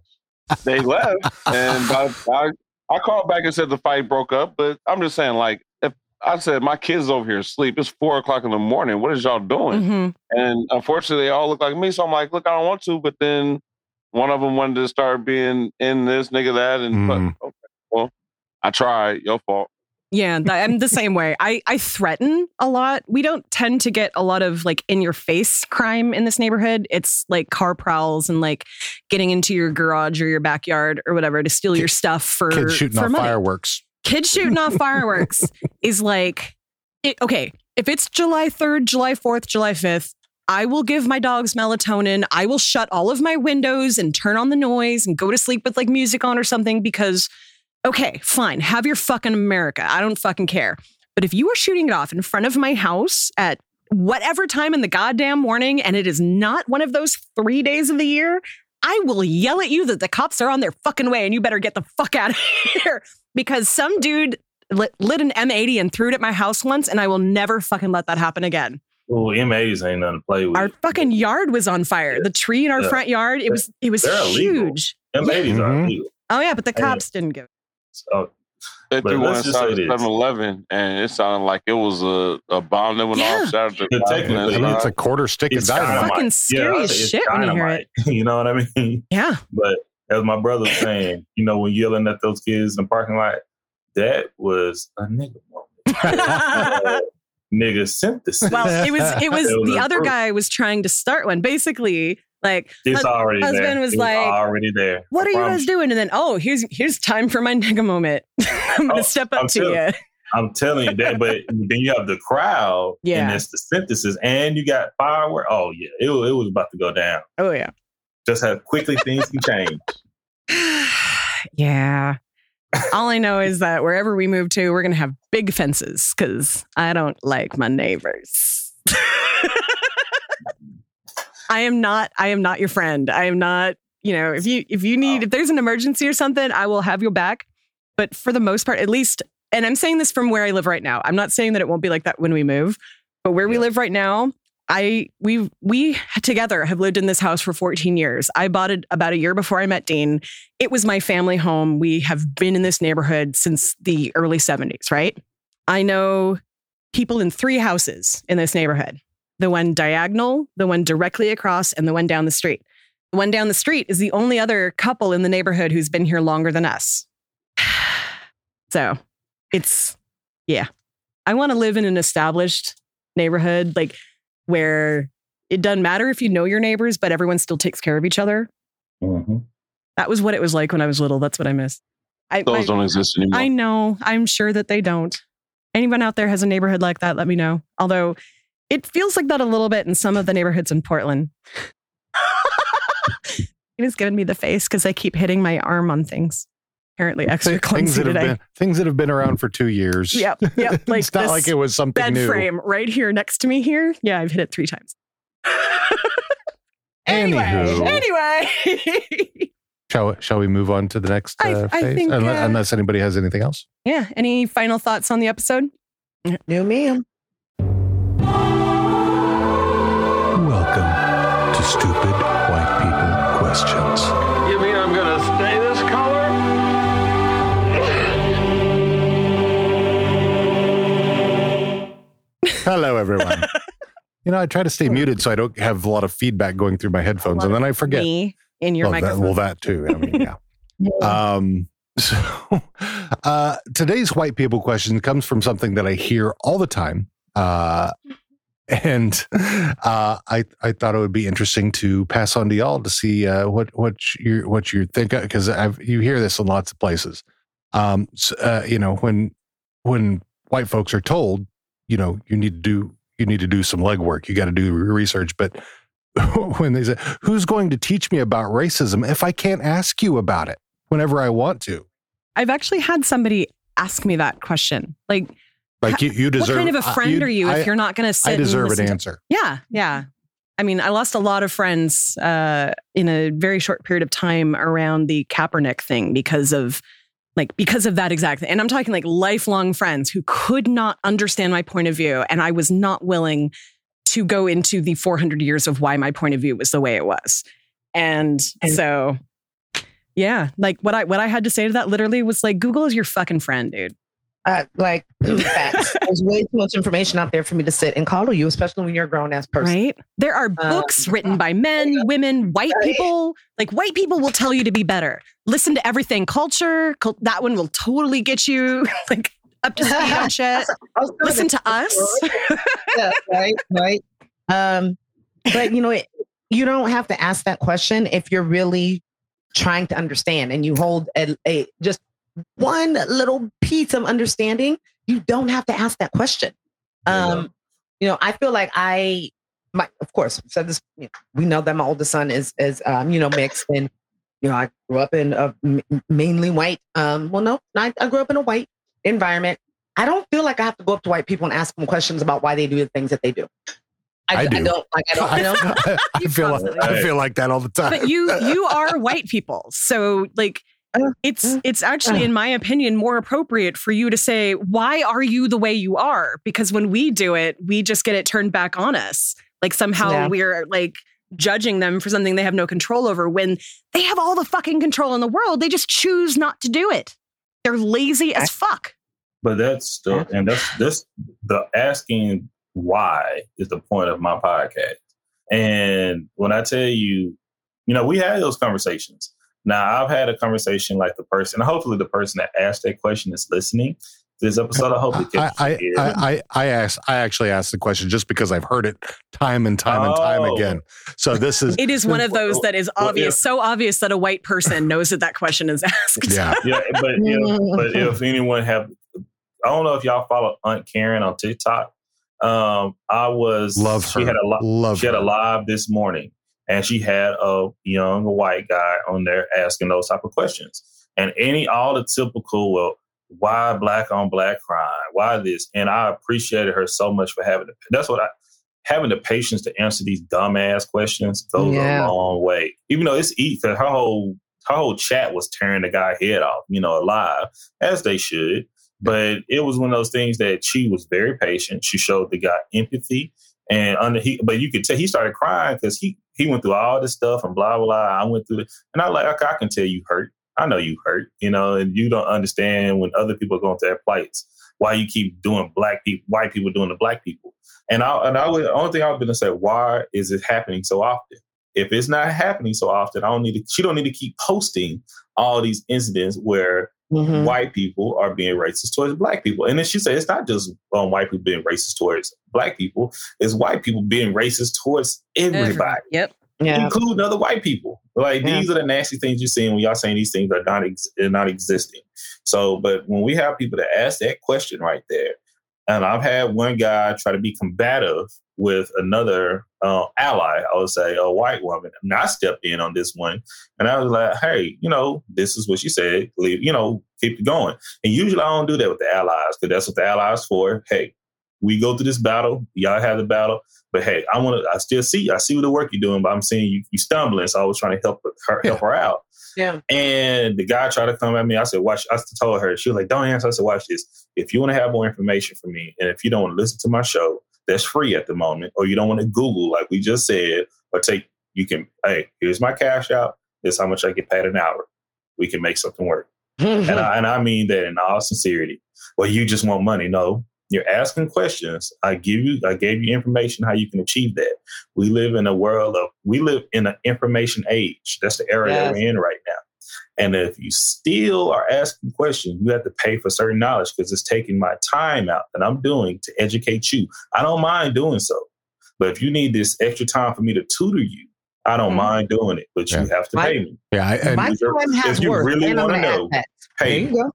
[SPEAKER 8] They left. and I, I, I called back and said the fight broke up. But I'm just saying, like, if I said my kids over here asleep, it's four o'clock in the morning. What is y'all doing?
[SPEAKER 6] Mhm.
[SPEAKER 8] And unfortunately, they all look like me. So I'm like, look, I don't want to. But then one of them wanted to start being in this, nigga, that. And
[SPEAKER 7] Mm.
[SPEAKER 8] but, okay, well, I tried. Your fault.
[SPEAKER 6] Yeah, I'm the same way. I, I threaten a lot. We don't tend to get a lot of like in your face crime in this neighborhood. It's like car prowls and like getting into your garage or your backyard or whatever to steal your stuff for
[SPEAKER 7] Kids shooting
[SPEAKER 6] for
[SPEAKER 7] off
[SPEAKER 6] money.
[SPEAKER 7] fireworks.
[SPEAKER 6] Kids shooting off fireworks is like, it, okay, if it's July 3rd, July 4th, July 5th, I will give my dogs melatonin. I will shut all of my windows and turn on the noise and go to sleep with like music on or something because, okay, fine, have your fucking America. I don't fucking care. But if you are shooting it off in front of my house at whatever time in the goddamn morning, and it is not one of those three days of the year, I will yell at you that the cops are on their fucking way and you better get the fuck out of here because some dude lit, lit an M80 and threw it at my house once, and I will never fucking let that happen again.
[SPEAKER 4] Well, M80s ain't nothing to play with.
[SPEAKER 6] Our fucking yard was on fire. The tree in our
[SPEAKER 4] Yeah.
[SPEAKER 6] front yard, it was it was
[SPEAKER 4] They're illegal.
[SPEAKER 6] huge.
[SPEAKER 4] M80s are
[SPEAKER 7] Mhm.
[SPEAKER 4] illegal.
[SPEAKER 6] Oh yeah, but the
[SPEAKER 4] Yeah.
[SPEAKER 6] cops didn't give.
[SPEAKER 4] So,
[SPEAKER 8] They
[SPEAKER 4] But
[SPEAKER 8] threw one
[SPEAKER 4] let's
[SPEAKER 8] inside
[SPEAKER 4] say
[SPEAKER 8] the 7 Eleven, and it sounded like it was a, a bomb that went
[SPEAKER 6] Yeah.
[SPEAKER 8] off Saturday.
[SPEAKER 4] Yeah,
[SPEAKER 8] night,
[SPEAKER 4] technically,
[SPEAKER 8] and
[SPEAKER 7] I mean, it's a quarter stick of
[SPEAKER 4] it's
[SPEAKER 7] dynamite.
[SPEAKER 4] dynamite.
[SPEAKER 6] Fucking
[SPEAKER 4] Yeah,
[SPEAKER 6] as
[SPEAKER 4] it's
[SPEAKER 6] shit when you hear it.
[SPEAKER 4] dynamite. You know what I mean?
[SPEAKER 6] Yeah.
[SPEAKER 4] But as my brother was saying, you know, when yelling at those kids in the parking lot, that was a nigga moment. Nigga synthesis.
[SPEAKER 6] well, it was it was
[SPEAKER 4] It was
[SPEAKER 6] the other
[SPEAKER 4] group.
[SPEAKER 6] guy was trying to start one. Basically, like
[SPEAKER 4] It's
[SPEAKER 6] hus-
[SPEAKER 4] already
[SPEAKER 6] husband
[SPEAKER 4] there.
[SPEAKER 6] was like,
[SPEAKER 4] already there.
[SPEAKER 6] what
[SPEAKER 4] I
[SPEAKER 6] are you guys doing? And then, oh, here's here's time for my nigga moment. I'm gonna
[SPEAKER 4] Oh,
[SPEAKER 6] step up
[SPEAKER 4] I'm
[SPEAKER 6] to you.
[SPEAKER 4] I'm telling you that, but then you have the crowd,
[SPEAKER 6] Yeah.
[SPEAKER 4] and it's the synthesis, and you got firework. Oh yeah, it it was about to go down.
[SPEAKER 6] Oh yeah.
[SPEAKER 4] Just how quickly things can change.
[SPEAKER 6] yeah. All I know is that wherever we move to, we're gonna have big fences because I don't like my neighbors. I am not. I am not your friend. I am not. You know, if you if you need if there's an emergency or something, I will have your back. But for the most part, at least, and I'm saying this from where I live right now. I'm not saying that it won't be like that when we move, but where we live right now, I we we together have lived in this house for 14 years. I bought it about a year before I met Dean. It was my family home. We have been in this neighborhood since the early 70s, right? I know people in three houses in this neighborhood. The one diagonal, the one directly across, and the one down the street. The one down the street is the only other couple in the neighborhood who's been here longer than us. So it's, yeah. I want to live in an established neighborhood, like where it doesn't matter if you know your neighbors, but everyone still takes care of each other.
[SPEAKER 4] Mhm.
[SPEAKER 6] That was what it was like when I was little. That's what I miss. I,
[SPEAKER 8] Those
[SPEAKER 6] my-
[SPEAKER 8] don't exist anymore.
[SPEAKER 6] I know. I'm sure that they don't. Anyone out there has a neighborhood like that, let me know. Although it feels like that a little bit in some of the neighborhoods in Portland. it has given me the face because I keep hitting my arm on things. Apparently, extra
[SPEAKER 7] things
[SPEAKER 6] clumsy
[SPEAKER 7] that have
[SPEAKER 6] today.
[SPEAKER 7] been things that have been around for two years.
[SPEAKER 6] Yep, yep. Like
[SPEAKER 7] it's not like it was something
[SPEAKER 6] bed
[SPEAKER 7] new.
[SPEAKER 6] frame right here next to me here. Yeah, I've hit it three times.
[SPEAKER 7] Anywho,
[SPEAKER 6] Anyway.
[SPEAKER 7] shall shall we move on to the next
[SPEAKER 6] I-
[SPEAKER 7] uh,
[SPEAKER 6] I
[SPEAKER 7] phase?
[SPEAKER 6] think,
[SPEAKER 7] unless,
[SPEAKER 6] uh,
[SPEAKER 7] unless anybody has anything else.
[SPEAKER 6] yeah. Any final thoughts on the episode?
[SPEAKER 5] No, ma'am.
[SPEAKER 7] Stupid White People Questions.
[SPEAKER 8] You mean I'm gonna stay this color?
[SPEAKER 7] Hello, everyone. you know, I try to stay muted so I don't have a lot of feedback going through my headphones, and then I forget.
[SPEAKER 6] Me in your
[SPEAKER 7] well, that,
[SPEAKER 6] microphone.
[SPEAKER 7] well, that too. I mean, yeah. Um, so uh, today's white people question comes from something that I hear all the time. Uh, and uh, I I thought it would be interesting to pass on to y'all to see uh, what what you what you think because you hear this in lots of places. Um, s uh, you know when when white folks are told, you know, you need to do you need to do some legwork, you got to do research, but when they say, "Who's going to teach me about racism if I can't ask you about it whenever I want to?"
[SPEAKER 6] I've actually had somebody ask me that question. Like,
[SPEAKER 7] Like you, you deserve.
[SPEAKER 6] what kind of a
[SPEAKER 7] uh,
[SPEAKER 6] friend
[SPEAKER 7] you-
[SPEAKER 6] are you
[SPEAKER 7] I-
[SPEAKER 6] if you're not going to sit
[SPEAKER 7] I deserve
[SPEAKER 6] and
[SPEAKER 7] an
[SPEAKER 6] listen to-
[SPEAKER 7] answer.
[SPEAKER 6] Yeah, yeah. I mean, I lost a lot of friends uh, in a very short period of time around the Kaepernick thing because of like because of that exact thing. And I'm talking like lifelong friends who could not understand my point of view, and I was not willing to go into the 400 years of why my point of view was the way it was. And, so, yeah, like what I what I had to say to that literally was like, Google is your fucking friend, dude.
[SPEAKER 5] Uh, like facts. There's way too much information out there for me to sit and coddle you, especially when you're a grown ass person.
[SPEAKER 6] Right? There are books written by men, women, white people. Like white people will tell you to be better. Listen to everything. Culture, cul- that one will totally get you like up to speed on shit. Listen to us.
[SPEAKER 5] yeah, right, right. Um, but you know, it, you don't have to ask that question if you're really trying to understand and you hold a, a just one little piece of understanding. You don't have to ask that question. Um, you know, I feel like I, my, of course, said this. You know, we know that my oldest son is is um, you know mixed, and you know, I grew up in a m- mainly white. Um, well, no, I, I grew up in a white environment. I don't feel like I have to go up to white people and ask them questions about why they do the things that they do. I,
[SPEAKER 7] I do.
[SPEAKER 5] I don't like. I don't. You know.
[SPEAKER 7] I, I feel like, I feel like that all the time.
[SPEAKER 6] but you you are white people so like it's uh, it's actually uh. in my opinion more appropriate for you to say why are you the way you are? Because when we do it we just get it turned back on us. Like somehow
[SPEAKER 5] Yeah.
[SPEAKER 6] we're like judging them for something they have no control over when they have all the fucking control in the world. They just choose not to do it. They're lazy as fuck.
[SPEAKER 4] But that's the and that's that's the asking why is the point of my podcast. And when I tell you, you know, we had those conversations. Now I've had a conversation like the person, hopefully the person that asked that question is listening to this episode. I hope it
[SPEAKER 7] I,
[SPEAKER 4] gets
[SPEAKER 7] I, I, I, I asked, I actually asked the question just because I've heard it time and time and time
[SPEAKER 4] Oh.
[SPEAKER 7] again. So this is,
[SPEAKER 6] it is one of those that is
[SPEAKER 4] Well,
[SPEAKER 6] obvious
[SPEAKER 4] if-
[SPEAKER 6] so obvious that a white person knows that that question is asked
[SPEAKER 7] yeah.
[SPEAKER 4] yeah, but if, but if anyone have, I don't know if y'all follow Aunt Karen on TikTok. Um, I was
[SPEAKER 7] Love
[SPEAKER 4] She had a lot.
[SPEAKER 7] Love
[SPEAKER 4] she had a
[SPEAKER 7] her.
[SPEAKER 4] live this morning, and she had a young white guy on there asking those type of questions, and any all the typical well. Why black on black crime? Why this? And I appreciated her so much for having. The, that's what I having the patience to answer these dumbass questions goes
[SPEAKER 5] Yeah.
[SPEAKER 4] a long way. Even though it's easy, her whole her whole chat was tearing the guy head off, you know, alive, as they should. But it was one of those things that she was very patient. She showed the guy empathy, and under he, but you could tell he started crying because he he went through all this stuff and blah blah. blah. I went through it, and I like okay, I can tell you hurt. I know you hurt, you know, and you don't understand when other people are going through their plights. Why you keep doing black people, white people doing to black people? And I and I would the only thing I was gonna say, why is it happening so often? If it's not happening so often, I don't need to. She don't need to keep posting all these incidents where
[SPEAKER 5] Mhm.
[SPEAKER 4] white people are being racist towards black people. And then she said it's not just um, white people being racist towards black people; it's white people being racist towards everybody,
[SPEAKER 6] yep
[SPEAKER 5] Yeah.
[SPEAKER 4] including other white people. Like
[SPEAKER 5] Yeah.
[SPEAKER 4] these are the nasty things you're seeing when y'all saying these things are not ex- are not existing. So, but when we have people that ask that question right there, and I've had one guy try to be combative with another uh, ally, I would say a white woman, and I stepped in on this one, and I was like, "Hey, you know, this is what she said. Leave, you know, keep it going." And usually, I don't do that with the allies because that's what the allies for. Hey, we go through this battle. Y'all have the battle, but hey, I want to. I still see. I see the work you're doing, but I'm seeing you, you stumbling. So I was trying to help her, help her out.
[SPEAKER 5] Yeah.
[SPEAKER 4] And the guy tried to come at me. I said, watch. I told her, she was like, don't answer. I said, watch this. If you want to have more information from me, and if you don't want to listen to my show, that's free at the moment, or you don't want to Google, like we just said, or take, you can, hey, here's my cash out. This is how much I get paid an hour. We can make something work. and, I, and I mean that in all sincerity. Well, you just want money. No, you're asking questions. I give you, I gave you information how you can achieve that. We live in a world of, we live in an information age. That's the era that we're in right now. And if you still are asking questions, you have to pay for certain knowledge because it's taking my time out that I'm doing to educate you. I don't mind doing so. But if you need this extra time for me to tutor you, I don't
[SPEAKER 5] Mhm.
[SPEAKER 4] mind doing it, but you have to
[SPEAKER 5] My-
[SPEAKER 4] pay me.
[SPEAKER 7] Yeah. I, and,
[SPEAKER 5] My
[SPEAKER 4] if you're-
[SPEAKER 5] has
[SPEAKER 4] if you
[SPEAKER 5] worth,
[SPEAKER 4] really wanna know,
[SPEAKER 5] add that. There
[SPEAKER 4] Hey,
[SPEAKER 5] you go.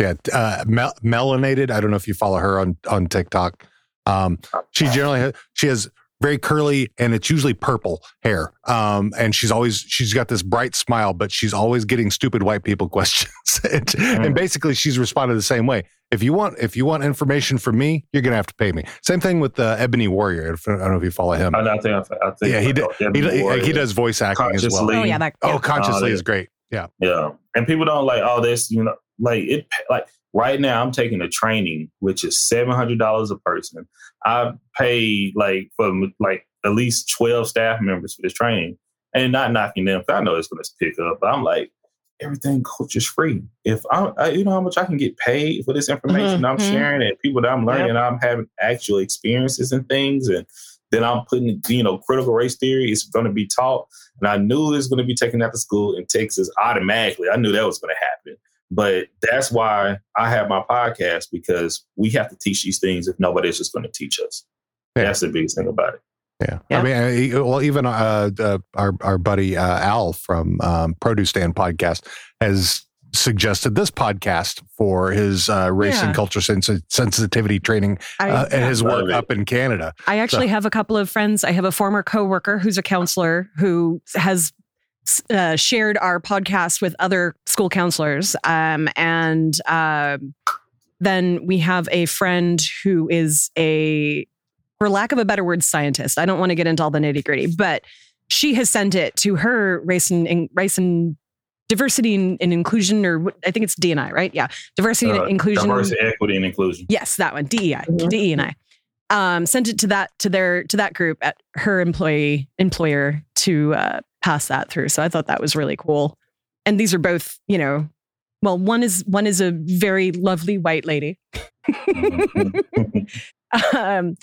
[SPEAKER 7] Yeah. Uh, mel- melanated. I don't know if you follow her on, on TikTok. Um, she generally has, she has very curly and it's usually purple hair. Um, and she's always, she's got this bright smile, but she's always getting stupid white people questions. and, and basically she's responded the same way. If you want, if you want information from me, you're going to have to pay me. Same thing with uh, Ebony Warrior. I don't know if you follow him.
[SPEAKER 4] I, I think, I think
[SPEAKER 7] Yeah, he, d- he, he,
[SPEAKER 4] Warrior.
[SPEAKER 7] he does voice acting as well.
[SPEAKER 6] Oh yeah that yeah.
[SPEAKER 7] Oh, consciously
[SPEAKER 4] Oh,
[SPEAKER 7] is great. Yeah.
[SPEAKER 4] Yeah, and people don't like all this. You know, like it. Like right now, I'm taking a training which is seven hundred dollars a person. I pay like for like at least twelve staff members for this training, and not knocking them. I know it's going to pick up, but I'm like. Everything coach is free. If I, I, you know how much I can get paid for this information I'm
[SPEAKER 6] Mhm.
[SPEAKER 4] sharing, and people that I'm learning, I'm having actual experiences and things, and then I'm putting, you know, critical race theory is going to be taught. And I knew it was going to be taken out to school in Texas automatically. I knew that was going to happen. But that's why I have my podcast because we have to teach these things if nobody's just going to teach us.
[SPEAKER 7] Yeah.
[SPEAKER 4] That's the biggest thing about it.
[SPEAKER 7] Yeah.
[SPEAKER 5] Yeah.
[SPEAKER 7] I mean, uh, well, even uh, uh, our our buddy uh, Al from um, Produce Stand podcast has suggested this podcast for his uh, race
[SPEAKER 6] Yeah.
[SPEAKER 7] and culture sens- sensitivity training
[SPEAKER 6] I,
[SPEAKER 7] uh, and his work up in Canada.
[SPEAKER 6] I actually have a couple of friends. I have a former coworker who's a counselor who has uh, shared our podcast with other school counselors, um, and um, then we have a friend who is a, for lack of a better word, scientist. I don't want to get into all the nitty gritty, but she has sent it to her race and, and race and diversity and, and inclusion, or I think it's D and I, right? Yeah, diversity
[SPEAKER 4] Uh,
[SPEAKER 6] and inclusion.
[SPEAKER 4] diversity, equity, and inclusion.
[SPEAKER 6] Yes, that one, DEI, DE and I. Um, sent it to that to their to that group at her employee employer to uh, pass that through. So I thought that was really cool. And these are both, you know, well, one is one is a very lovely white lady, um,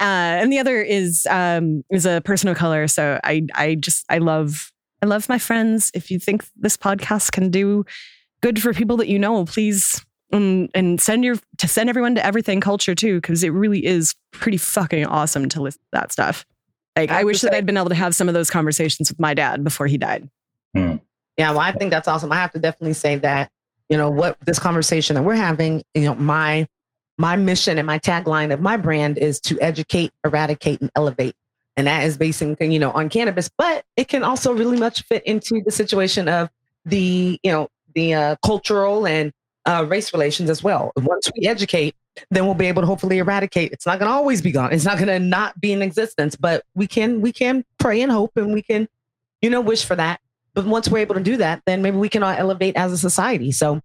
[SPEAKER 6] uh, and the other is um, is a person of color. So I I just I love I love my friends. If you think this podcast can do good for people that you know, please and and send your to send everyone to everything culture too because it really is pretty fucking awesome to listen to that stuff. Like I, wish that I'd been able to have some of those conversations with my dad before he died.
[SPEAKER 5] Yeah, well, I think that's awesome. I have to definitely say that, you know, what this conversation that we're having, you know, my my mission and my tagline of my brand is to educate, eradicate, and elevate. And that is basically, you know, on cannabis, but it can also really much fit into the situation of the, you know, the uh, cultural and uh, race relations as well. Once we educate, then we'll be able to hopefully eradicate. It's not going to always be gone. It's not going to not be in existence, but we can we can pray and hope, and we can, you know, wish for that. But once we're able to do that, then maybe we can all elevate as a society. So,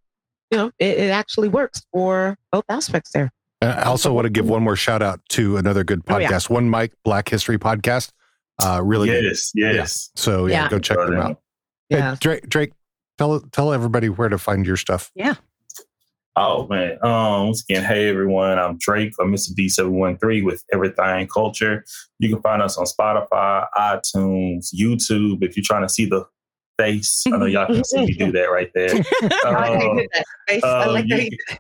[SPEAKER 5] you know, it, it actually works for both aspects there.
[SPEAKER 7] I also want to give one more shout out to another good
[SPEAKER 5] Oh, yeah.
[SPEAKER 7] podcast, One Mic Black History Podcast. Uh, really good.
[SPEAKER 4] Yes, yes.
[SPEAKER 7] Yeah. So yeah,
[SPEAKER 5] Yeah.
[SPEAKER 7] go check them out. Hey,
[SPEAKER 5] Yeah.
[SPEAKER 7] Drake, Drake, tell tell everybody where to find your stuff.
[SPEAKER 6] Yeah.
[SPEAKER 4] Oh man. Um once again, hey everyone, I'm Drake or Mr. D713 with Everythang Culture. You can find us on Spotify, iTunes, YouTube. If you're trying to see the face, I know y'all can see me do that right there.
[SPEAKER 5] I like you
[SPEAKER 4] Um,
[SPEAKER 5] that. I
[SPEAKER 4] um,
[SPEAKER 5] like how
[SPEAKER 4] you,
[SPEAKER 5] you-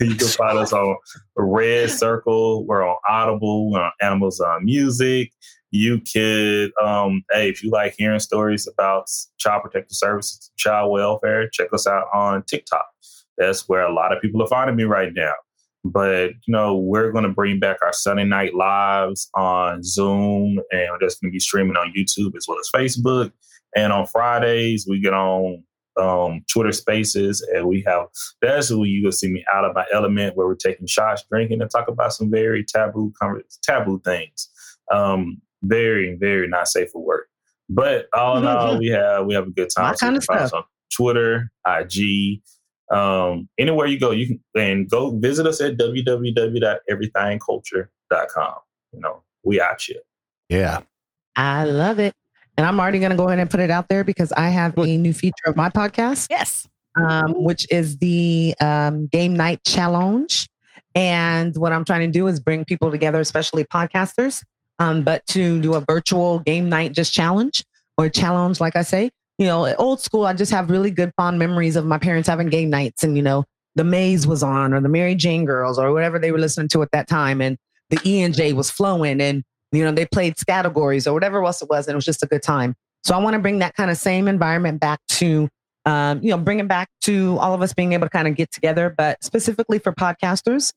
[SPEAKER 4] you can find us on Red Circle. We're on Audible. We're on Amazon Music. You could, um, hey, if you like hearing stories about child protective services, child welfare, check us out on TikTok. That's where a lot of people are finding me right now. But you know, we're going to bring back our Sunday night lives on Zoom, and we're just going to be streaming on YouTube as well as Facebook. And on Fridays, we get on um, Twitter Spaces, and we have that's where you will see me out of my element, where we're taking shots, drinking, and talk about some very taboo taboo things. Um, very, very not safe for work. But all in all, we have we have a good time.
[SPEAKER 5] My kind of stuff.
[SPEAKER 4] on Twitter, IG, um, anywhere you go, you can and go visit us at www.everythangculture.com. You know, we out you.
[SPEAKER 7] Yeah.
[SPEAKER 5] I love it. And I'm already going to go ahead and put it out there because I have a new feature of my podcast.
[SPEAKER 6] Yes.
[SPEAKER 5] Um, which is the um, Game Night Challenge. And what I'm trying to do is bring people together, especially podcasters, um, but to do a virtual game night just challenge or challenge, like I say. You know, old school, I just have really good fond memories of my parents having game nights and, you know, the Maze was on or the Mary Jane Girls or whatever they were listening to at that time. And the E and J was flowing and, you know, they played categories or whatever else it was. And it was just a good time. So I want to bring that kind of same environment back to, um, you know, bring it back to all of us being able to kind of get together, but specifically for podcasters.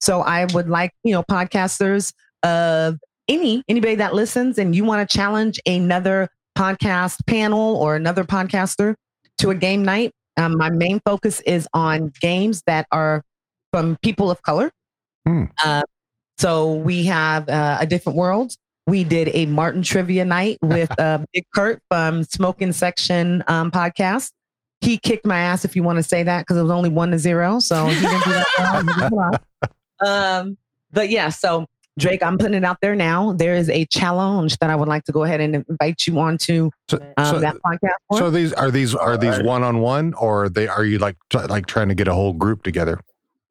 [SPEAKER 5] So I would like, you know, podcasters of any, anybody that listens and you want to challenge another podcast panel or another podcaster to a game night. Um, my main focus is on games that are from people of color.
[SPEAKER 7] Hmm.
[SPEAKER 5] Uh, so we have uh, a different world. We did a Martin trivia night with uh, Big Kurt from Smoking Section um, podcast. He kicked my ass, if you want to say that, because it was only one to zero. So he didn't do that well. He did well. Um, but yeah, so Drake, I'm putting it out there now. There is a challenge that I would like to go ahead and invite you on to um,
[SPEAKER 7] so-
[SPEAKER 5] that podcast. For.
[SPEAKER 7] So these are these are these one on one or they are you like t- like trying to get a whole group together?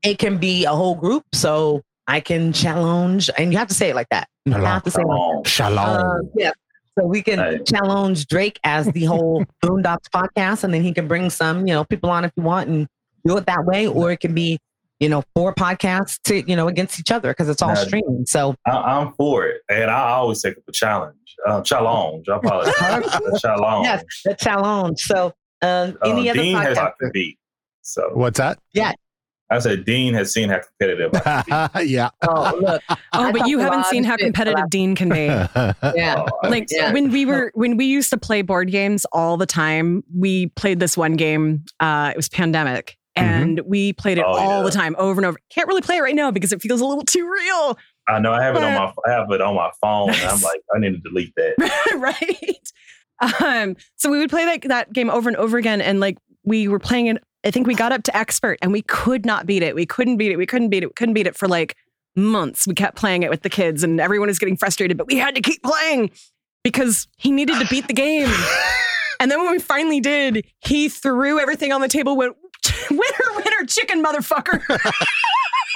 [SPEAKER 5] it can be a whole group. So I can challenge, and you have to say it like that. You have to say it like that.
[SPEAKER 7] Shalom.
[SPEAKER 5] Uh, yeah. So we can challenge Drake as the whole Boondocks podcast, and then he can bring some, you know, people on if you want, and do it that way. Or it can be, you know, four podcasts to, you know, against each other because it's all
[SPEAKER 4] Now,
[SPEAKER 5] streaming. So
[SPEAKER 4] I, I'm for it, and I always take up a challenge. Uh, challenge. I apologize. A challenge.
[SPEAKER 5] yes, the challenge. So um, any
[SPEAKER 4] Uh,
[SPEAKER 5] other
[SPEAKER 4] Dean has
[SPEAKER 5] podcast?
[SPEAKER 4] I can beat. So
[SPEAKER 7] what's that?
[SPEAKER 5] Yeah.
[SPEAKER 4] I said Dean has seen how competitive. I can
[SPEAKER 7] yeah.
[SPEAKER 5] Oh, look.
[SPEAKER 6] Oh,
[SPEAKER 5] I
[SPEAKER 6] but you haven't seen how competitive Dean can be.
[SPEAKER 5] Yeah.
[SPEAKER 6] like
[SPEAKER 5] Yeah.
[SPEAKER 6] when we were when we used to play board games all the time we played this one game uh it was pandemic and we played it
[SPEAKER 4] Oh,
[SPEAKER 6] all
[SPEAKER 4] yeah.
[SPEAKER 6] the time, over and over. Can't really play it right now because it feels a little too real,
[SPEAKER 4] I know I have it on my I have it on my phone. And I'm like, I need to delete that.
[SPEAKER 6] right? Um, so we would play that that game over and over again, and like we were playing it. I think we got up to expert, and we could not beat it. We couldn't beat it. We couldn't beat it. We couldn't beat it for like months. We kept playing it with the kids, and everyone was getting frustrated, but we had to keep playing because he needed to beat the game. And then when we finally did, he threw everything on the table. Went winner, winner, chicken motherfucker.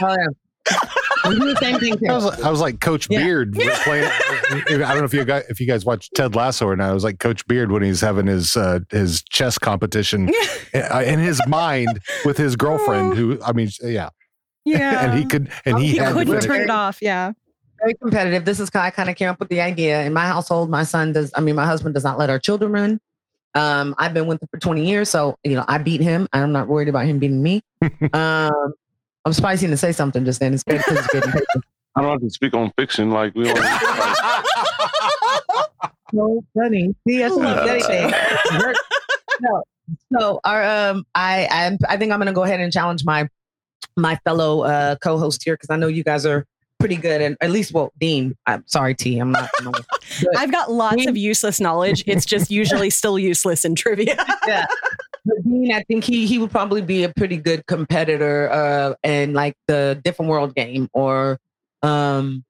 [SPEAKER 5] Oh, yeah. The same thing
[SPEAKER 7] I was, like- I was like Coach
[SPEAKER 5] Yeah.
[SPEAKER 7] Beard was playing. I don't know if you guys if you guys watch Ted Lasso or not. I was like Coach Beard when he's having his uh, his chess competition uh, in his mind with his girlfriend. Who I mean, yeah,
[SPEAKER 6] yeah,
[SPEAKER 7] and he could and he,
[SPEAKER 6] he
[SPEAKER 7] had
[SPEAKER 6] couldn't turn it off. Yeah.
[SPEAKER 5] Very competitive. This is how I kind of came up with the idea. In my household, my son does, I mean, my husband does not let our children run. Um, I've been with him for 20 years. So, you know, I beat him. I'm not worried about him beating me. um, I'm surprised to say something just then. It's good it's good.
[SPEAKER 8] I don't have to speak on fiction like we don't.
[SPEAKER 5] so funny. See, I love anything. no. So our um I I I think I'm gonna go ahead and challenge my my fellow uh co-host here because I know you guys are pretty good and at least well Dean. I'm sorry T. I'm not. I'm not
[SPEAKER 6] I've got lots of useless knowledge. It's just usually still useless in trivia.
[SPEAKER 5] yeah. But Dean, I think he he would probably be a pretty good competitor uh in like the different world game or um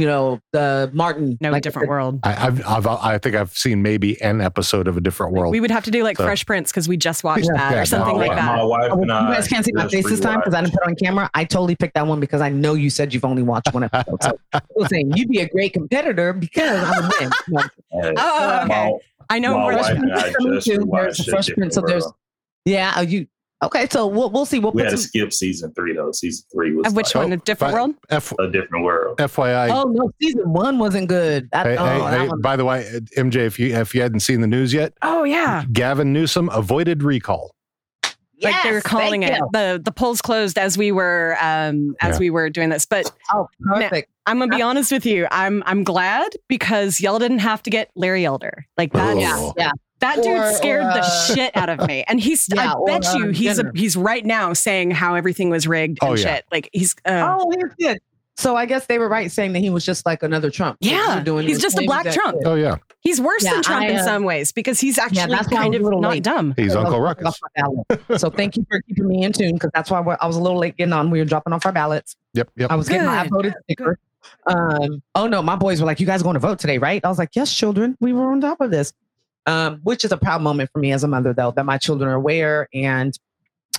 [SPEAKER 5] you know the Martin
[SPEAKER 6] No,
[SPEAKER 5] like
[SPEAKER 6] different world.
[SPEAKER 7] I, I've, I've I think I've seen maybe an episode of a different world.
[SPEAKER 6] We would have to do like
[SPEAKER 7] So-
[SPEAKER 6] Fresh Prince because we just watched
[SPEAKER 5] Yeah.
[SPEAKER 6] that
[SPEAKER 7] Yeah,
[SPEAKER 6] or something
[SPEAKER 4] my,
[SPEAKER 6] like that.
[SPEAKER 4] My wife
[SPEAKER 5] Oh,
[SPEAKER 4] and
[SPEAKER 5] you
[SPEAKER 4] I
[SPEAKER 5] guys can't see my face this time because I didn't put it on camera. I totally picked that one because I know you said you've only watched one episode. So I was saying you'd be a great competitor because I'm a win. No,
[SPEAKER 4] Uh,
[SPEAKER 6] Oh, okay.
[SPEAKER 4] my-
[SPEAKER 6] I know
[SPEAKER 4] my
[SPEAKER 6] where Fresh
[SPEAKER 4] and I
[SPEAKER 5] for me
[SPEAKER 4] just
[SPEAKER 5] too.
[SPEAKER 4] rewatched
[SPEAKER 5] There's Fresh Prince, so there's- yeah, oh, you okay? So we'll we'll see. We'll
[SPEAKER 4] We
[SPEAKER 5] put
[SPEAKER 4] had to
[SPEAKER 5] some.
[SPEAKER 4] skip season three though. Season three was
[SPEAKER 6] which
[SPEAKER 4] like
[SPEAKER 6] one? A different
[SPEAKER 7] Fi-
[SPEAKER 6] world?
[SPEAKER 7] F,
[SPEAKER 4] a different world.
[SPEAKER 7] FYI.
[SPEAKER 5] Oh no, season one wasn't good. That,
[SPEAKER 7] Hey,
[SPEAKER 5] oh,
[SPEAKER 7] hey, hey,
[SPEAKER 5] one-
[SPEAKER 7] by the way, uh, MJ, if you if you hadn't seen the news yet,
[SPEAKER 6] Oh yeah.
[SPEAKER 7] Gavin Newsom avoided recall.
[SPEAKER 6] like they were calling it.
[SPEAKER 5] you.
[SPEAKER 6] The the polls closed as we were um as
[SPEAKER 7] Yeah.
[SPEAKER 6] we were doing this. But
[SPEAKER 5] Oh, perfect.
[SPEAKER 6] I'm gonna be honest with you. I'm I'm glad because y'all didn't have to get Larry Elder. Like that
[SPEAKER 7] Oh.
[SPEAKER 5] Yeah, yeah.
[SPEAKER 6] That
[SPEAKER 5] Or-
[SPEAKER 6] dude scared
[SPEAKER 5] or,
[SPEAKER 6] the
[SPEAKER 5] uh,
[SPEAKER 6] shit out of me. And he's
[SPEAKER 5] Yeah,
[SPEAKER 6] I
[SPEAKER 5] or,
[SPEAKER 6] bet you
[SPEAKER 5] uh,
[SPEAKER 6] he's, a, he's right now saying how everything was rigged and
[SPEAKER 7] Oh, yeah.
[SPEAKER 6] shit. Like he's uh,
[SPEAKER 5] Oh, he's good. So I guess they were right saying that he was just like another Trump.
[SPEAKER 6] Yeah,
[SPEAKER 5] you're doing
[SPEAKER 6] he's just a black Trump.
[SPEAKER 5] shit.
[SPEAKER 7] Oh yeah,
[SPEAKER 6] he's worse
[SPEAKER 5] Yeah,
[SPEAKER 6] than Trump
[SPEAKER 5] I,
[SPEAKER 6] in
[SPEAKER 5] uh,
[SPEAKER 6] some ways because he's actually
[SPEAKER 5] that's why I
[SPEAKER 6] kind of not
[SPEAKER 5] late.
[SPEAKER 6] dumb.
[SPEAKER 7] he's Uncle Ruckus.
[SPEAKER 5] off my ballot. so thank you for keeping me in tune because that's why I was a little late getting on. We were dropping off our ballots.
[SPEAKER 7] Yep, yep.
[SPEAKER 5] I was getting my
[SPEAKER 6] Good,
[SPEAKER 5] voted sticker. Um, oh no, my boys were like, "You guys going to vote today, right?" I was like, "Yes, children. We were on top of this," um, which is a proud moment for me as a mother, though, that my children are aware and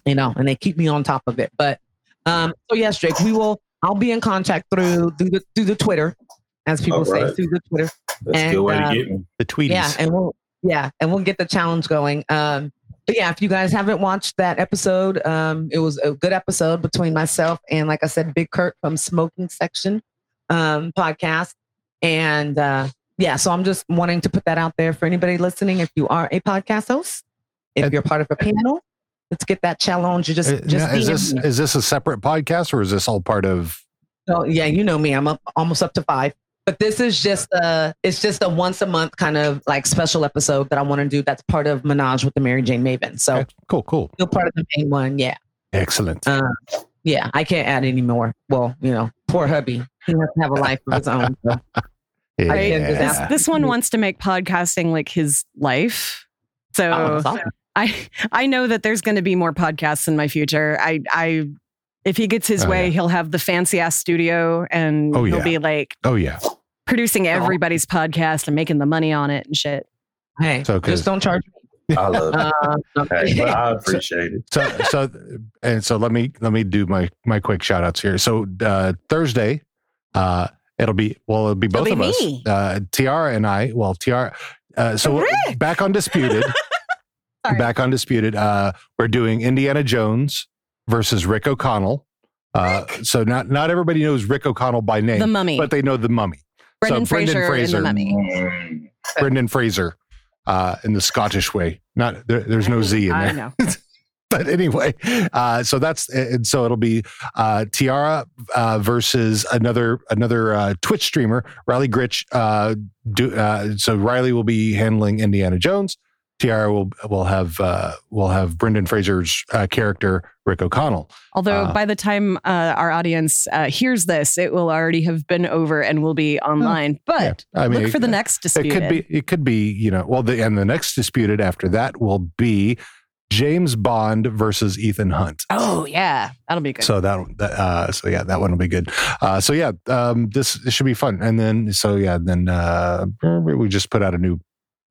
[SPEAKER 5] you know, and they keep me on top of it. But um, so yes, Drake, we will. I'll be in contact through through the through the Twitter, as people
[SPEAKER 4] All
[SPEAKER 5] say, through the Twitter.
[SPEAKER 4] That's a
[SPEAKER 5] And,
[SPEAKER 4] good way
[SPEAKER 5] uh,
[SPEAKER 4] to get me.
[SPEAKER 7] The tweeties.
[SPEAKER 5] Yeah, and we'll yeah, and we'll get the challenge going. Um, but yeah, if you guys haven't watched that episode, um, it was a good episode between myself and, like I said, Big Kurt from Smoking Section um, podcast. And uh, yeah, so I'm just wanting to put that out there for anybody listening. If you are a podcast host, if
[SPEAKER 7] And-
[SPEAKER 5] you're part of a panel, let's get that challenge. You just
[SPEAKER 7] Uh,
[SPEAKER 5] just
[SPEAKER 7] now, is this
[SPEAKER 5] me.
[SPEAKER 7] is this a separate podcast or is this all part of?
[SPEAKER 5] So yeah, you know me. I'm up almost up to five. But this is just a it's just a once a month kind of like special episode that I want to do. That's part of Menage with the MariJayne Maven. So
[SPEAKER 7] Okay, cool, cool,
[SPEAKER 5] still part of the main one. Yeah.
[SPEAKER 7] excellent.
[SPEAKER 5] Uh, yeah. I can't add any more. Well, you know, poor hubby. He has to have a life of his own. So. I can't
[SPEAKER 6] This, this one wants to make podcasting like his life. So
[SPEAKER 5] Oh, that's awesome.
[SPEAKER 6] I I know that there's going to be more podcasts in my future. I I if he gets his
[SPEAKER 7] Oh,
[SPEAKER 6] way,
[SPEAKER 7] yeah.
[SPEAKER 6] he'll have the fancy ass studio and
[SPEAKER 7] Oh,
[SPEAKER 6] he'll
[SPEAKER 7] yeah.
[SPEAKER 6] be like
[SPEAKER 7] Oh yeah.
[SPEAKER 6] producing everybody's podcast and making the money on it and shit.
[SPEAKER 5] Hey,
[SPEAKER 7] So, 'cause-
[SPEAKER 5] just don't charge me.
[SPEAKER 4] I love it.
[SPEAKER 5] Uh,
[SPEAKER 4] Hey, but I appreciate it.
[SPEAKER 7] So so and so let me let me do my my quick shout outs here. So uh Thursday, uh it'll be well it'll be
[SPEAKER 6] It'll
[SPEAKER 7] both
[SPEAKER 6] be
[SPEAKER 7] of us. Uh Tiara and I, well Tiara uh so
[SPEAKER 6] Rick.
[SPEAKER 7] back on disputed. Back on disputed. Uh we're doing Indiana Jones versus Rick O'Connell. Uh so not not everybody knows Rick O'Connell by name,
[SPEAKER 6] The Mummy.
[SPEAKER 7] but they know the mummy.
[SPEAKER 6] Brendan
[SPEAKER 7] so Brendan
[SPEAKER 6] Fraser,
[SPEAKER 7] Fraser.
[SPEAKER 6] Mummy.
[SPEAKER 4] Mm.
[SPEAKER 7] Brendan Fraser, uh, in the Scottish way. Not there, there's no Z in
[SPEAKER 6] I
[SPEAKER 7] there.
[SPEAKER 6] know.
[SPEAKER 7] but anyway, uh, so that's and so it'll be uh, Tiara uh, versus another another uh, Twitch streamer, Riley Gritch. Uh, do, uh, so Riley will be handling Indiana Jones. Tiara will will have uh, will have Brendan Fraser's uh, character Rick O'Connell.
[SPEAKER 6] Although by the time uh, our audience uh, hears this, it will already have been over and will be online. But
[SPEAKER 7] I mean,
[SPEAKER 6] look for the next
[SPEAKER 7] It could be it could be you know well the and the next disputed after that will be James Bond versus Ethan Hunt.
[SPEAKER 6] Oh yeah, that'll be good.
[SPEAKER 7] So that, that uh, so yeah, that one will be good. Uh, so yeah, um, this, this should be fun. And then so yeah, then uh, we just put out a new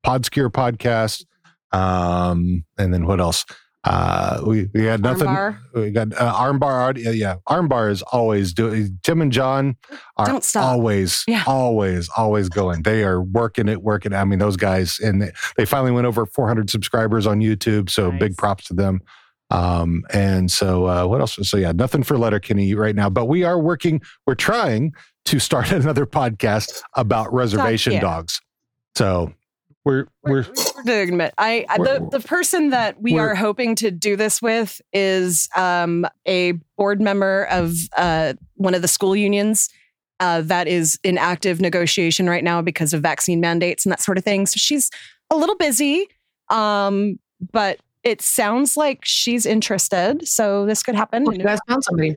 [SPEAKER 7] Podscure podcast. Um, and then what else? Uh, we we had nothing.
[SPEAKER 6] Armbar.
[SPEAKER 7] We got uh, Armbar. Yeah, yeah, Armbar is always doing. Tim and John are always,
[SPEAKER 6] Yeah.
[SPEAKER 7] always, always going. They are working it, working. it. I mean, those guys, and they, they finally went over 400 subscribers on YouTube. So
[SPEAKER 6] Nice.
[SPEAKER 7] big props to them. Um, and so uh, what else? So yeah, nothing for Letter Letterkenny right now, but we are working. We're trying to start another podcast about reservation
[SPEAKER 6] yeah.
[SPEAKER 7] dogs. So we're we're
[SPEAKER 6] We're doing it. I, I the, the person that we
[SPEAKER 7] We're-
[SPEAKER 6] hoping to do this with is um, a board member of uh, one of the school unions uh, that is in active negotiation right now because of vaccine mandates and that sort of thing. So she's a little busy, um, but it sounds like she's interested. So this could happen.
[SPEAKER 5] You guys found somebody.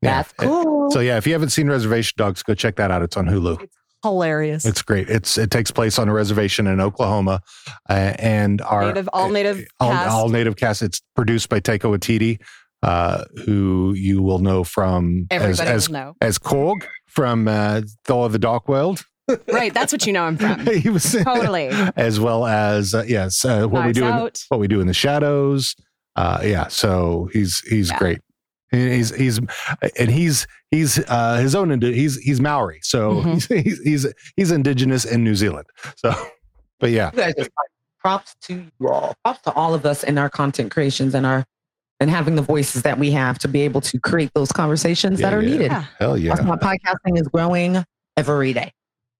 [SPEAKER 7] Yeah.
[SPEAKER 5] That's cool.
[SPEAKER 7] so yeah. If you haven't seen Reservation Dogs, go check that out. It's on Hulu.
[SPEAKER 6] Hilarious.
[SPEAKER 7] It's great. It's it takes place on a reservation in Oklahoma, uh, and our
[SPEAKER 6] native, all native
[SPEAKER 7] all,
[SPEAKER 6] cast.
[SPEAKER 7] all native cast. It's produced by Taika Waititi, uh, who you will know from as
[SPEAKER 6] Everybody
[SPEAKER 7] as
[SPEAKER 6] will know.
[SPEAKER 7] as Korg from uh, Thor the Dark World.
[SPEAKER 6] right. That's what you know him from.
[SPEAKER 7] he was
[SPEAKER 6] Totally.
[SPEAKER 7] as well as uh, yes, uh, what we do in,
[SPEAKER 6] Out.
[SPEAKER 7] what we do in the shadows. Uh, yeah, so he's he's
[SPEAKER 6] Yeah.
[SPEAKER 7] great. He's he's and he's he's uh, his own. indi- He's he's Maori, so
[SPEAKER 6] Mhm.
[SPEAKER 7] he's, he's he's he's indigenous in New Zealand. So, but yeah,
[SPEAKER 5] You guys are props to you all. Props to all of us in our content creations and our and having the voices that we have to be able to create those conversations that are
[SPEAKER 7] yeah.
[SPEAKER 5] needed.
[SPEAKER 6] Yeah.
[SPEAKER 7] hell
[SPEAKER 5] That's
[SPEAKER 7] yeah,
[SPEAKER 5] why podcasting is growing every day.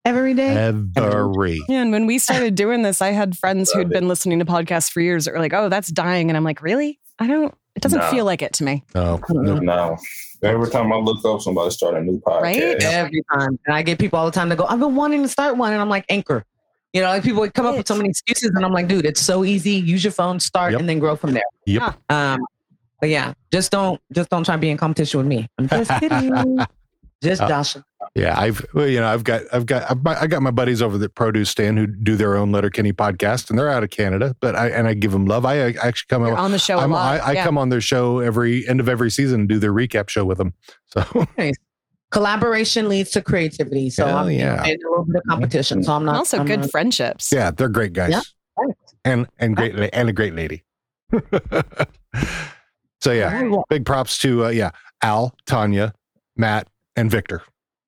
[SPEAKER 5] Every day.
[SPEAKER 7] every
[SPEAKER 6] Yeah, and when we started doing this, I had friends who'd been listening to podcasts for years that were like, "Oh, that's dying," and I'm like, "Really? I don't. It doesn't
[SPEAKER 4] No.
[SPEAKER 6] feel like it to me."
[SPEAKER 7] oh, no.
[SPEAKER 4] No. Every time I look up, somebody start a new podcast.
[SPEAKER 6] Right?
[SPEAKER 5] Every time. And I get people all the time to go, I've been wanting to start one. And I'm like, Anchor. You know, like people would come up with so many excuses. And I'm like, dude, it's so easy. Use your phone, start,
[SPEAKER 7] Yep.
[SPEAKER 5] and then grow from there.
[SPEAKER 7] Yep.
[SPEAKER 5] Um, but yeah, just don't just don't try to be in competition with me. I'm just kidding. just
[SPEAKER 7] Uh,
[SPEAKER 5] joshing.
[SPEAKER 7] Yeah, I've well, you know I've got I've got I've, I got my buddies over the Produce Stand who do their own Letterkenny podcast, and they're out of Canada, but I and I give them love. I, I actually come
[SPEAKER 6] You're
[SPEAKER 7] on,
[SPEAKER 6] on the show a
[SPEAKER 7] I'm,
[SPEAKER 6] lot.
[SPEAKER 7] I, I
[SPEAKER 6] yeah.
[SPEAKER 7] come on their show every end of every season and do their recap show with them. So
[SPEAKER 5] Collaboration leads to creativity. So
[SPEAKER 7] Hell
[SPEAKER 5] I'm
[SPEAKER 7] yeah.
[SPEAKER 5] in a little bit of competition. So I'm
[SPEAKER 6] And
[SPEAKER 5] not
[SPEAKER 6] also
[SPEAKER 5] I'm
[SPEAKER 6] good
[SPEAKER 5] not-
[SPEAKER 6] friendships.
[SPEAKER 7] yeah, they're great guys,
[SPEAKER 5] Yeah.
[SPEAKER 7] and and great la- and a great lady. so yeah, big props to uh, yeah Al, Tanya, Matt, and Victor.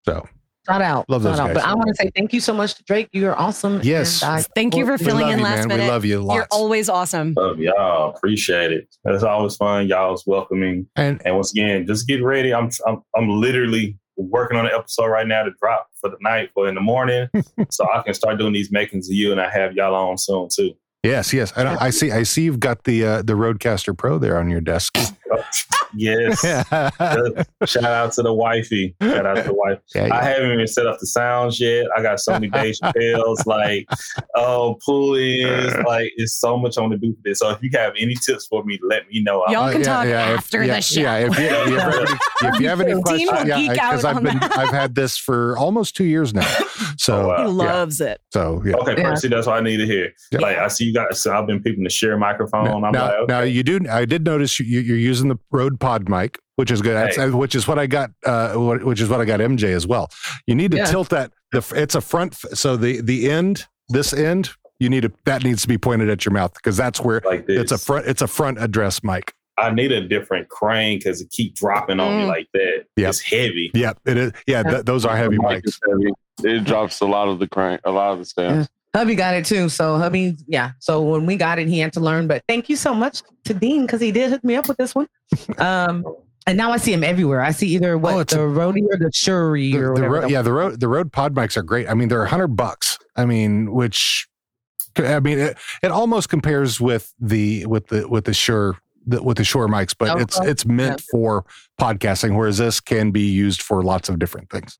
[SPEAKER 7] So
[SPEAKER 5] Shout out.
[SPEAKER 7] Love those
[SPEAKER 5] shout out.
[SPEAKER 7] guys.
[SPEAKER 5] But I want to say thank you so much to Drake. You are awesome.
[SPEAKER 7] Yes.
[SPEAKER 5] And I-
[SPEAKER 6] Thank you for filling in
[SPEAKER 7] you,
[SPEAKER 6] last
[SPEAKER 7] man.
[SPEAKER 6] minute.
[SPEAKER 7] We love you
[SPEAKER 6] You're always awesome.
[SPEAKER 4] Love y'all. Appreciate it. It's always fun. Y'all's welcoming.
[SPEAKER 7] and
[SPEAKER 4] And once again, just get ready. I'm I'm I'm literally working on an episode right now to drop for the night or in the morning, so I can start doing these makings of you, and I have y'all on soon too.
[SPEAKER 7] Yes, yes, and I, I see I see you've got the uh, the RodeCaster Pro there on your desk.
[SPEAKER 4] Yes. Shout out to the wifey. Shout out to the wife.
[SPEAKER 7] Yeah, yeah.
[SPEAKER 4] I haven't even set up the sounds yet. I got so many Dave Chappelle's, like, oh, pulleys. Like, it's so much on the do for this. So if you have any tips for me, let me know.
[SPEAKER 6] Y'all
[SPEAKER 7] Uh,
[SPEAKER 6] can
[SPEAKER 7] yeah,
[SPEAKER 6] talk
[SPEAKER 7] yeah, if-
[SPEAKER 6] after
[SPEAKER 7] yeah,
[SPEAKER 6] the show.
[SPEAKER 7] Yeah, if you, if you have any, if you have any questions, yeah, because I've been
[SPEAKER 6] that.
[SPEAKER 7] I've had this for almost two years now. So
[SPEAKER 4] Oh, wow.
[SPEAKER 6] he
[SPEAKER 4] yeah.
[SPEAKER 6] loves it.
[SPEAKER 7] so yeah.
[SPEAKER 4] Okay,
[SPEAKER 5] Yeah.
[SPEAKER 4] Percy, that's what I need to hear.
[SPEAKER 7] Yeah.
[SPEAKER 4] Like, I see you guys. So I've been peeping to share microphone.
[SPEAKER 7] Now,
[SPEAKER 4] I'm
[SPEAKER 7] now,
[SPEAKER 4] like, okay.
[SPEAKER 7] now you do. I did notice you, you're using the Rode Pod mic, which is good. That's,
[SPEAKER 4] Hey.
[SPEAKER 7] Which is what I got. Uh, what- which is what I got MJ as well. You need to
[SPEAKER 5] Yeah.
[SPEAKER 7] tilt that. The it's a front. So the the end, this end, you need to that needs to be pointed at your mouth because that's where
[SPEAKER 4] like this.
[SPEAKER 7] it's a front. It's a front address mic.
[SPEAKER 4] I need a different crane because it keep dropping on me
[SPEAKER 6] Mm.
[SPEAKER 4] like that.
[SPEAKER 7] Yep.
[SPEAKER 4] It's heavy.
[SPEAKER 7] Yep, it is. Yeah, th- those are heavy mics.
[SPEAKER 8] heavy. It drops a lot of the crank, a lot of the stamps.
[SPEAKER 5] Hubby got it too. So hubby, yeah. So when we got it, he had to learn. But thank you so much to Dean because he did hook me up with this one. Um, and now I see him everywhere. I see either what
[SPEAKER 7] Oh,
[SPEAKER 5] the
[SPEAKER 7] a-
[SPEAKER 5] roadie or the Shure
[SPEAKER 7] The,
[SPEAKER 5] or
[SPEAKER 7] the
[SPEAKER 5] whatever.
[SPEAKER 7] Rode, yeah, the Rode the Rode pod mics are great. I mean, they're a hundred bucks. I mean, which I mean, it, it almost compares with the with the with the Shure the, with the Shure mics, but it's
[SPEAKER 5] Okay.
[SPEAKER 7] it's meant for podcasting, whereas this can be used for lots of different things.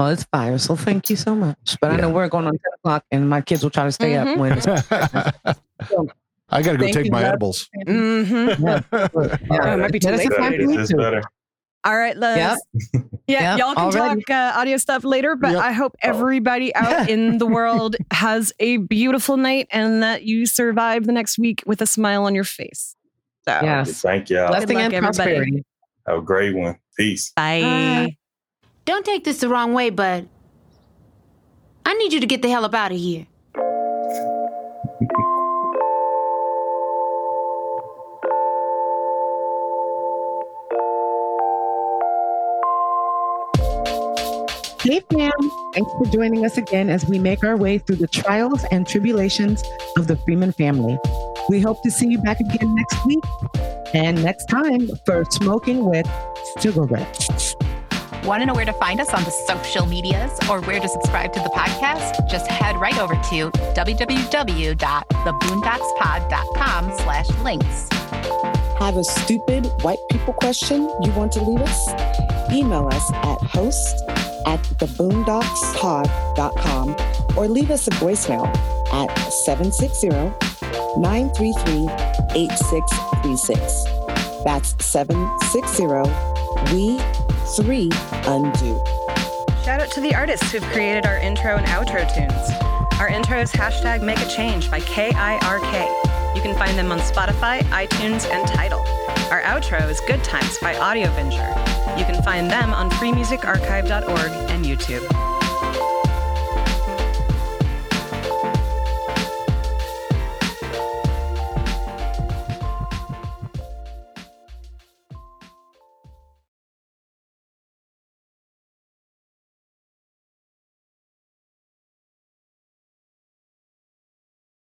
[SPEAKER 5] Well, it's fire. So thank you so much. But I know we're going on ten o'clock, and my kids will try to stay
[SPEAKER 6] Mhm.
[SPEAKER 5] up when. It's,
[SPEAKER 7] I got to go take
[SPEAKER 6] you,
[SPEAKER 7] my
[SPEAKER 6] love.
[SPEAKER 7] edibles.
[SPEAKER 6] Mm-hmm.
[SPEAKER 5] Yeah.
[SPEAKER 6] Oh, it might be too late.
[SPEAKER 5] have time for
[SPEAKER 4] Is
[SPEAKER 5] you
[SPEAKER 4] this
[SPEAKER 5] too.
[SPEAKER 4] better?
[SPEAKER 6] All right, let's.
[SPEAKER 5] Yep.
[SPEAKER 6] Yeah,
[SPEAKER 5] Yep,
[SPEAKER 6] y'all can
[SPEAKER 5] already.
[SPEAKER 6] talk uh, audio stuff later, but
[SPEAKER 7] Yep.
[SPEAKER 6] I hope everybody out in the world has a beautiful night and that you survive the next week with a smile on your face. So,
[SPEAKER 5] Yes.
[SPEAKER 4] Thank y'all.
[SPEAKER 5] Blessing
[SPEAKER 6] luck,
[SPEAKER 5] and
[SPEAKER 6] everybody.
[SPEAKER 5] prosperity.
[SPEAKER 4] Have a great one. Peace.
[SPEAKER 6] bye.
[SPEAKER 2] Uh, Don't take this the wrong way, but I need you to get the hell up out of here.
[SPEAKER 5] Hey fam, thanks for joining us again as we make our way through the trials and tribulations of the Freeman family. We hope to see you back again next week and next time for Smoking with Cigarettes.
[SPEAKER 12] Want to know where to find us on the social medias or where to subscribe to the podcast? Just head right over to www.theboondockspod.com slash links.
[SPEAKER 13] Have a stupid white people question you want to leave us? Email us at host at theboondockspod.com or leave us a voicemail at 760-933-8636. That's 760-we-3 undo.
[SPEAKER 6] Shout out to the artists who've created our intro and outro tunes. Our intro is hashtag Make a Change by KIRK. You can find them on Spotify, iTunes, and Tidal. Our outro is Good Times by Audio Venger. You can find them on freemusicarchive.org and YouTube.